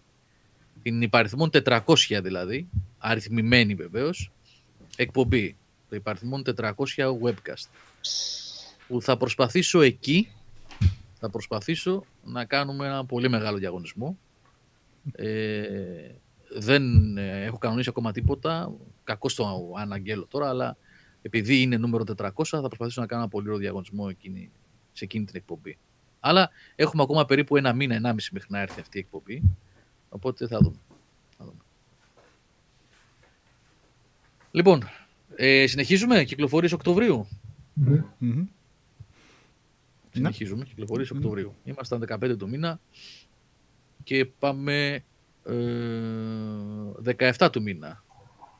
την υπαριθμόν 400 δηλαδή, αριθμημένη βεβαίως, εκπομπή. Το υπαριθμόν 400 webcast. Που θα προσπαθήσω εκεί, θα προσπαθήσω να κάνουμε ένα πολύ μεγάλο διαγωνισμό. Ε, δεν ε, έχω κανονίσει ακόμα τίποτα, κακό στο αναγγέλω τώρα, αλλά επειδή είναι νούμερο 400 θα προσπαθήσω να κάνω ένα πολύ ωραίο διαγωνισμό εκείνη, σε εκείνη την εκπομπή. Αλλά έχουμε ακόμα περίπου ένα μήνα, ενάμιση μέχρι να έρθει αυτή η εκπομπή. Οπότε θα δούμε. Θα δούμε. Λοιπόν, ε, συνεχίζουμε; Κυκλοφορίες Οκτωβρίου; Μμμ. Συνεχίζουμε. Κυκλοφορίες Οκτωβρίου. Ήμασταν 15 του μήνα και πάμε ε, 17 του μήνα.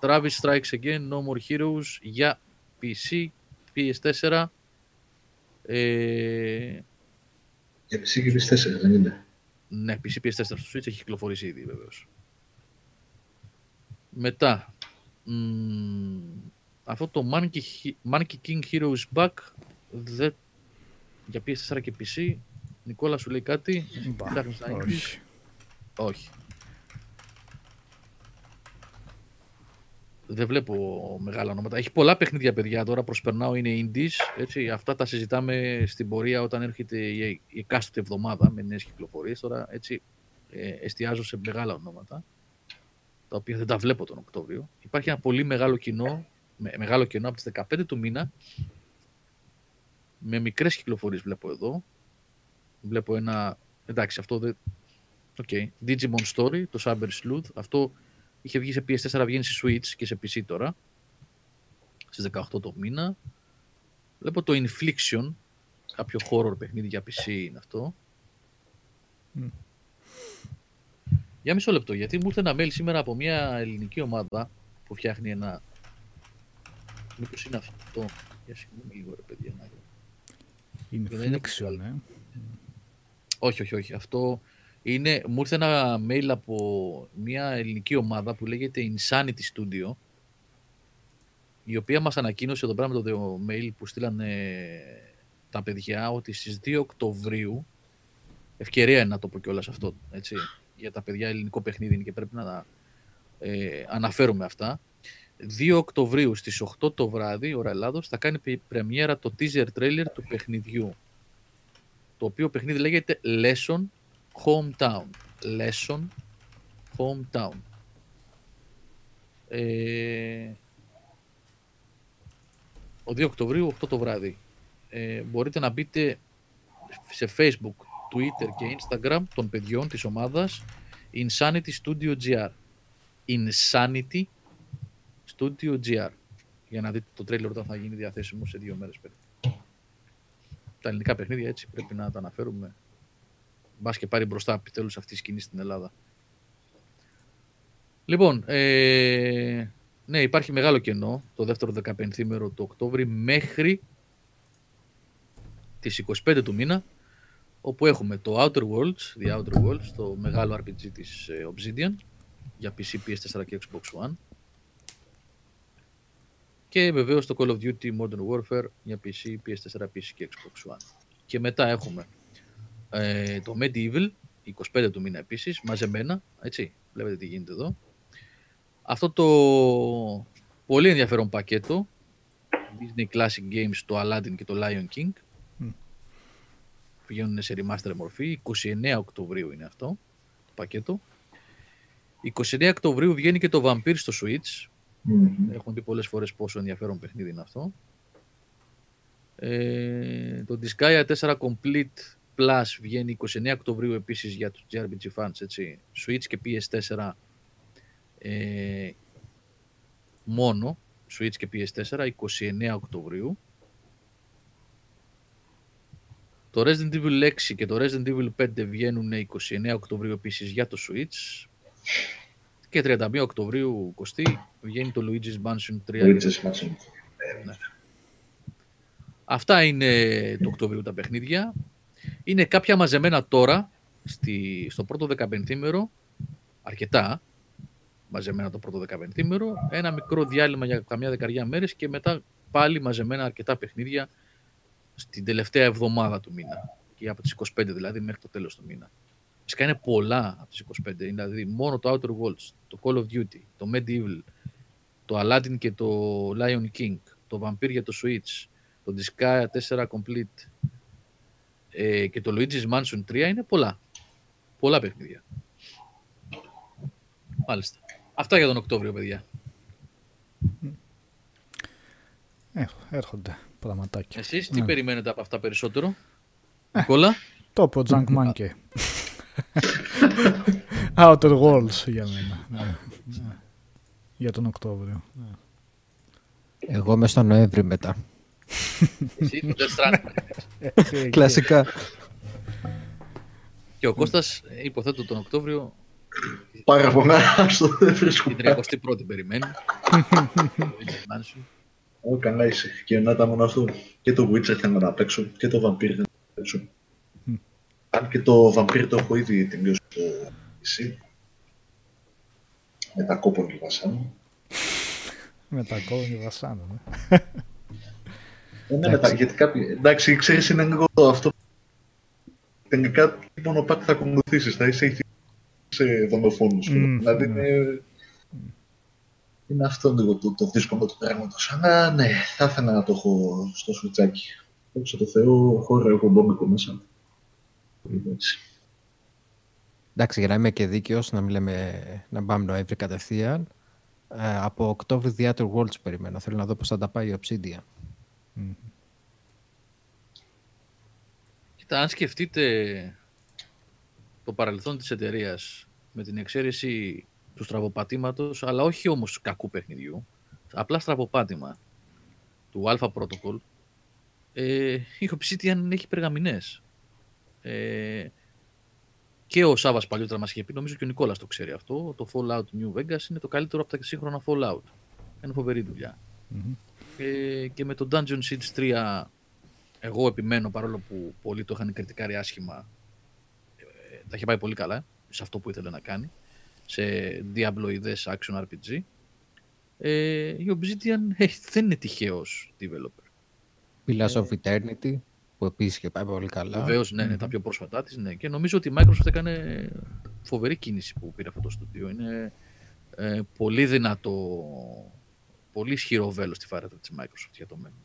Travis Strikes Again, No More Heroes για PC, PS4. Ε, Για PC και PS4 δεν είναι. Ναι, PC PS4 στο Switch έχει κυκλοφορήσει ήδη βεβαίως. Μετά, μ, αυτό το Monkey, Hi- Monkey King Heroes Back δεν, για PS4 και PC. Νικόλα σου λέει κάτι. Μπα, Ψάχνεις να έχεις. όχι. Όχι. Δεν βλέπω μεγάλα ονόματα. Έχει πολλά παιχνίδια, παιδιά. Τώρα προσπερνάω, είναι indies. Έτσι. Αυτά τα συζητάμε στην πορεία όταν έρχεται η, η εκάστοτε εβδομάδα με νέες κυκλοφορίες. Τώρα έτσι ε, εστιάζω σε μεγάλα ονόματα, τα οποία δεν τα βλέπω τον Οκτώβριο. Υπάρχει ένα πολύ μεγάλο κοινό, με, μεγάλο κοινό από τις 15 του μήνα, με μικρές κυκλοφορίες βλέπω εδώ. Βλέπω ένα, εντάξει αυτό δεν, Οκ. Digimon Story, το Cyber Sleuth. Αυτό είχε βγει σε PS4, βγαίνει σε Switch και σε PC τώρα. Στις 18 το μήνα. Βλέπω το Infliction. Κάποιο horror παιχνίδι για PC είναι αυτό. Μμ. Για μισό λεπτό, γιατί μου ήρθε ένα mail σήμερα από μια ελληνική ομάδα που φτιάχνει ένα... Μήπως είναι αυτό; Για συγγνώμη λίγο ρε παιδιά. να δω. δεν είναι Infliction, ε. Όχι, όχι, όχι. Αυτό είναι, μου ήρθε ένα mail από μια ελληνική ομάδα που λέγεται Insanity Studio η οποία μας ανακοίνωσε εδώ πέρα με το mail που στείλανε τα παιδιά ότι στις 2 Οκτωβρίου ευκαιρία είναι να το πω κιόλας αυτό έτσι, για τα παιδιά ελληνικό παιχνίδι είναι και πρέπει να τα ε, αναφέρουμε αυτά. 2 Οκτωβρίου στις 8 το βράδυ, ώρα Ελλάδος, θα κάνει πε- πρεμιέρα το teaser trailer του παιχνιδιού το οποίο παιχνίδι λέγεται Lesson Hometown. Lesson Hometown. Ε, ο 2 Οκτωβρίου, 8 το βράδυ. Ε, μπορείτε να μπείτε σε Facebook, Twitter και Instagram των παιδιών της ομάδας Insanity Studio GR. Insanity Studio GR. Για να δείτε το τρέιλερ όταν θα γίνει διαθέσιμο σε δύο μέρες περίπου. Τα ελληνικά παιχνίδια έτσι πρέπει να τα αναφέρουμε Μπας και πάρει μπροστά επιτέλους αυτή η σκηνή στην Ελλάδα. Λοιπόν, ε, ναι, υπάρχει μεγάλο κενό το δεύτερο 15 μέρο του Οκτώβρη μέχρι τις 25 του μήνα όπου έχουμε το Outer Worlds, The Outer Worlds, το μεγάλο RPG της ε, Obsidian για PC, PS4 και Xbox One και βεβαίως το Call of Duty Modern Warfare για PC, PS4, PC και Xbox One. Και μετά έχουμε ε, το Medieval, 25 του μήνα επίσης, μαζεμένα, έτσι, βλέπετε τι γίνεται εδώ. Αυτό το πολύ ενδιαφέρον πακέτο, Disney Classic Games, το Aladdin και το Lion King, Μμ. πηγαίνουν σε remaster μορφή, 29 Οκτωβρίου είναι αυτό το πακέτο. 29 Οκτωβρίου βγαίνει και το Vampire στο Switch, Μμμ. Έχουμε πει πολλές φορές πόσο ενδιαφέρον παιχνίδι είναι αυτό. Ε, το Disgaea 4 Complete Plus βγαίνει 29 Οκτωβρίου επίσης για τους JRPG fans, έτσι. Switch και PS4 ες, μόνο. Switch και PS4 29 Οκτωβρίου. Το Resident Evil 6 και το Resident Evil 5 βγαίνουν 29 Οκτωβρίου επίσης για το Switch. Και 31 Οκτωβρίου, Κωστή, βγαίνει το Luigi's Mansion 3. Luigi's Mansion. Αυτά είναι το Οκτωβρίου τα παιχνίδια. Είναι κάποια μαζεμένα τώρα, στη, στο πρώτο 15 μέρο, αρκετά, μαζεμένα το πρώτο δεκαπεντήμερο, ένα μικρό διάλειμμα για καμιά δεκαριά μέρες και μετά πάλι μαζεμένα αρκετά παιχνίδια στην τελευταία εβδομάδα του μήνα. Και από τις 25 δηλαδή μέχρι το τέλος του μήνα. Φυσικά είναι πολλά από τις 25, δηλαδή μόνο το Outer Worlds, το Call of Duty, το Medieval, το Aladdin και το Lion King, το Vampire για το Switch, το Disgaea 4 Complete ε, και το Luigi's Mansion 3 είναι πολλά. Πολλά παιχνίδια. Μάλιστα. Αυτά για τον Οκτώβριο, παιδιά. Ε, έρχονται πραγματάκια. Εσείς τι Ναι. περιμένετε από αυτά περισσότερο, Νικόλα; Το από Junk Monkey. Outer Worlds για μένα. Ναι. Ναι. Για τον Οκτώβριο. Ναι. Εγώ με στο Νοέμβρη μετά. Εσύ το Death Stranding περιμένεις. Έτσι, εκεί. Κλασικά. Και ο Κώστας, ε, υποθέτω τον Οκτώβριο, Παραπονά στο δεν βρίσκω. την 31η περιμένει. Το Luigi's Mansion. Ω, καλά είσαι. Και να τα μόνο αυτό. Και το Witcher θέλω να παίξω. Και το Vampire θέλω να παίξω. Αν και το Vampire το έχω ήδη τελειώσει το PC. Με τα κόπονη βασάνου. Με τα κόλλη βασάνα. Ναι. Ε, ναι, μετά, γιατί κάποιοι... Εντάξει, ξέρεις, είναι λίγο αυτό. Τελικά, τι μονοπάτι θα ακολουθήσεις. Θα είσαι ηθικός σε δομοφόνους. Μμμ, δηλαδή, ναι. είναι... Είναι αυτό λίγο το, το δύσκολο του πράγματος. Αλλά ναι, θα ήθελα να το έχω στο σουτσάκι. Δόξα τω Θεώ, χώρο έχω μπόμπικο μέσα. Έτσι. Εντάξει, για να είμαι και δίκαιος, να μην λέμε να πάμε Νοέμβρη κατευθείαν. Ε, από Οκτώβρη The Outer Worlds περιμένω. Θέλω να δω πώς θα τα πάει η Obsidian. Κοίτα, αν σκεφτείτε το παρελθόν της εταιρείας με την εξαίρεση του στραβοπατήματος, αλλά όχι όμως κακού παιχνιδιού, απλά στραβοπάτημα του Alpha Protocol, ε, η Obsidian έχει περγαμηνές. Ε, και ο Σάβας παλιότερα μας είχε πει, νομίζω και ο Νικόλας το ξέρει αυτό, το Fallout New Vegas είναι το καλύτερο από τα σύγχρονα Fallout. Είναι φοβερή δουλειά. Ε, και με το Dungeon Siege 3 εγώ επιμένω παρόλο που πολλοί το είχαν κριτικάρει άσχημα ε, τα είχε πάει πολύ καλά σε αυτό που ήθελε να κάνει σε Diabloides Action RPG ε, η Obsidian ε, δεν είναι τυχαίος developer Pillars of Eternity, που επίσης και πάει πολύ καλά. Βεβαίως, ναι, είναι τα πιο πρόσφατά της. Ναι. Και νομίζω ότι η Microsoft έκανε φοβερή κίνηση που πήρε αυτό το στούντιο. Είναι ε, πολύ δυνατό, πολύ ισχυρό βέλος στη φάρετα της Microsoft για το μέλλον.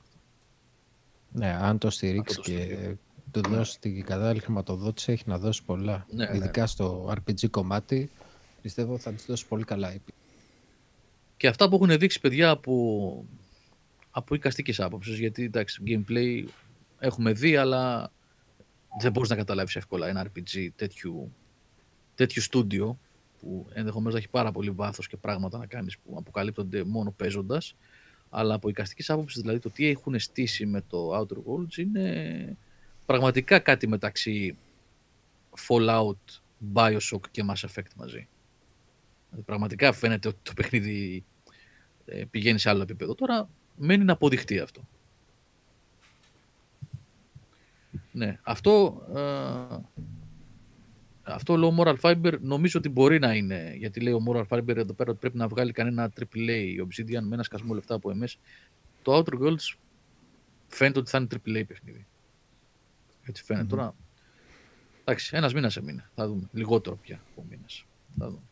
Ναι, αν το στηρίξει Αυτό το και στούντιο. του δώσει την κατάλληλη χρηματοδότηση, έχει να δώσει πολλά. Ναι, ναι. Ειδικά στο RPG κομμάτι, πιστεύω θα της δώσει πολύ καλά. η Και αυτά που έχουν δείξει παιδιά από, από οικαστική άποψη, γιατί εντάξει, gameplay έχουμε δει, αλλά δεν μπορείς να καταλάβεις εύκολα ένα RPG τέτοιου, τέτοιου στούντιο που ενδεχομένως να έχει πάρα πολύ βάθος και πράγματα να κάνεις που αποκαλύπτονται μόνο παίζοντας. Αλλά από οικαστική άποψης, δηλαδή το τι έχουν στήσει με το Outer Worlds είναι πραγματικά κάτι μεταξύ Fallout, Bioshock και Mass Effect μαζί. Δηλαδή, πραγματικά φαίνεται ότι το παιχνίδι ε, πηγαίνει σε άλλο επίπεδο. Τώρα μένει να αποδειχτεί αυτό. Ναι, αυτό, ε, αυτό λέω Moral Fiber νομίζω ότι μπορεί να είναι, γιατί λέει ο Moral Fiber εδώ πέρα ότι πρέπει να βγάλει κανένα AAA η Obsidian με ένα σκασμό λεφτά από MS. Το Outer Worlds φαίνεται ότι θα είναι AAA παιχνίδι. Έτσι φαίνεται. Τώρα, εντάξει, ένας μήνας έμεινε. Θα δούμε. Λιγότερο πια από μήνας. Θα δούμε.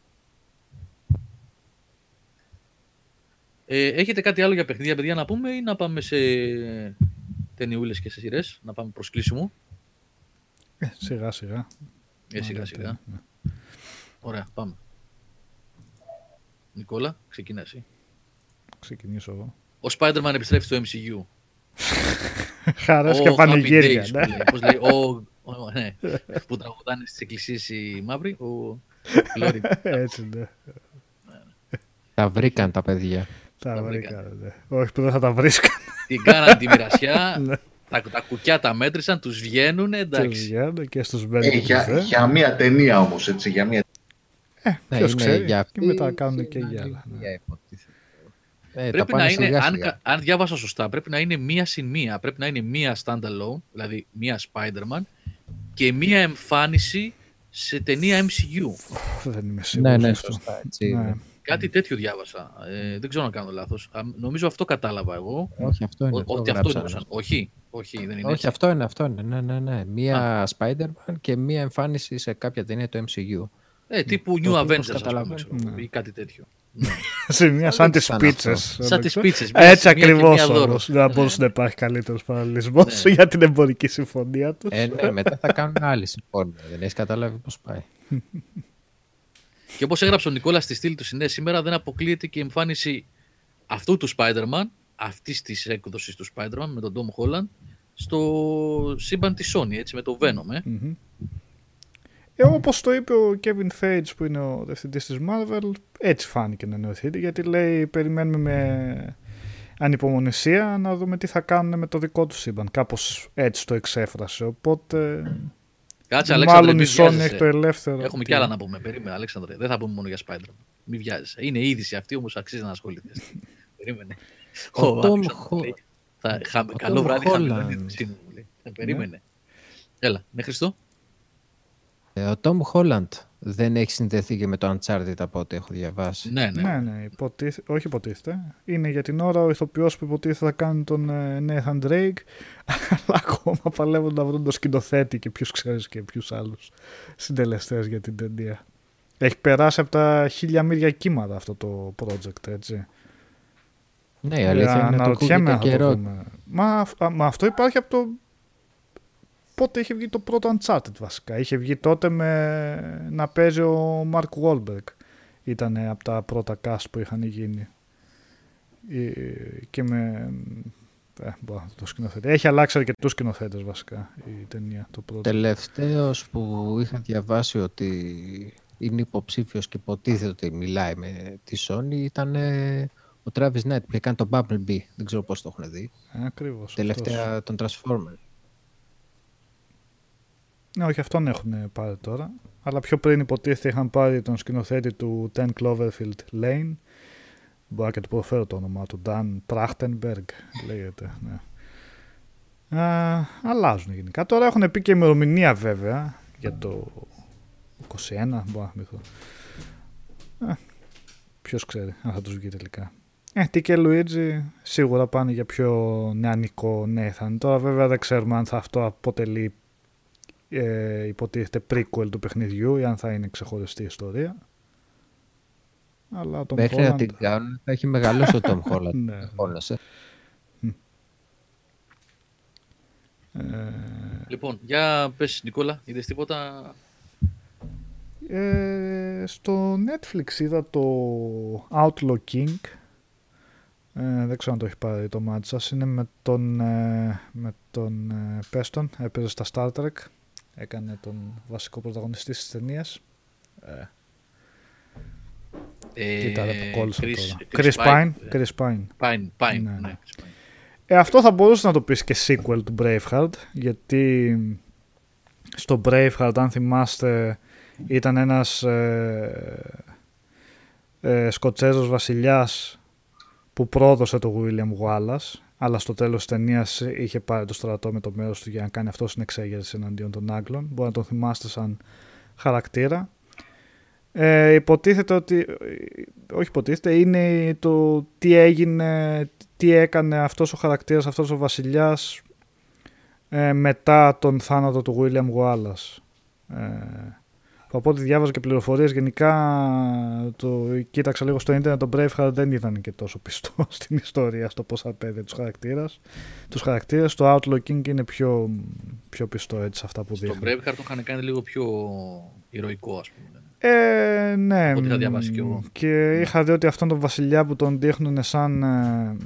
Ε, έχετε κάτι άλλο για παιχνίδια, παιδιά, να πούμε ή να πάμε σε ταινιούλες και σε σειρές, να πάμε προς κλείσιμο; Ε, σιγά σιγά. Ε, σιγά σιγά. Ωραία, πάμε. Νικόλα, ξεκινάς εσύ. Ξεκινήσω εγώ. Ο Spider-Man επιστρέφει στο MCU. Χαρές Ο και Happy πανηγύρια. Days, ναι. που λέει. Πώς λέει, ο, ο- ναι, που τραγουδάνε στις εκκλησίες οι μαύροι, ο Glory. Έτσι, ναι. Τα βρήκαν τα παιδιά. Τα Τα βρήκα. ναι. Όχι που δεν θα τα βρίσκαν. Την κάναν τη μοιρασιά, Ναι. Τα, τα κουκιά τα μέτρησαν, τους βγαίνουν, Τους εντάξει. βγαίνουν και στους Ε, μπαίνει για, για μία ταινία όμως, έτσι, για μία Ναι, Ποιος είναι ξέρει. για Και μετά αυτή κάνουν και να για είναι άλλα. ναι. για υποτίθεται. Ε, τα Πρέπει πάνε να είναι, σιγά αν, σιγά. κα- αν διάβασα σωστά, πρέπει να είναι μία συν μία. Πρέπει να είναι μία standalone, δηλαδή μία Spider-Man και μία εμφάνιση σε ταινία MCU. Δεν είμαι σίγουρος. Ναι, ναι, αυτό. σωστά. Έτσι Ναι. Είναι. Κάτι τέτοιο διάβασα. Ε, δεν ξέρω αν κάνω λάθος. Α, Νομίζω αυτό κατάλαβα εγώ. Όχι, αυτό είναι. Ο- αυτό Ότι αυτό γράψανε. εννοούσαν. Όχι, όχι, δεν είναι Όχι, έτσι. αυτό είναι, αυτό είναι. Ναι, ναι, ναι. Μία Spider-Man και μία εμφάνιση σε κάποια ταινία του MCU. Ε, τύπου Το New οποίο Avengers, πώς ας πούμε, καταλαβαίνω. ξέρω εγώ, Ναι. ή κάτι τέτοιο. Ναι. Σε μια σαν δεν τις ήταν πίτσες. Σαν τις πίτσες. Έτσι μία σημεία και ακριβώς μία δώρο. όμως. Δεν θα Ναι. μπορούσε να υπάρχει καλύτερος παραλληλισμός Ναι. για την εμπορική συμφωνία τους. Ε, ναι, μετά θα κάνουν άλλη συμφωνία. Δεν έχεις καταλάβει πώς πάει. Και όπως έγραψε ο Νικόλας στη στήλη του συνέ σήμερα, δεν αποκλείεται και η εμφάνιση αυτού του Spider-Man, αυτής της έκδοσης του Spider-Man με τον Tom Holland, στο σύμπαν της Sony, έτσι, με το Venom. Ε. Μμμ. Ε, όπως το είπε ο Kevin Feige που είναι ο διευθυντής της Marvel, έτσι φάνηκε να εννοηθεί, γιατί λέει περιμένουμε με ανυπομονησία να δούμε τι θα κάνουν με το δικό του σύμπαν. Κάπως έτσι το εξέφρασε, οπότε Κάτσε, Αλέξανδρε, μάλλον μην η Sony βιάζεσαι. έχει το ελεύθερο. Έχουμε Τι- κι άλλα να πούμε. Περίμενε, Αλέξανδρε. Δεν θα πούμε μόνο για Spider-Man. Μην βιάζεσαι. Είναι είδηση αυτή, όμως αξίζει να ασχοληθείς. Περίμενε. Ο Tom Αλέξανδρος Ho- λέει, θα, χα, ο καλό Tom βράδυ, Holland. χαμηλώνει τη μισή μου, λέει. Ε, Περίμενε. Έλα, ναι, Χριστό. Ε, ο Tom Holland δεν έχει συνδεθεί και με το Uncharted από ό,τι έχω διαβάσει. Ναι, ναι. Ναι, ναι, υποτίθε, όχι υποτίθεται. Είναι για την ώρα ο ηθοποιός που υποτίθεται θα κάνει τον ε, Nathan Drake, αλλά ακόμα παλεύουν να βρουν τον σκηνοθέτη και ποιους ξέρεις και ποιους άλλους συντελεστές για την ταινία. Έχει περάσει από τα χίλια μύρια κύματα αυτό το project, έτσι. Ναι, η αλήθεια είναι ότι Αναρωτιέμαι ακούγεται αν θα το καιρό. δούμε. Μα, αυ- α, μα αυτό υπάρχει από το... Πότε είχε βγει το πρώτο Uncharted βασικά. Είχε βγει τότε με να παίζει ο Mark Wahlberg. Ήταν από τα πρώτα cast που είχαν γίνει. Ε, Και με... Ε, μπορώ να το σκηνοθέτη. Έχει αλλάξει αρκετούς σκηνοθέτες βασικά η ταινία. Το πρώτο. Τελευταίος που είχα διαβάσει ότι είναι υποψήφιος και υποτίθεται ότι μιλάει με τη Sony ήταν ε, ο Travis Knight που είχε κάνει το Bumblebee. Δεν ξέρω πώς το έχουν δει. Ε, ακριβώς. Τελευταία τον Transformer. Ναι, όχι αυτόν έχουν πάρει τώρα. Αλλά πιο πριν υποτίθεται είχαν πάρει τον σκηνοθέτη του 10 Cloverfield Lane. Μπορώ και του προφέρω το όνομά του. Dan Trachtenberg λέγεται. Ναι. Α, αλλάζουν γενικά. Τώρα έχουν πει και ημερομηνία βέβαια για το 21. Μπορώ να θυμηθώ. Ε, ποιος ξέρει αν θα τους βγει τελικά. Ε, τι και Luigi σίγουρα πάνε για πιο νεανικό Nathan. Τώρα βέβαια δεν ξέρουμε αν θα αυτό αποτελεί ε, υποτίθεται prequel του παιχνιδιού ή αν θα είναι ξεχωριστή ιστορία. Αλλά τον Μέχρι να Holland... την κάνουν θα έχει μεγαλώσει ο Tom Holland. Ναι. Αγώνας, ε. ε, Λοιπόν, για πες Νικόλα, είδες τίποτα; ε, στο Netflix είδα το Outlaw King. Ε, δεν ξέρω αν το έχει πάρει το μάτι σας. Είναι με τον, ε, με τον ε, Πέστον. Έπαιζε στα Star Trek. Έκανε τον βασικό πρωταγωνιστή στις ταινίες. Ε, Ε, κοίτα ρε που κόλλησα Chris- τώρα. Chris Chris Pine. ε, Chris Pine. Pine, Pine, Ναι, ναι, ναι. Chris Pine. Ε, αυτό θα μπορούσε να το πεις και sequel του Braveheart, γιατί στο Braveheart, αν θυμάστε, ήταν ένας ε, ε, Σκοτσέζος βασιλιάς που πρόδωσε το William Wallace, αλλά στο τέλος της ταινίας είχε πάρει το στρατό με το μέρος του για να κάνει αυτό στην εξέγερση εναντίον των Άγγλων. Μπορεί να τον θυμάστε σαν χαρακτήρα. Ε, υποτίθεται ότι, όχι υποτίθεται, είναι το τι έγινε, τι έκανε αυτός ο χαρακτήρας, αυτός ο βασιλιάς ε, μετά τον θάνατο του William Wallace. Ε, από ό,τι διάβαζα και πληροφορίες γενικά το κοίταξα λίγο στο ίντερνετ το Braveheart δεν ήταν και τόσο πιστό στην ιστορία στο πώς απέδε τους χαρακτήρες τους χαρακτήρες το Outlaw King είναι πιο, πιο πιστό έτσι σε αυτά που Στο δείχνει Braveheart το είχαν κάνει λίγο πιο ηρωικό, ας πούμε. Ε, ναι. Ό,τι είχα διαβάσει κι εγώ. Και είχα δει ότι αυτόν τον βασιλιά που τον δείχνουν σαν... ε,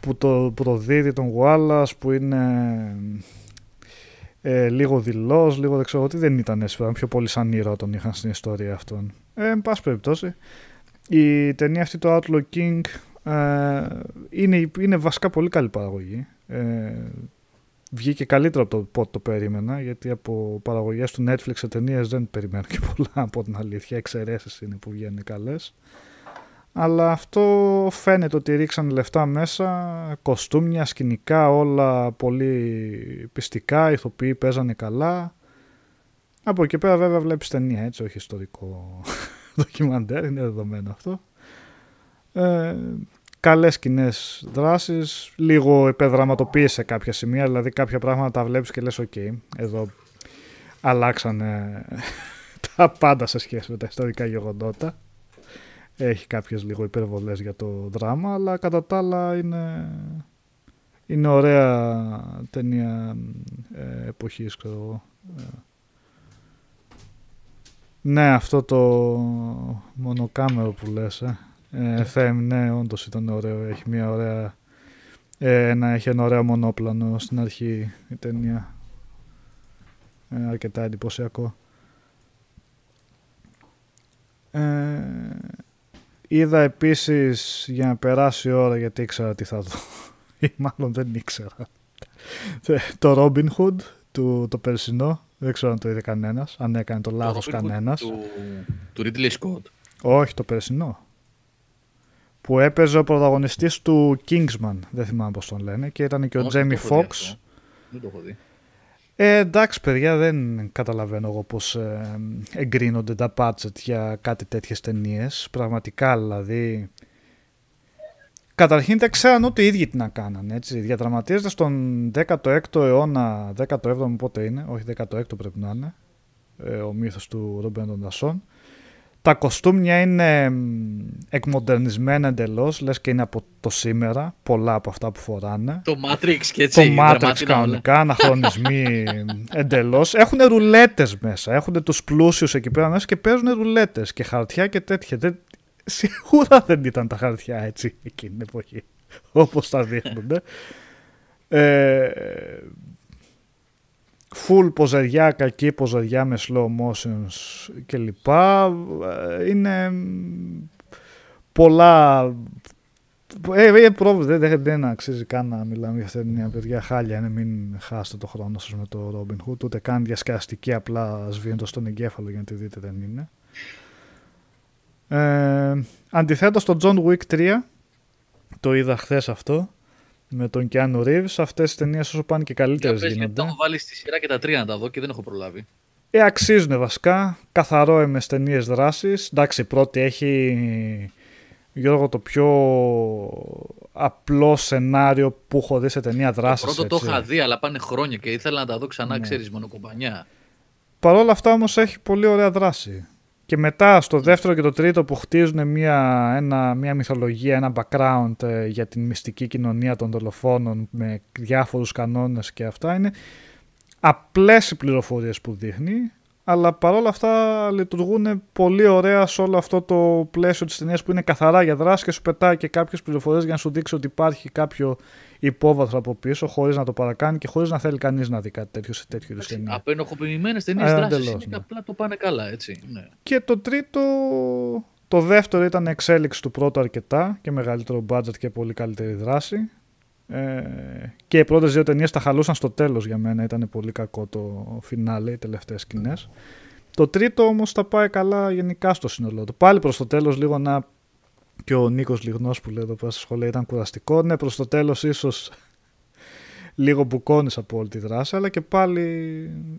που το, που το δίδει τον Γουάλλας, που είναι ε, λίγο δηλός, λίγο δεν ξέρω τι, δεν ήταν έτσι, ήταν πιο πολύ σαν ήρωα τον είχαν στην ιστορία αυτόν. Ε, εν πάση περιπτώσει, η ταινία αυτή το Outlaw King ε, είναι, είναι βασικά πολύ καλή παραγωγή. Ε, βγήκε καλύτερο από το πότε το περίμενα, γιατί από παραγωγές του Netflix σε ταινίες δεν περιμένω και πολλά από την αλήθεια. Εξαιρέσεις είναι που βγαίνουν καλές. Αλλά αυτό φαίνεται ότι ρίξαν λεφτά μέσα, κοστούμια, σκηνικά, όλα πολύ πιστικά, οι ηθοποιοί παίζανε καλά. Από εκεί πέρα βέβαια βλέπεις ταινία έτσι, όχι ιστορικό ντοκιμαντέρ, είναι δεδομένο αυτό. Ε, καλές κοινές δράσεις, λίγο υπεδραματοποίηση σε κάποια σημεία, δηλαδή κάποια πράγματα τα βλέπεις και λες ok, εδώ αλλάξανε τα πάντα σε σχέση με τα ιστορικά γεγονότα. Έχει κάποιες λίγο υπερβολές για το δράμα, αλλά κατά τα άλλα είναι, είναι ωραία ταινία ε, εποχής, ξέρω εγώ. Ε, ναι, αυτό το μονοκάμερο που λες, ε. ε Θέμ, ναι, όντως ήταν ωραίο. Έχει μια ωραία... Ε, ένα, έχει ένα ωραίο μονόπλανο στην αρχή η ταινία. Ε, αρκετά εντυπωσιακό. Ε, είδα επίσης για να περάσει η ώρα γιατί ήξερα τι θα δω. Ή μάλλον δεν ήξερα. το Robin Hood, του, το περσινό. Δεν ξέρω αν το είδε κανένας, αν έκανε το λάθος κανένας. Του, του Ridley Scott. Όχι, το περσινό. Που έπαιζε ο πρωταγωνιστής του Kingsman, δεν θυμάμαι πώς τον λένε, και ήταν και ο Τζέμι Φόξ. Δεν το έχω δει. Ε, εντάξει παιδιά, δεν καταλαβαίνω εγώ πώς ε, εγκρίνονται τα budget για κάτι τέτοιες ταινίες. Πραγματικά δηλαδή Καταρχήν δεν ξέραν ούτε οι ίδιοι τι να κάνανε. Έτσι. Διαδραματίζεται στον 16ο αιώνα, 17ο πότε είναι, όχι 16ο πρέπει να είναι, ε, ο μύθος του Ρομπέντον Δασόν. Τα κοστούμια είναι εκμοντερνισμένα εντελώς, λες και είναι από το σήμερα, πολλά από αυτά που φοράνε. Το Matrix και έτσι. Το Matrix κανονικά, αναχρονισμοί εντελώς. Έχουν ρουλέτες μέσα. Έχουν τους πλούσιους εκεί πέρα μέσα και παίζουν ρουλέτες και χαρτιά και τέτοια σίγουρα δεν ήταν τα χαρτιά έτσι εκείνη την εποχή, όπως τα δείχνουν. Ε, full ποζεριά, κακή ποζεριά με slow motions κλπ. Ε, είναι πολλά... Ε, ε, δεν, δεν, δεν αξίζει καν να μιλάμε για αυτή την παιδιά χάλια είναι μην χάσετε το χρόνο σας με το Robin Hood ούτε καν διασκαστική απλά σβήνοντας τον εγκέφαλο για να τη δείτε δεν είναι ε, αντιθέτως το John Wick 3, το είδα χθες αυτό, με τον Keanu Reeves, αυτές τις ταινίες όσο πάνε και καλύτερες για γίνονται. Τα έχω βάλει στη σειρά και τα τρία να τα δω και δεν έχω προλάβει. Ε, αξίζουν βασικά, καθαρό εμες ταινίες δράσης. Εντάξει, η πρώτη έχει Γιώργο το πιο απλό σενάριο που έχω δει σε ταινία δράσης. Το πρώτο το είχα δει, αλλά πάνε χρόνια και ήθελα να τα δω ξανά, ναι. ξέρεις, μονοκομπανιά. Παρ' όλα αυτά όμως έχει πολύ ωραία δράση. Και μετά στο δεύτερο και το τρίτο που χτίζουν μια, ένα, μια μυθολογία, ένα background ε, για την μυστική κοινωνία των δολοφόνων με διάφορους κανόνες και αυτά είναι απλές οι πληροφορίες που δείχνει αλλά παρόλα αυτά λειτουργούν πολύ ωραία σε όλο αυτό το πλαίσιο της ταινίας που είναι καθαρά για δράση και σου πετάει και κάποιες πληροφορίες για να σου δείξει ότι υπάρχει κάποιο υπόβαθρο από πίσω, χωρίς να το παρακάνει και χωρίς να θέλει κανείς να δει κάτι τέτοιο σε τέτοιο είδους ταινία. Απενοχοποιημένες ταινίες δράση είναι ναι. απλά το πάνε καλά, έτσι. Ναι. Και το τρίτο. Το δεύτερο ήταν εξέλιξη του πρώτου αρκετά και μεγαλύτερο budget και πολύ καλύτερη δράση. Ε, και οι πρώτες δύο ταινίες τα χαλούσαν στο τέλος για μένα. Ήταν πολύ κακό το φινάλε, οι τελευταίες σκηνές. Το τρίτο όμως τα πάει καλά γενικά στο σύνολό του. Πάλι προς το τέλος λίγο να και ο Νίκος Λιγνός που λέει εδώ πέρα στη σχολεία ήταν κουραστικό. Ναι, προς το τέλος ίσως λίγο μπουκώνεις από όλη τη δράση, αλλά και πάλι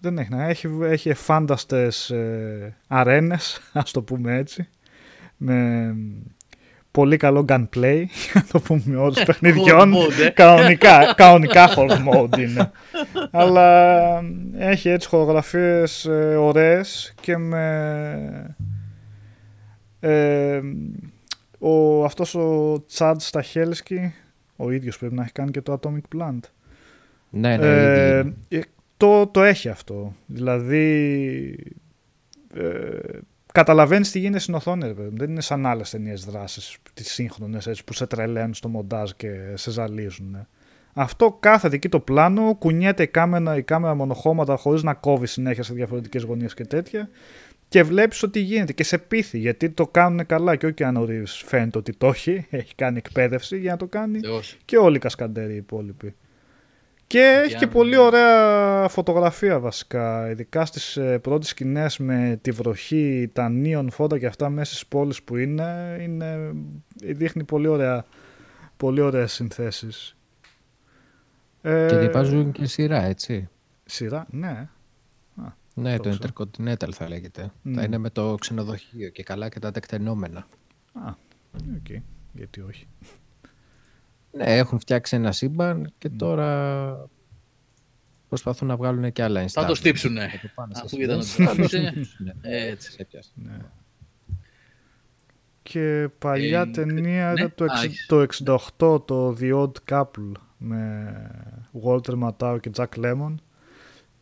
δεν έχει να έχει. Έχει εφάνταστες ε, αρένες, ας το πούμε έτσι. Με πολύ καλό gunplay, για το πούμε όρου παιχνιδιών. Ε. κανονικά, κανονικά hard mode είναι. Αλλά έχει έτσι χορογραφίες ε, ωραίες και με... Ε, ο, αυτός ο Τσάντ Σταχέλσκι, ο ίδιος πρέπει να έχει κάνει και το Atomic Plant. Ναι, ναι, ε, ε, το, το έχει αυτό. Δηλαδή, ε, καταλαβαίνεις τι γίνεται στην οθόνη. Δεν είναι σαν άλλες ταινίες δράσης, τις σύγχρονες που σε τρελαίνουν στο μοντάζ και σε ζαλίζουν. Αυτό κάθεται εκεί το πλάνο, κουνιέται η κάμερα, η κάμερα μονοχώματα χωρίς να κόβει συνέχεια σε διαφορετικές γωνίες και τέτοια και βλέπεις ότι γίνεται και σε πείθει γιατί το κάνουν καλά και όχι αν ο φαίνεται ότι το έχει, έχει κάνει εκπαίδευση για να το κάνει και όλοι οι κασκαντέροι οι υπόλοιποι. Και έχει και πολύ ωραία φωτογραφία βασικά, ειδικά στις ε, πρώτες σκηνές με τη βροχή, τα νίον φώτα και αυτά μέσα στις πόλεις που είναι, είναι δείχνει πολύ, ωραία, πολύ ωραίες συνθέσεις. Και ε, διαβάζουν και σειρά, έτσι. Σειρά, ναι. Ναι, το Τόσο. Continental θα λέγεται. Μμ. Θα είναι με το ξενοδοχείο και καλά και τα τεκταινόμενα. Α, οκ. Γιατί όχι. Ναι, έχουν φτιάξει ένα σύμπαν και τώρα προσπαθούν να βγάλουν και άλλα Θα το installments. στύψουνε. Θα το πάνε στα Αφού είδαν ότι σύμπαν. το στύψαν. Ναι, Έτσι. σε έπιασε. Ναι. Και παλιά Ε, ταινία ναι. ήταν το, Α, εξ- έχεις. το 68, το The Odd Couple με Walter Matthau και Jack Lemmon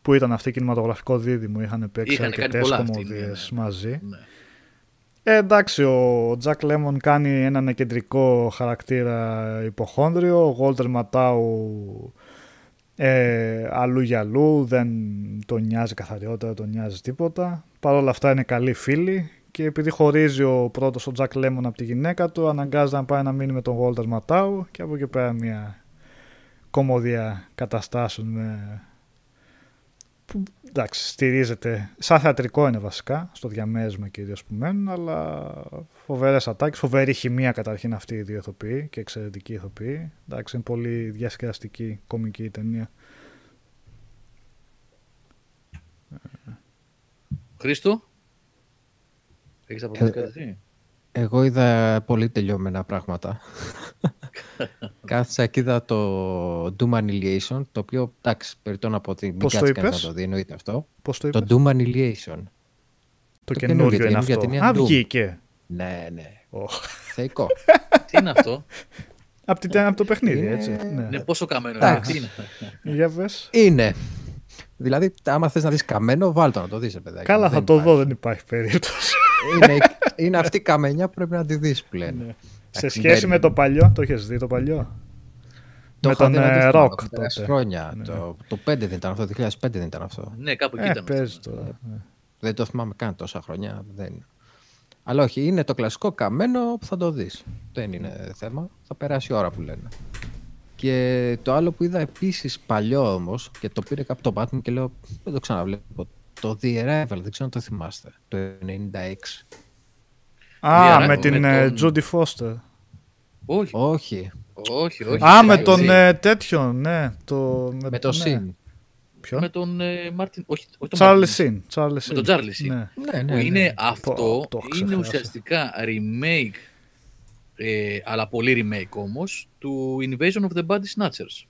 που ήταν αυτή κινηματογραφικό δίδυμο, είχαν παίξει Είχαν κάνει αρκετές πολλά αυτοί, κομμωδίες ναι, ναι. μαζί. Ναι. Ε, εντάξει, ο Jack Lemmon κάνει έναν κεντρικό χαρακτήρα υποχόνδριο, ο Walter Matthau ε, αλλού για αλλού, δεν τον νοιάζει καθαριότητα, δεν τον νοιάζει τίποτα. Παρ' όλα αυτά είναι καλοί φίλοι και επειδή χωρίζει ο πρώτος ο Jack Lemmon από τη γυναίκα του, αναγκάζεται να πάει να μείνει με τον Walter Matthau και από εκεί πέρα μια κομμωδία καταστάσεων με... που εντάξει στηρίζεται, σαν θεατρικό είναι βασικά, στο διαμέρισμα κυρίως που μένουν, αλλά φοβερές ατάκες, φοβερή χημεία καταρχήν αυτή οι δύο ηθοποιοί και εξαιρετική ηθοποιοί. Εντάξει, είναι πολύ διασκεδαστική κομική η ταινία. Χρήστο, έχεις Ε, αποφασίσει κάτι; εσύ; Εγώ είδα πολύ τελειωμένα πράγματα. Κάθισα και είδα το Doom Annihilation, το οποίο, εντάξει, περιττώ να πω ότι μην Πώς το κάτσει κανείς είπες; να το δει, εννοείται αυτό. Πώς το Το είπες; Doom Annihilation. Το, το καινούριο καινούριο, είναι καινούργια αυτό. ταινία Α, Doom. βγήκε. Ναι, ναι. Οχ. Θεϊκό. Τι είναι αυτό, Από, την- από το παιχνίδι, Είναι- έτσι. Ναι. είναι πόσο καμένο είναι, Εντάξει. τι είναι; Για πες. Είναι. Δηλαδή, άμα θες να δεις καμένο, βάλ το να το δεις, ρε παιδάκι. Καλά, Δεν θα το υπάρχει. δω, δεν υπάρχει περίπτωση. Είναι, είναι αυτή η καμενιά που πρέπει να τη δεις που λένε. Ναι. Σε Εντάξει, σχέση μπαίνει. με το παλιό, το έχεις δει το παλιό; Το με είχα τον δει να ε, το θυμάμαι, Rock πριν περάσει τότε. χρόνια. Ναι. Το, το 5 δεν ήταν αυτό, το 2005 δεν ήταν αυτό. Ναι, κάπου εκεί Ε, ήταν. παίζει αυτό. τώρα. ναι. Δεν το θυμάμαι καν τόσα χρόνια. Δεν... Αλλά όχι, είναι το κλασικό καμένο που θα το δεις. Δεν είναι θέμα. Θα περάσει η ώρα που λένε. Και το άλλο που είδα επίσης παλιό όμως και το πήρε κάπου το Batman και λέω δεν το ξαναβλέπω. Το The Arrival, δεν ξέρω αν το θυμάστε. Το 96. Α, Διαρά- με με την ε, τον- Jodie Foster. Όχι, Όχι, όχι, όχι. Α, όχι, με όχι. τον ε, τέτοιον, ναι. Το, με το ναι. Sheen. Ποιον; Με τον ε, Μάρτιν. Όχι, όχι τον Charlie Μάρτιν. Sheen. Charlie Με Sheen. τον Charlie Sheen. Ναι. Ναι, ναι, Που ναι. είναι αυτό, το έχω είναι ξεχάσει. ουσιαστικά remake, ε, αλλά πολύ remake όμως, του Invasion of the Body Snatchers.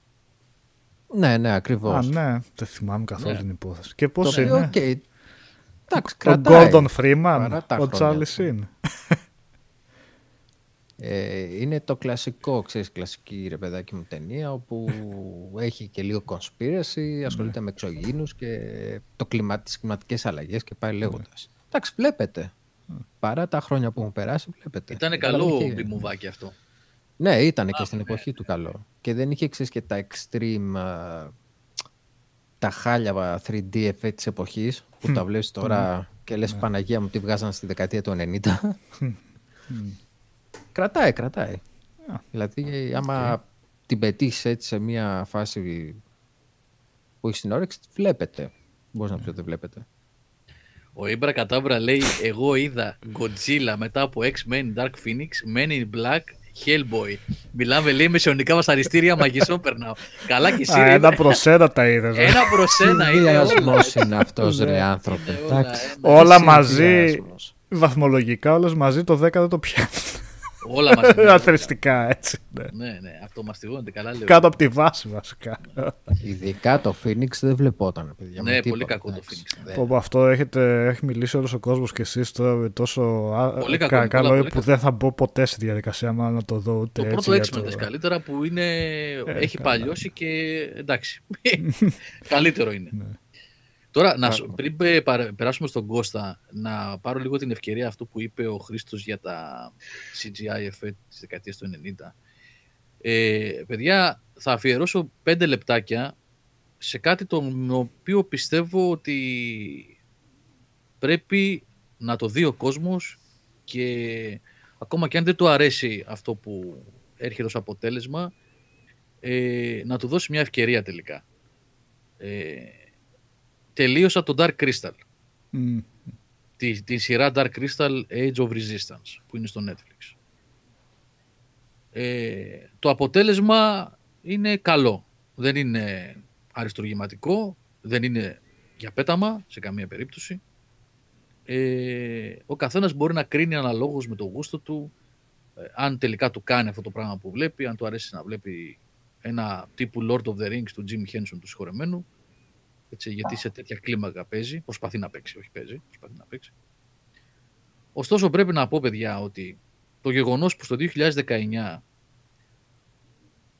Ναι, ναι, ακριβώς. Α, ναι. Δεν θυμάμαι καθόλου Ναι. την υπόθεση. Και Το πώς οποίο, είναι; οκ. Εντάξει, Ο κρατάει. Gordon Freeman, Παρά τα ο χρόνια Charlie του. Sin. Ε, είναι το κλασικό, ξέρεις, κλασική ρε παιδάκι μου ταινία όπου έχει και λίγο conspiracy, ασχολείται με εξωγήινους και το κλιμα, τις κλιματικές αλλαγές και πάει λέγοντας. Εντάξει, βλέπεται. Παρά τα χρόνια που έχουν περάσει, βλέπετε. Ήταν Αλλά καλό είχε- μπιμουβάκι αυτό. Ναι, ήταν και Α, στην ναι. εποχή του καλό. Και δεν είχε, ξέρεις, και τα extreme, α, τα χάλια 3D effect της εποχής που τα βλέπεις τώρα και λες Παναγία μου τι βγάζαν στη δεκαετία του 90. Κρατάει, κρατάει. Α, Δηλαδή, άμα την πετύχεις έτσι σε μια φάση που έχεις την όρεξη, βλέπετε. Μπορείς να πεις ότι δεν βλέπετε. Ο Ήμπρα Κατάμπρα λέει: Εγώ είδα Godzilla μετά από X-Men Dark Phoenix, Men in Black, Hellboy. Μιλάμε λέει μεσαιωνικά βασαριστήρια μαγισσών περνάω. Καλά και εσύ. Α, ρε, ένα Ήμπρα. προς ένα τα είδες. ε. Ένα προς ένα είναι όλα. Διασμός είναι αυτός Ναι. ρε άνθρωπο. Είναι όλα Εντάξει. ένα. Όλα Εσύ μαζί, διάσμος. βαθμολογικά, όλες μαζί το 10 δεν το πιάνουν. Όλα μαζί. ναι. Αθρηστικά, έτσι. ναι. Ναι, ναι, αυτό μαστιγώνεται καλά λέω. Κάτω από τη βάση, βασικά. Ειδικά το Phoenix δεν βλεπόταν, παιδιά. με Ναι, τίποτα, πολύ κακό το εντάξει. Phoenix. Δεν- Πω, πω, αυτό έχετε, έχει μιλήσει όλος ο κόσμος και εσείς τώρα με τόσο α, Πολύ κα- κακό, Νικόλα, καλό πολύ που κακό. δεν θα μπω ποτέ στη διαδικασία μάλλον να το δω ούτε Το έτσι πρώτο για X-Men το- δες καλύτερα που είναι... έχει καλά. παλιώσει και εντάξει. Καλύτερο είναι. Ναι. Τώρα, να, σου- Άρα. πριν πε- παρα- περάσουμε στον Κώστα, να πάρω λίγο την ευκαιρία αυτού που είπε ο Χρήστος για τα CGI effect της δεκαετίας του 90. Ε, παιδιά, θα αφιερώσω πέντε λεπτάκια σε κάτι το οποίο πιστεύω ότι πρέπει να το δει ο κόσμος και ακόμα και αν δεν του αρέσει αυτό που έρχεται ως αποτέλεσμα, ε, να του δώσει μια ευκαιρία τελικά. Ε, τελείωσα το Dark Crystal, Μμ. τη, τη σειρά Dark Crystal Age of Resistance που είναι στο Netflix. Ε, το αποτέλεσμα είναι καλό. Δεν είναι αριστουργηματικό, δεν είναι για πέταμα, σε καμία περίπτωση. Ε, ο καθένας μπορεί να κρίνει αναλόγως με το γούστο του ε, αν τελικά του κάνει αυτό το πράγμα που βλέπει, αν του αρέσει να βλέπει ένα τύπου Lord of the Rings του Jim Henson του συγχωρεμένου, έτσι, γιατί σε τέτοια κλίμακα παίζει, προσπαθεί να παίξει, όχι παίζει, προσπαθεί να παίξει. Ωστόσο πρέπει να πω παιδιά ότι το γεγονός που στο 2019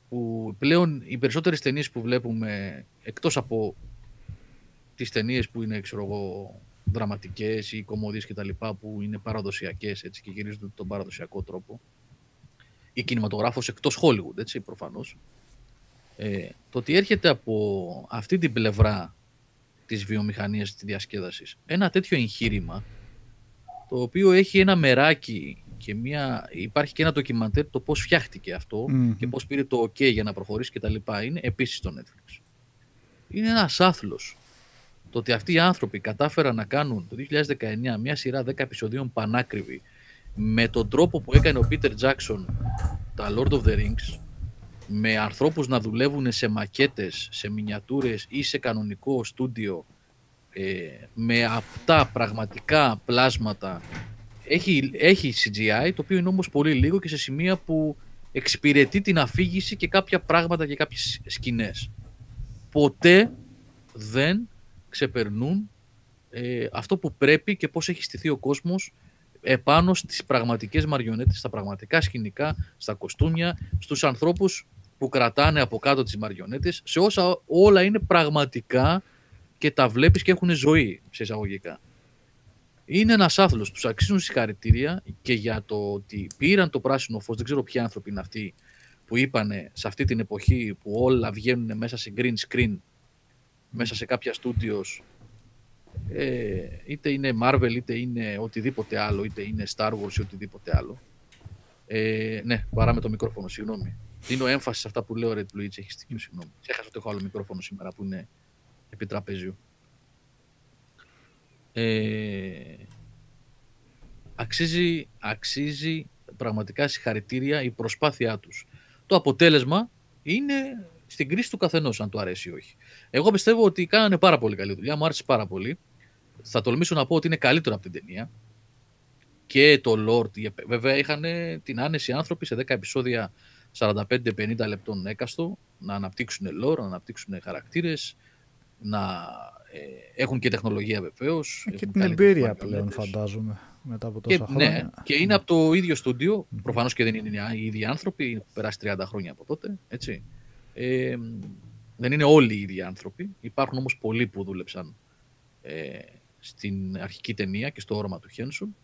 που πλέον οι περισσότερες ταινίες που βλέπουμε εκτός από τις ταινίες που είναι ξέρω εγώ, δραματικές ή κομμωδίες και τα λοιπά που είναι παραδοσιακές έτσι, και γυρίζονται τον παραδοσιακό τρόπο ή κινηματογράφος εκτός Hollywood έτσι προφανώς ε, το ότι έρχεται από αυτή την πλευρά της βιομηχανίας της διασκέδασης ένα τέτοιο εγχείρημα το οποίο έχει ένα μεράκι και μια, υπάρχει και ένα ντοκιμαντέρ το πώς φτιάχτηκε και πώς πήρε το ok για να προχωρήσει και τα λοιπά. Είναι επίσης στο Netflix. Είναι ένας άθλος. Το ότι αυτοί οι άνθρωποι κατάφεραν να κάνουν το 2019 μια σειρά 10 επεισοδίων πανάκριβη με τον τρόπο που έκανε ο Peter Jackson τα Lord of the Rings με ανθρώπους να δουλεύουν σε μακέτες, σε μινιατούρες ή σε κανονικό στούντιο ε, με αυτά πραγματικά πλάσματα έχει, έχει CGI το οποίο είναι όμως πολύ λίγο και σε σημεία που εξυπηρετεί την αφήγηση και κάποια πράγματα και κάποιες σκηνές. Ποτέ δεν ξεπερνούν ε, αυτό που πρέπει και πώς έχει στηθεί ο κόσμος επάνω στις πραγματικές μαριονέτες, στα πραγματικά σκηνικά, στα κοστούμια, στους ανθρώπους που κρατάνε από κάτω τις μαριονέτες, σε όσα όλα είναι πραγματικά και τα βλέπεις και έχουν ζωή, σε εισαγωγικά. Είναι ένας άθλος, τους αξίζουν συγχαρητήρια και για το ότι πήραν το πράσινο φως, δεν ξέρω ποιοι άνθρωποι είναι αυτοί που είπανε σε αυτή την εποχή που όλα βγαίνουν μέσα σε green screen, μέσα σε κάποια studios, ε, είτε είναι Marvel, είτε είναι οτιδήποτε άλλο, είτε είναι Star Wars ή οτιδήποτε άλλο. Ε, ναι, παράμε το μικρόφωνο, συγγνώμη. Δίνω έμφαση σε αυτά που λέω, Red Blue, έχεις στοιχείο, συγγνώμη. Ξέχασα ότι έχω άλλο μικρόφωνο σήμερα που είναι επί τραπέζιου. Ε, αξίζει, αξίζει πραγματικά συγχαρητήρια η προσπάθειά τους. Το αποτέλεσμα είναι στην κρίση του καθενός, αν του αρέσει ή όχι. Εγώ πιστεύω ότι κάνανε πάρα πολύ καλή δουλειά, μου άρεσε πάρα πολύ. Θα τολμήσω να πω ότι είναι καλύτερο από την ταινία. Και το Lord, βέβαια είχαν την άνεση άνθρωποι σε 10 επεισόδια 45-50 λεπτών έκαστο να αναπτύξουν lore, να αναπτύξουν χαρακτήρες, να ε, έχουν και τεχνολογία βεβαίως. Και την εμπειρία πλέον φαντάζομαι μετά από τόσα και, χρόνια. Ναι, και είναι από το ίδιο στούντιο. Προφανώς και δεν είναι οι ίδιοι άνθρωποι, έχουν περάσει 30 χρόνια από τότε. Έτσι. Ε, δεν είναι όλοι οι ίδιοι άνθρωποι. Υπάρχουν όμως πολλοί που δούλεψαν ε, στην αρχική ταινία και στο όρομα του Χένσον.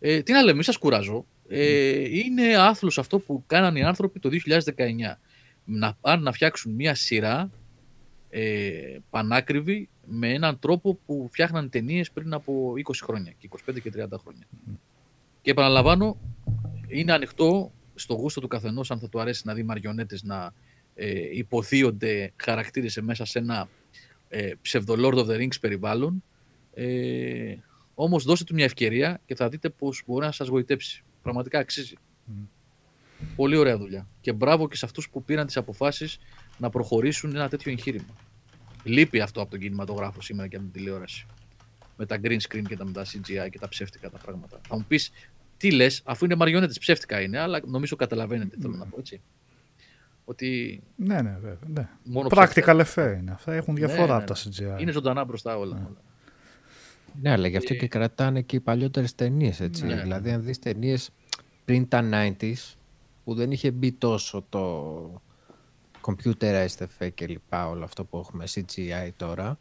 Ε, τι να λέμε, μην σας κουράζω. Ε, είναι άθλος αυτό που κάνανε οι άνθρωποι το 2019. Να πάνε να φτιάξουν μια σειρά ε, πανάκριβη με έναν τρόπο που φτιάχναν ταινίες πριν από 20 χρόνια και 25 και 30 χρόνια. Και επαναλαμβάνω, είναι ανοιχτό στο γούστο του καθενός αν θα του αρέσει να δει μαριονέτες να ε, υποθείονται χαρακτήρες μέσα σε ένα ε, ψευδο Lord of the Rings περιβάλλον. Ε, όμως δώστε του μια ευκαιρία και θα δείτε πως μπορεί να σας γοητέψει. Πραγματικά αξίζει. Πολύ ωραία δουλειά. Και μπράβο και σε αυτούς που πήραν τις αποφάσεις να προχωρήσουν ένα τέτοιο εγχείρημα. Λείπει αυτό από τον κινηματογράφο σήμερα και από την τηλεόραση. Με τα green screen και τα, με τα CGI και τα ψεύτικα τα πράγματα. Θα μου πεις, τι λες, αφού είναι μαριονέτες, ψεύτικα είναι, αλλά νομίζω καταλαβαίνετε, θέλω να πω έτσι. Ότι. Ναι, ναι, βέβαια. Ναι. Μόνο Practical effect είναι αυτά. Έχουν ναι, διαφορά ναι, από τα CGI. Είναι ζωντανά μπροστά όλα. Ναι. όλα. Ναι, αλλά γι' αυτό και κρατάνε και οι παλιότερες ταινίες. Ναι. Δηλαδή, αν δεις ταινίες πριν τα 90s, που δεν είχε μπει τόσο το computerized effect και λοιπά, όλο αυτό που έχουμε CGI τώρα,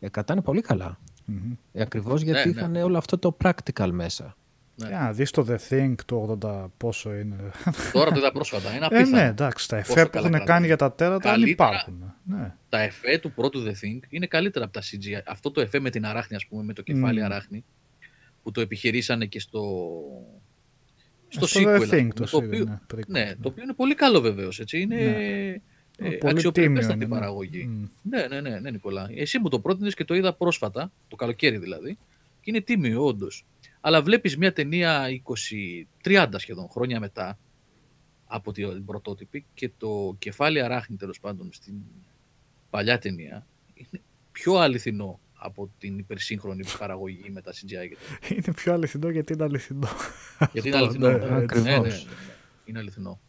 ε, κρατάνε πολύ καλά. Mm-hmm. Ε, ακριβώς γιατί ναι, είχαν ναι. όλο αυτό το practical μέσα. Ναι. Για να δεις το The Think το 80 πόσο είναι. Τώρα το είδα πρόσφατα. Είναι ε, ναι, εντάξει, τα εφέ που έχουν κάνει για τα τέρατα δεν υπάρχουν. Ναι. Τα εφέ του πρώτου The Think είναι καλύτερα από τα CGI. Αυτό το εφέ με την αράχνη, ας πούμε, με το κεφάλι mm. αράχνη, που το επιχειρήσανε και στο, στο, στο sequel. The Think, το, το, οποίο, ναι, ναι, το οποίο είναι πολύ καλό βεβαίως. Είναι, ναι. Ε, αξιοπρεπέστατη παραγωγή. Mm. Ναι, ναι, ναι, ναι, Νικολά. Εσύ μου το πρότεινες και το είδα πρόσφατα, το καλοκαίρι δηλαδή, και είναι τίμιο, όντως. Αλλά βλέπεις μια ταινία 20-30 σχεδόν χρόνια μετά από την πρωτότυπη και το κεφάλι αράχνη τέλος πάντων στην παλιά ταινία είναι πιο αληθινό από την υπερσύγχρονη παραγωγή με τα CGI και τα... Είναι πιο αληθινό γιατί είναι αληθινό. Γιατί είναι αληθινό. Ναι, ναι, ναι, ακριβώς. ναι, ναι, ναι. Είναι αληθινό.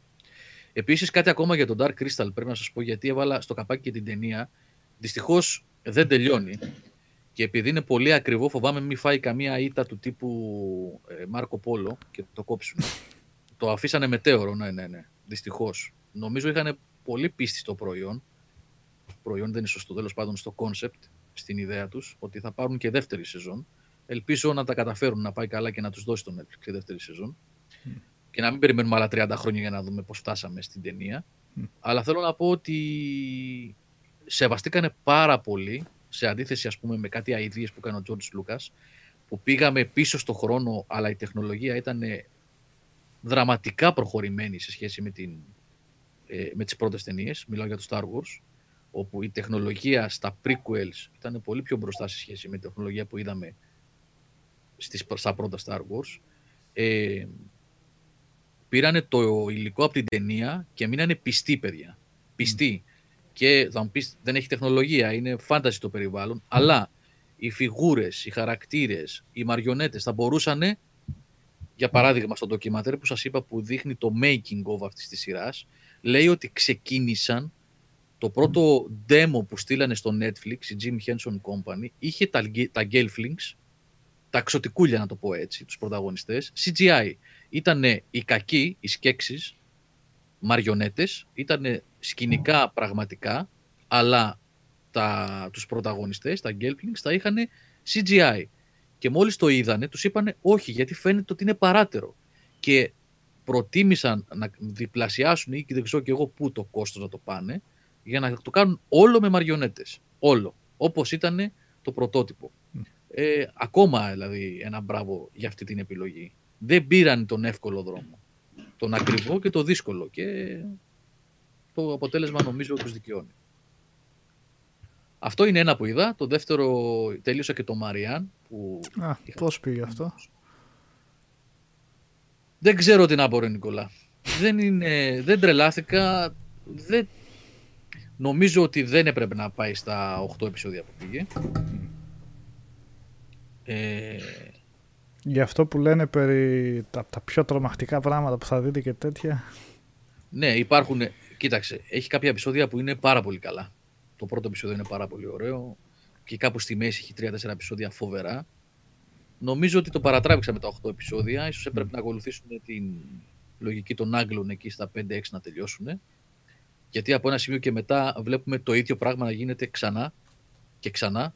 Επίσης κάτι ακόμα για τον Dark Crystal πρέπει να σας πω γιατί έβαλα στο καπάκι και την ταινία. Δυστυχώς δεν τελειώνει. Και επειδή είναι πολύ ακριβό φοβάμαι μην φάει καμία ήττα του τύπου ε, Μάρκο Πόλο και το κόψουν. το αφήσανε μετέωρο, ναι, ναι, ναι. Δυστυχώς. Νομίζω είχαν πολύ πίστη στο προϊόν. Το προϊόν δεν είναι σωστό, τέλος πάντων στο concept, στην ιδέα τους, ότι θα πάρουν και δεύτερη σεζόν. Ελπίζω να τα καταφέρουν να πάει καλά και να τους δώσει το Netflix και δεύτερη σεζόν. Και να μην περιμένουμε άλλα 30 χρόνια για να δούμε πώς φτάσαμε στην ταινία. Αλλά θέλω να πω ότι σεβαστήκανε πάρα πολύ σε αντίθεση ας πούμε με κάτι αηδίες που έκανε ο George Lucas που πήγαμε πίσω στο χρόνο αλλά η τεχνολογία ήταν δραματικά προχωρημένη σε σχέση με, την, ε, με τις πρώτες ταινίες. Μιλάω για το Star Wars όπου η τεχνολογία στα prequels ήταν πολύ πιο μπροστά σε σχέση με τη τεχνολογία που είδαμε στις, στα πρώτα Star Wars. Ε, πήρανε το υλικό από την ταινία και μείνανε πιστοί, παιδιά. Πιστοί. Και θα μου πεις, δεν έχει τεχνολογία, είναι fantasy το περιβάλλον, αλλά οι φιγούρες, οι χαρακτήρες, οι μαριονέτες θα μπορούσαν, για παράδειγμα στο ντοκιματέρ που σας είπα που δείχνει το making of αυτής της σειράς, λέει ότι ξεκίνησαν το πρώτο demo που στείλανε στο Netflix, η Jim Henson Company, είχε τα, τα Gelflings, τα ξωτικούλια να το πω έτσι, τους πρωταγωνιστές, CGI. Ήτανε οι κακοί, οι σκέξεις, μαριονέτες, ήτανε σκηνικά πραγματικά, αλλά τα, τους πρωταγωνιστές, τα Gelflings, τα είχαν CGI. Και μόλις το είδανε, τους είπανε όχι, γιατί φαίνεται ότι είναι παράτερο. Και προτίμησαν να διπλασιάσουν ή και δεν ξέρω και εγώ πού το κόστος να το πάνε, για να το κάνουν όλο με μαριονέτες. Όλο. Όπως ήταν το πρωτότυπο. Ε, ακόμα δηλαδή ένα μπράβο για αυτή την επιλογή. Δεν πήραν τον εύκολο δρόμο. Τον ακριβό και το δύσκολο. Και το αποτέλεσμα νομίζω τους δικαιώνει. Αυτό είναι ένα που είδα. Το δεύτερο τέλειωσα και το Μαριάν. Που Α, είχα- πώς πήγε αυτό; Δεν ξέρω τι να πω, ρε Νικολά. δεν, είναι, δεν τρελάθηκα. Δεν... Νομίζω ότι δεν έπρεπε να πάει στα 8 επεισόδια που πήγε. Ε, Για αυτό που λένε περί τα, τα πιο τρομακτικά πράγματα που θα δείτε και τέτοια. ναι, υπάρχουν. Κοίταξε, έχει κάποια επεισόδια που είναι πάρα πολύ καλά. Το πρώτο επεισόδιο είναι πάρα πολύ ωραίο. Και κάπου στη μέση έχει 3-4 επεισόδια φοβερά. Νομίζω ότι το παρατράβηξα με τα 8 επεισόδια. Ίσως έπρεπε να ακολουθήσουν την λογική των Άγγλων εκεί στα 5-6 να τελειώσουν. Γιατί από ένα σημείο και μετά βλέπουμε το ίδιο πράγμα να γίνεται ξανά και ξανά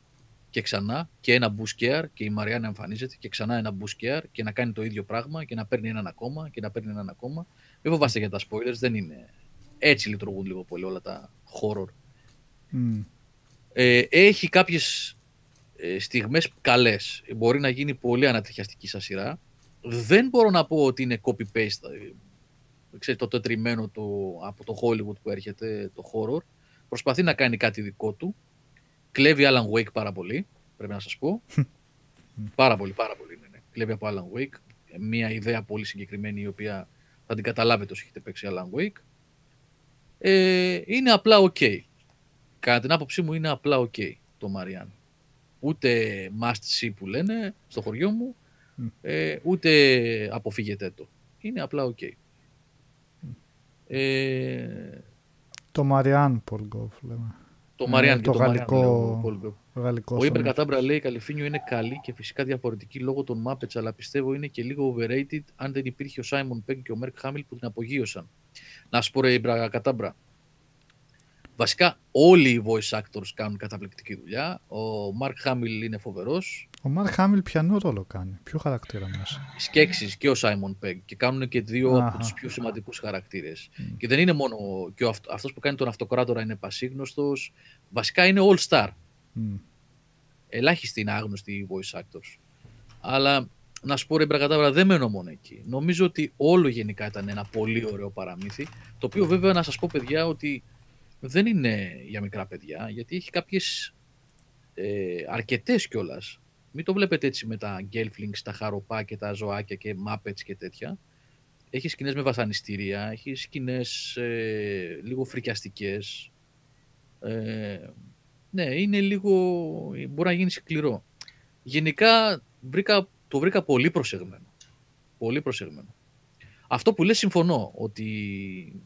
και ξανά και ένα μπουσκέαρ και η Μαριάννα εμφανίζεται και ξανά ένα μπουσκέαρ και να κάνει το ίδιο πράγμα και να παίρνει έναν ακόμα και να παίρνει έναν ακόμα. Μην φοβάστε για τα spoilers, δεν είναι. Έτσι λειτουργούν λίγο πολύ όλα τα horror. Μμ. Ε, έχει κάποιες ε, στιγμές καλές. Μπορεί να γίνει πολύ ανατριχιαστική σαν σειρά. Δεν μπορώ να πω ότι είναι copy-paste. ε, Ξέρετε, το τετριμένο το, από το Hollywood που έρχεται, το horror. Προσπαθεί να κάνει κάτι δικό του. Κλέβει Alan Wake πάρα πολύ, πρέπει να σας πω. πάρα πολύ, πάρα πολύ. Ναι, ναι. Κλέβει από Alan Wake. Μια ιδέα πολύ συγκεκριμένη η οποία θα την καταλάβετε όσο έχετε παίξει Alan Wake. Ε, είναι απλά ok. Κατά την άποψή μου είναι απλά ok το Marianne. Ούτε must see που λένε στο χωριό μου, Μμ. ε, ούτε αποφύγετε το. Είναι απλά ok. Ε, Το Μαριάν Πολγκόφ λέμε. το Ε, Marianne και το το, γαλλικό- Marianne, λέω, Paul Gauguin. Γαλλικό. Ο Ήπερ Κατάμπρα λέει η Καλυφίνιο είναι καλή και φυσικά διαφορετική λόγω των Muppets, αλλά πιστεύω είναι και λίγο overrated αν δεν υπήρχε ο Simon Pegg και ο Μέρκ Χάμιλ που την απογείωσαν. Να σου πω ρε Ήπερ Κατάμπρα. Βασικά όλοι οι voice actors κάνουν καταπληκτική δουλειά. Ο Μάρκ Χάμιλ είναι φοβερός. Ο Μαρκ Χάμιλ πιανό ρόλο κάνει. Ποιο χαρακτήρα μέσα. Οι Σκέξεις και ο Simon Pegg και κάνουν και δύο Αχα. από τους πιο σημαντικούς χαρακτήρες. Μμ. Και δεν είναι μόνο και ο, αυτ- αυτός που κάνει τον αυτοκράτορα είναι πασίγνωστος. Βασικά είναι all star. Μμ. ελάχιστοι είναι άγνωστοι οι voice actors. Αλλά να σου πω ρε Μπρακατάβρα, δεν μένω μόνο εκεί. Νομίζω ότι όλο γενικά ήταν ένα πολύ ωραίο παραμύθι. Το οποίο βέβαια να σας πω παιδιά ότι δεν είναι για μικρά παιδιά, γιατί έχει κάποιες ε, αρκετές κιόλας. Μην το βλέπετε έτσι με τα Gelflings, τα χαροπά και τα ζωάκια και Muppets και τέτοια. Έχει σκηνές με βασανιστήρια, έχει σκηνές ε, λίγο φρικιαστικές. Ε, Ναι, είναι λίγο. μπορεί να γίνει σκληρό. Γενικά βρήκα, το βρήκα πολύ προσεγμένο. Πολύ προσεγμένο. Αυτό που λες συμφωνώ, ότι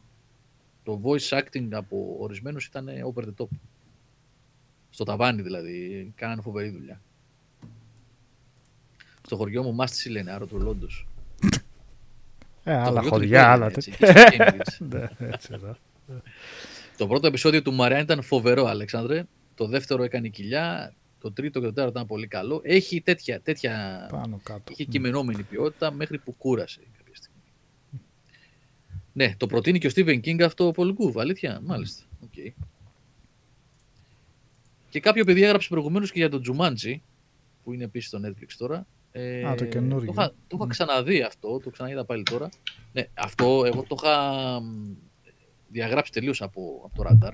το voice acting από ορισμένους ήταν over the top. Στο ταβάνι δηλαδή, κάνανε φοβερή δουλειά. Στο χωριό μου Μάστηση λένε, άρα του Λόντος. Ε, άλλα χωριό του χωριά, Λιππέν, άλλα έτσι, τέτοια. εκεί στο Cambridge. Ναι, έτσι, εδώ. Το πρώτο επεισόδιο του Μαριάν ήταν φοβερό, Αλέξανδρε. Το δεύτερο έκανε κοιλιά. Το τρίτο και το τέταρτο ήταν πολύ καλό. Έχει τέτοια, τέτοια Πάνω κάτω. είχε κειμενόμενη ποιότητα μέχρι που κούρασε κάποια στιγμή. Ναι, το προτείνει και ο Στίβεν Κίνγκ αυτό ο Πολ Γκούβ, αλήθεια; Μάλιστα. Okay. Και κάποιο παιδί έγραψε προηγουμένως και για τον Τζουμάντζι, που είναι επίσης στο Netflix τώρα. Ε, Α, το καινούργιο. Το είχα, το είχα ξαναδεί αυτό, το ξαναείδα πάλι τώρα. Ναι, αυτό εγώ το είχα μ, διαγράψει τελείως από, από το ραντάρ.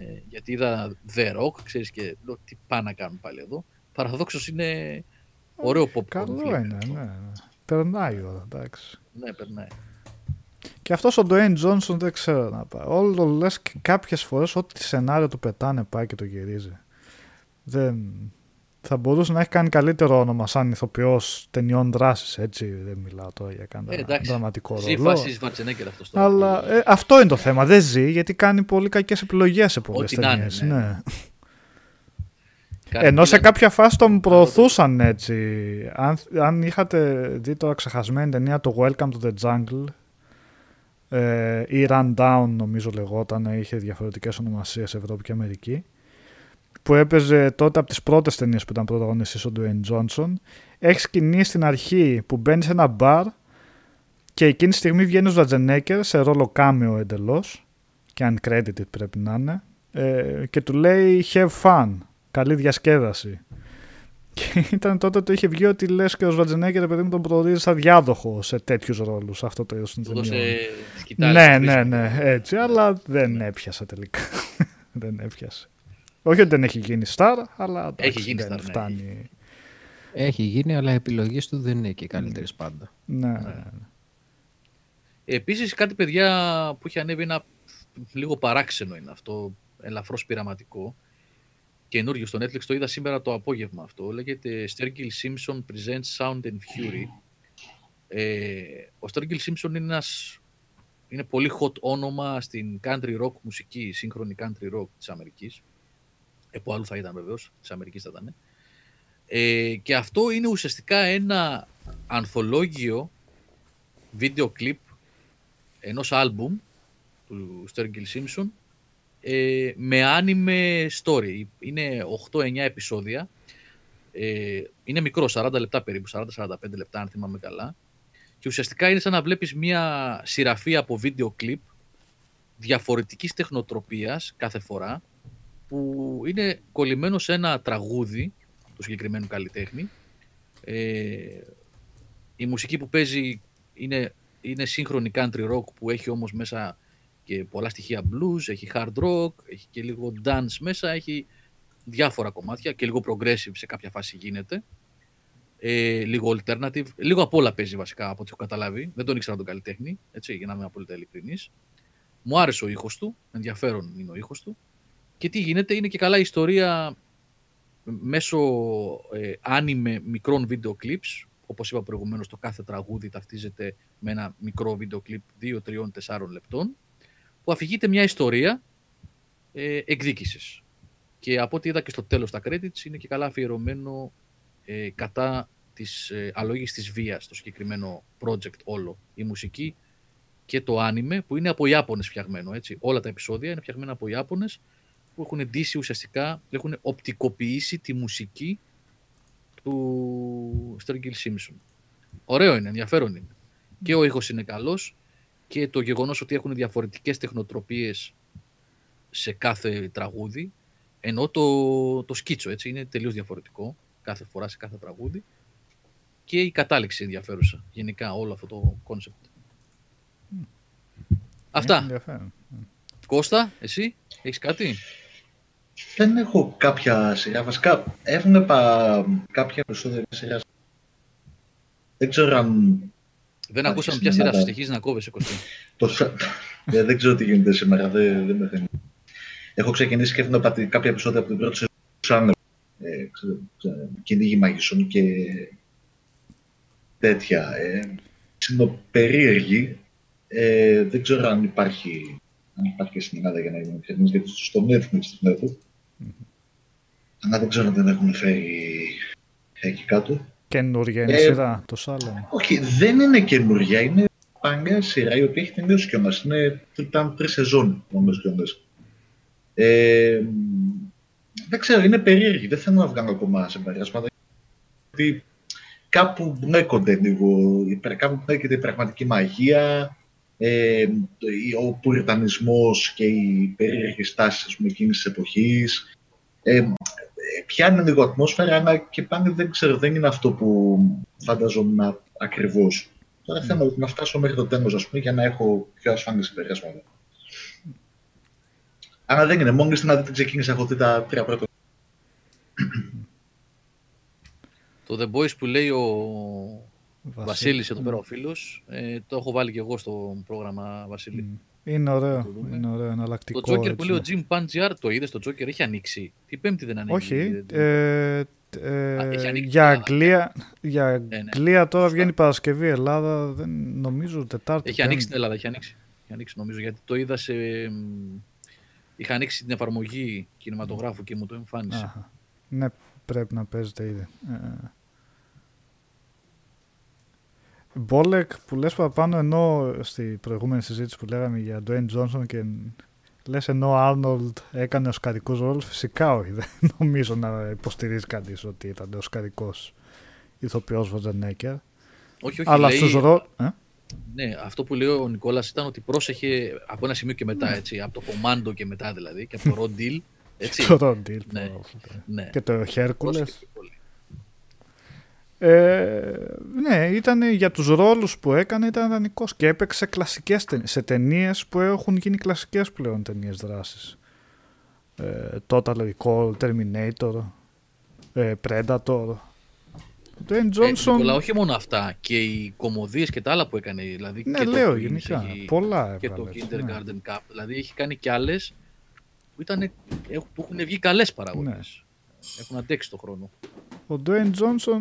Ε, γιατί είδα The Rock, ξέρεις και λέω τι πάνε να κάνουν πάλι εδώ. Παραδόξως είναι ωραίο pop. Καλό είναι, ναι. ναι. Περνάει η ώρα, εντάξει. Ναι, περνάει. Και αυτός ο Dwayne Johnson δεν ξέρω να πάει. Όλο το λες και κάποιες φορές ό,τι σενάριο του πετάνε πάει και το γυρίζει. Δεν... Θα μπορούσε να έχει κάνει καλύτερο όνομα σαν ηθοποιός ταινιών δράσης, έτσι. Δεν μιλάω τώρα για Ε, κανένα εντάξει. δραματικό Ζει ρόλο. φάση Σβαρτσενέγκερ αυτός τώρα. Αλλά ε, αυτό είναι το θέμα. Δεν ζει γιατί κάνει πολύ κακές επιλογές σε πολλές Ό,τι να είναι, ταινίες. ναι. Ναι. Κάτι Ενώ σε πήγαν- κάποια φάση τον προωθούσαν έτσι. Αν, αν είχατε δει τώρα ξεχασμένη ταινία το Welcome to the Jungle ε, ή Run Down νομίζω λεγόταν, είχε διαφορετικές ονομασίες Ευρώπη και Αμερική που έπαιζε τότε από τις πρώτες ταινίες που ήταν πρωταγωνιστής ο Dwayne Johnson έχεις σκηνή στην αρχή που μπαίνεις σε ένα μπαρ και εκείνη τη στιγμή βγαίνεις ο Ζατζενέκερ σε ρόλο κάμεο εντελώς και uncredited πρέπει να είναι ε, και του λέει have fun καλή διασκέδαση. Και ήταν τότε το είχε βγει ότι λες και ο Σβατζενέγκερ παιδί μου τον προορίζεις σαν διάδοχο σε τέτοιους ρόλους αυτό το είδο των Του δώσε ταινιών. σκητάλη. Ναι, στο ναι, πίσω. ναι, έτσι, αλλά δεν έπιασε τελικά. δεν έπιασε. Όχι ότι δεν έχει γίνει star, αλλά εντάξει, Έχει γίνει δεν star, ναι, φτάνει. Έχει γίνει, αλλά οι επιλογές του δεν είναι και οι καλύτερες πάντα. Ναι. Επίσης κάτι παιδιά που είχε ανέβει ένα λίγο παράξενο είναι αυτό, ελαφρώς πειραματικό. Καινούριο στο Netflix, το είδα σήμερα το απόγευμα αυτό. Λέγεται Sturgill Simpson Presents Sound and Fury. Ε, ο Sturgill Simpson είναι ένας είναι πολύ hot όνομα στην country rock μουσική, σύγχρονη country rock της Αμερικής. Ε, που άλλου θα ήταν βεβαίως, της Αμερικής θα ήταν. Ε, και αυτό είναι ουσιαστικά ένα ανθολόγιο βίντεο κλιπ ενός άλμπουμ του Sturgill Simpson ε, με anime story. Είναι 8-9 επεισόδια. Ε, είναι μικρό, 40 λεπτά περίπου, 40-45 λεπτά αν θυμάμαι καλά. Και ουσιαστικά είναι σαν να βλέπεις μία σειραφή από βίντεο κλιπ διαφορετικής τεχνοτροπίας κάθε φορά που είναι κολλημένο σε ένα τραγούδι του συγκεκριμένου καλλιτέχνη. Ε, η μουσική που παίζει είναι, είναι σύγχρονη country rock που έχει όμως μέσα και πολλά στοιχεία blues, έχει hard rock, έχει και λίγο dance μέσα, έχει διάφορα κομμάτια και λίγο progressive σε κάποια φάση γίνεται. Ε, λίγο alternative, λίγο απ' όλα παίζει βασικά από ό,τι έχω καταλάβει. Δεν τον ήξερα τον καλλιτέχνη, έτσι, για να είμαι απόλυτα ειλικρινής. Μου άρεσε ο ήχος του, ενδιαφέρον είναι ο ήχος του. Και τι γίνεται, είναι και καλά η ιστορία μέσω ε, άνιμε μικρών βίντεο clips. Όπως είπα προηγουμένως, το κάθε τραγούδι ταυτίζεται με ένα μικρό βίντεο κλιπ 2, 3, 4 λεπτών που αφηγείται μια ιστορία ε, εκδίκησης. Και από ό,τι είδα και στο τέλος τα credits είναι και καλά αφιερωμένο ε, κατά της ε, αλόγης της βίας το συγκεκριμένο project όλο. Η μουσική και το άνιμε που είναι από Ιάπωνες φτιαγμένο. Έτσι. Όλα τα επεισόδια είναι φτιαγμένα από Ιάπωνες που έχουν ντύσει ουσιαστικά, έχουν οπτικοποιήσει τη μουσική του Sturgill Simpson. Ωραίο είναι, ενδιαφέρον είναι. Και ο ήχος είναι καλός και το γεγονός ότι έχουν διαφορετικές τεχνοτροπίες σε κάθε τραγούδι, ενώ το, το σκίτσο έτσι, είναι τελείως διαφορετικό κάθε φορά σε κάθε τραγούδι και η κατάληξη ενδιαφέρουσα γενικά όλο αυτό το concept. Έχει Αυτά. ενδιαφέρον. Κώστα, εσύ, έχεις κάτι; Δεν έχω κάποια σειρά. Βασικά έβλεπα κάποια επεισόδια της σειράς. Δεν ξέρω αν... Δεν Άρχισε ακούσαμε ποια να σειρά τα- συνεχίζει να κόβεσαι, Κωστή. Το... σα- Ε, δεν ξέρω τι γίνεται σήμερα. Δεν, δεν με θέλει. έχω ξεκινήσει και να 'δα τη κάποια επεισόδια από την πρώτη σεζόν ε, ξέρω, ξέρω, κυνήγι μαγισσών και τέτοια. Ε, περίεργη. Ε, δεν ξέρω αν υπάρχει, αν υπάρχει και στην Ελλάδα για να είμαι ειλικρινής, γιατί στο Netflix βλέπω. Mm-hmm. Αλλά δεν ξέρω αν δεν έχουν φέρει εκεί κάτω. Καινούργια είναι ε, σειρά, το Σάλεμ. Όχι, δεν είναι καινούργια. Είναι παγκιά σειρά η οποία έχει τελειώσει κιόλας. Είναι, ήταν τρεις σεζόν νομίζω κιόλας. Ε, δεν ξέρω, είναι περίεργη. Δεν θέλω να βγάλω ακόμα σε περάσματα. Γιατί κάπου μπλέκονται λίγο, κάπου μπλέκεται η πραγματική μαγεία, ε, ο πουριτανισμός και οι περίεργες τάσεις εκείνης της εποχής. Ε, πιάνει λίγο ατμόσφαιρα, αλλά και πάνε δεν ξέρω, δεν είναι αυτό που φανταζόμουν ακριβώς. Τώρα θέλω να φτάσω μέχρι το τέλος, ας πούμε, για να έχω πιο ασφαλή συμπεράσματα. Αλλά δεν είναι, μόλις να δείτε ξεκίνησα, έχω δει τα τρία πρώτα. Το The Boys που λέει ο Βασίλης εδώ πέρα ο φίλος, ε, το έχω βάλει και εγώ στο πρόγραμμα Βασίλη. Είναι ωραίο, είναι ωραίο, εναλλακτικό. Το Joker που λέει ο Jim Pangiar, το είδες, το Joker έχει ανοίξει. Τι πέμπτη δεν ανοίγει. Όχι, ε, ε, για Αγγλία, για ναι, ναι. Αγγλία τώρα βγαίνει Παρασκευή, Ελλάδα, δεν νομίζω Τετάρτη. Έχει ανοίξει την Ελλάδα, έχει ανοίξει. Έχει ανοίξει νομίζω, γιατί το είδα σε... Είχα ανοίξει την εφαρμογή κινηματογράφου και μου το εμφάνισε. Αχα. Ναι, πρέπει να παίζεται ήδη. Ε, Μπόλεκ που λες παραπάνω ενώ στη προηγούμενη συζήτηση που λέγαμε για Dwayne Johnson και λες ενώ ο Άρνολντ έκανε ο σκαρικός ρόλος, φυσικά όχι. Δεν νομίζω να υποστηρίζει κανείς ότι ήταν ο σκαρικός ηθοποιός Βαζενέκερ. Όχι, όχι, Αλλά λέει... στους ρόλους... Ε; Ναι, αυτό που λέει ο Νικόλας ήταν ότι πρόσεχε από ένα σημείο και μετά, έτσι, από το Commando και μετά δηλαδή, και από το Rod Deal. Έτσι. το Rod Deal, ναι. ναι. Και το Hercules. Ε, ναι, ήταν για τους ρόλους που έκανε ήταν δανεικός και έπαιξε κλασικές ταινίες, σε ταινίες που έχουν γίνει κλασικές πλέον ταινίες δράσης. Ε, Total Recall, Terminator, ε, Predator. Dwayne Johnson... Ε, όχι μόνο αυτά, και οι κομμωδίες και τα άλλα που έκανε. Δηλαδή ναι, και λέω το γενικά, πολλά Και το Kindergarten ναι. Cup. Δηλαδή έχει κάνει κι άλλες που, ήταν, που έχουν βγει καλές παραγωγές. Ναι. Έχουν αντέξει το χρόνο. Ο Dwayne Johnson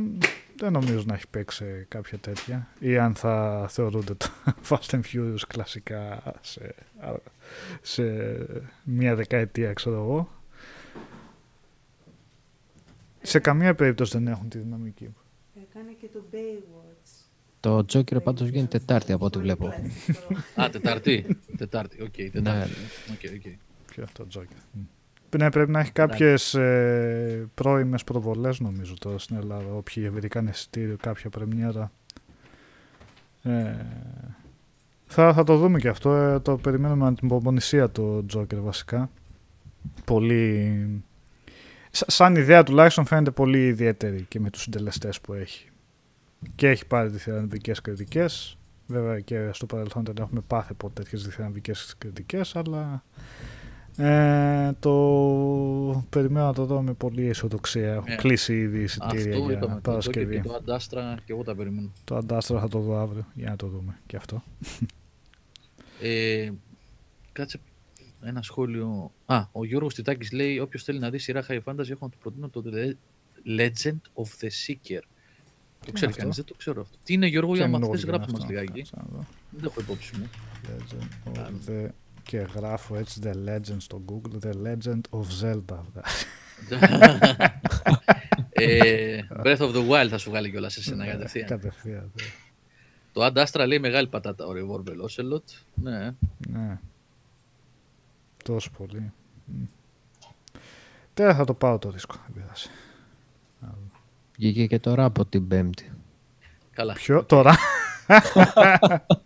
δεν νομίζω να έχει παίξει κάποια τέτοια ή αν θα θεωρούνται τα Fast and Furious κλασικά σε, σε μία δεκαετία ξέρω εγώ. Σε καμία περίπτωση δεν έχουν τη δυναμική. Έκανε και το Baywatch. Το Joker πάντως βγαίνει Τετάρτη από ό,τι βλέπω. Α, Τετάρτη. Τετάρτη, οκ. Okay, τετάρτη. Okay, okay. Ποιο αυτό Joker. Ναι, πρέπει να έχει κάποιες ε, πρώιμες προβολές νομίζω τώρα στην Ελλάδα. Όποιοι βρήκαν εισιτήριο, κάποια πρεμιέρα. Ε, θα, θα το δούμε και αυτό. Ε, το περιμένουμε με την υπομονησία το Τζόκερ βασικά. Πολύ. Σαν ιδέα τουλάχιστον φαίνεται πολύ ιδιαίτερη και με τους συντελεστές που έχει. Και έχει πάρει διθυραμβικές κριτικές. Βέβαια και στο παρελθόν δεν έχουμε πάθει από τέτοιες διθυραμβικές κριτικές, αλλά ε, το περιμένω να το δω με πολύ αισιοδοξία. Έχω yeah. κλείσει ήδη εισιτήρια αυτό για Παρασκευή. Και το Αντάστρα και εγώ τα περιμένω. Το Αντάστρα θα το δω αύριο για να το δούμε και αυτό. Ε, κάτσε ένα σχόλιο. Α, ο Γιώργος Τιτάκης λέει όποιος θέλει να δει σειρά High Fantasy έχω να του προτείνω το Legend of the Seeker. Το ξέρει κανείς, δεν το ξέρω αυτό. Τι είναι Γιώργο για μαθητές, γράψτε μας λιγάκι. Δεν το έχω υπόψη μου. Legend of the και γράφω έτσι The Legend στο Google, The Legend of Zelda. ε, Breath of the Wild θα σου βγάλει κιόλας εσένα ναι, κατευθείαν. Κατευθείαν, ναι. Το Ad Astra λέει μεγάλη πατάτα ο Revolver Ocelot. Ναι. Ναι. Τόσο πολύ. Τώρα θα το πάω το δίσκο. Βγήκε και τώρα από την Πέμπτη. Καλά. Ποιο, τώρα.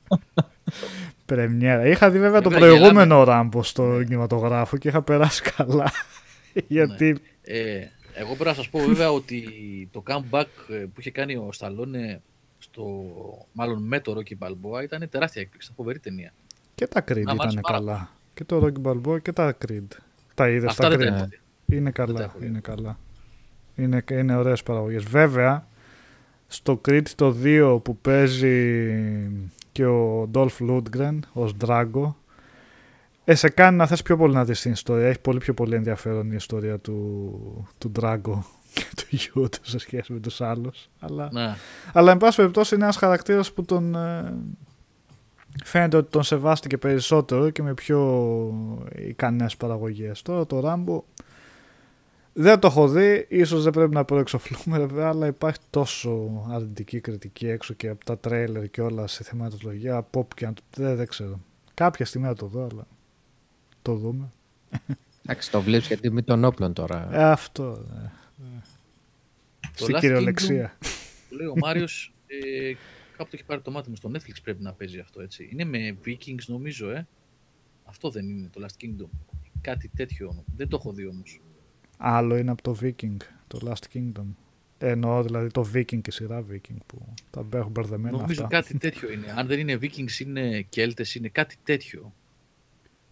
Πρεμιέρα. Είχα δει βέβαια το προηγούμενο ράμπο στο ναι. κινηματογράφο και είχα περάσει καλά. Γιατί... Ναι. Ε, εγώ πρέπει να σας πω βέβαια ότι το comeback ε, που είχε κάνει ο Σταλόνε στο, μάλλον με το Rocky Balboa ήταν τεράστια έκπληξη, ήταν φοβερή ταινία. Και τα Creed ήταν καλά. Και το Rocky Balboa και τα Creed. Τα είδες τα Creed. Είναι καλά, είναι καλά. Είναι, είναι ωραίες παραγωγές. Βέβαια, στο Creed το 2 που παίζει και ο Ντόλφ Λούντγκρεν ως Drago Ε, σε κάνει να θες πιο πολύ να δεις την ιστορία. Έχει πολύ πιο πολύ ενδιαφέρον η ιστορία του, του Drago και του γιού του σε σχέση με τους άλλους. Αλλά, Ναι. αλλά εν πάση περιπτώσει είναι ένας χαρακτήρας που τον... ε, φαίνεται ότι τον σεβάστηκε περισσότερο και με πιο ικανές παραγωγές. Τώρα το Ράμπο δεν το έχω δει, ίσως δεν πρέπει να προεξοφλούμε βέβαια, αλλά υπάρχει τόσο αρνητική κριτική έξω και από τα τρέιλερ και όλα σε θεματολογία, από όπου και αν το... Δεν, δεν ξέρω. Κάποια στιγμή θα το δω, αλλά το δούμε. Εντάξει, το βλέπεις γιατί με των όπλων τώρα. Ε, αυτό, ναι. Το Στην Last κυριολεξία. Που λέει ο Μάριος, ε, κάπου το έχει πάρει το μάτι μου στο Netflix πρέπει να παίζει αυτό έτσι. Είναι με Vikings νομίζω, ε. Αυτό δεν είναι το Last Kingdom. Κάτι τέτοιο. Δεν το έχω δει όμως. Άλλο είναι από το Viking, το Last Kingdom. Εννοώ δηλαδή το Viking και η σειρά Viking που τα έχουν μπερδεμένα Νομίζω αυτά. κάτι τέτοιο είναι. Αν δεν είναι Vikings, είναι Κέλτε, είναι κάτι τέτοιο.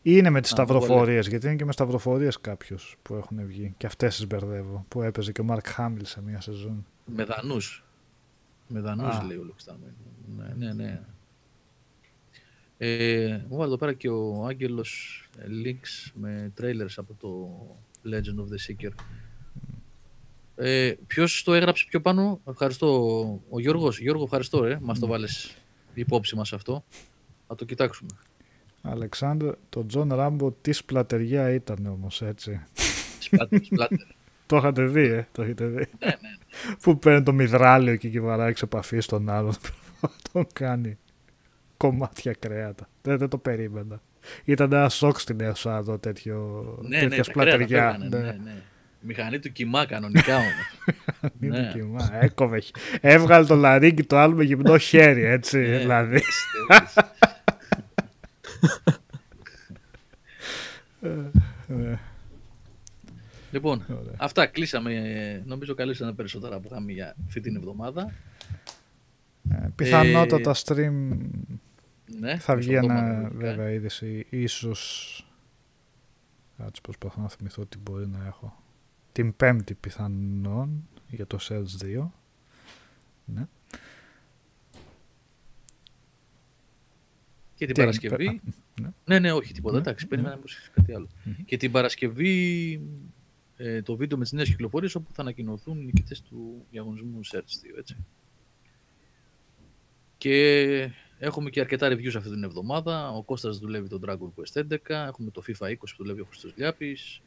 Ή είναι με τις Α, το σταυροφορίες, γιατί είναι και με σταυροφορίες κάποιους που έχουν βγει. Και αυτές τις μπερδεύω, που έπαιζε και ο Μαρκ Χάμιλ σε μια σεζόν. Με δανούς. Με δανούς Α. λέει ο Λουξτάμεν. Ναι, ναι, ναι. Ε, μου βάλε εδώ πέρα και ο Άγγελος ε, links με trailers από το Legend of the Seeker. Ε, Ποιος το έγραψε πιο πάνω, ευχαριστώ. Ο Γιώργος. Γιώργο, ευχαριστώ, ε. Μας το 'βαλες υπόψη μας αυτό. Θα το κοιτάξουμε. Αλέξανδρε, το John Rambo τι σπλατεριά ήταν όμως έτσι. Splatter, splatter. Το είχατε δει, ε, το έχετε δει. ναι, ναι. που παίρνει το μυδράλιο και κουμπουράει σε επαφής στον άλλον. τον κάνει κομμάτια κρέατα. Δεν, δεν το περίμενα. Ήταν ένα σοκ στην αίθουσα εδώ τέτοιο, Ναι, τέτοια ναι, τα κρέατα σπλατεριά. φεύγανε, ναι, ναι. Μηχανή του κοιμά κανονικά όμως. Είναι Ναι. κοιμά, έκοβε. Έβγαλε το λαρίκι του άλλου με γυμνό χέρι, έτσι. Ε, δηλαδή. ορίστε, ορίστε. Ε, Λοιπόν, Ωραία. αυτά κλείσαμε. ε, Νομίζω καλύψαμε περισσότερα που είχαμε για αυτή την εβδομάδα. ε, πιθανότατα stream Ναι, θα βγει μεσοβδόμαδα, ένα λογικά. βέβαια είδηση. Ίσως. Κάτσε προσπαθώ να θυμηθώ τι μπορεί να έχω. Την πέμπτη πιθανόν για το Sales 2. Ναι. Και την Τι έγινε, Παρασκευή. α, ναι. Ναι, ναι, όχι τίποτα. Ναι, Εντάξει, ναι. περίμενα πως έχεις κάτι άλλο. Μμμ. Και την Παρασκευή ε, το βίντεο με τις νέες κυκλοφορίες όπου θα ανακοινωθούν οι νικητές του διαγωνισμού Search 2, έτσι. Και έχουμε και αρκετά reviews αυτή την εβδομάδα. Ο Κώστας δουλεύει το Dragon Quest 11, έχουμε το FIFA 20 που δουλεύει ο Χριστός Λιάπης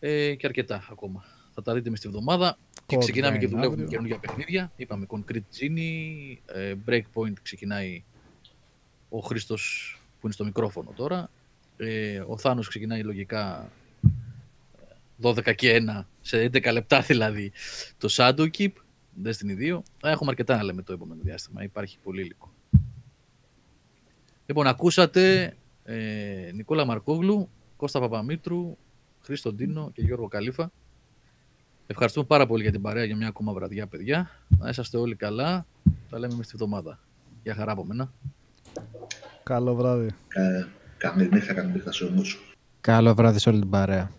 ε, και αρκετά ακόμα. Θα τα δείτε μες τη εβδομάδα. Και Code ξεκινάμε και Vein δουλεύουμε αύριο. καινούργια παιχνίδια. Είπαμε Concrete Genie, ε, Breakpoint ξεκινάει ο Χρήστος που είναι στο μικρόφωνο τώρα. Ε, ο Θάνος ξεκινάει λογικά 12 και 1 σε 11 λεπτά δηλαδή το Shadow Keep, Destiny 2. Θα έχουμε αρκετά να λέμε το επόμενο διάστημα. Υπάρχει πολύ υλικό. Λοιπόν, ακούσατε ε, Νικόλα Μαρκόγλου, Κώστα Παπαμήτρου, Χρήστο Ντίνο και Γιώργο Καλήφα. Ευχαριστούμε πάρα πολύ για την παρέα για μια ακόμα βραδιά, παιδιά. Να είσαστε όλοι καλά. Τα λέμε μες τη βδομάδα. Γεια χαρά από μένα. Καλό βράδυ. Ε, Καλή νύχτα, καλή νύχτα σε όλους. Καλό βράδυ σε όλη την παρέα.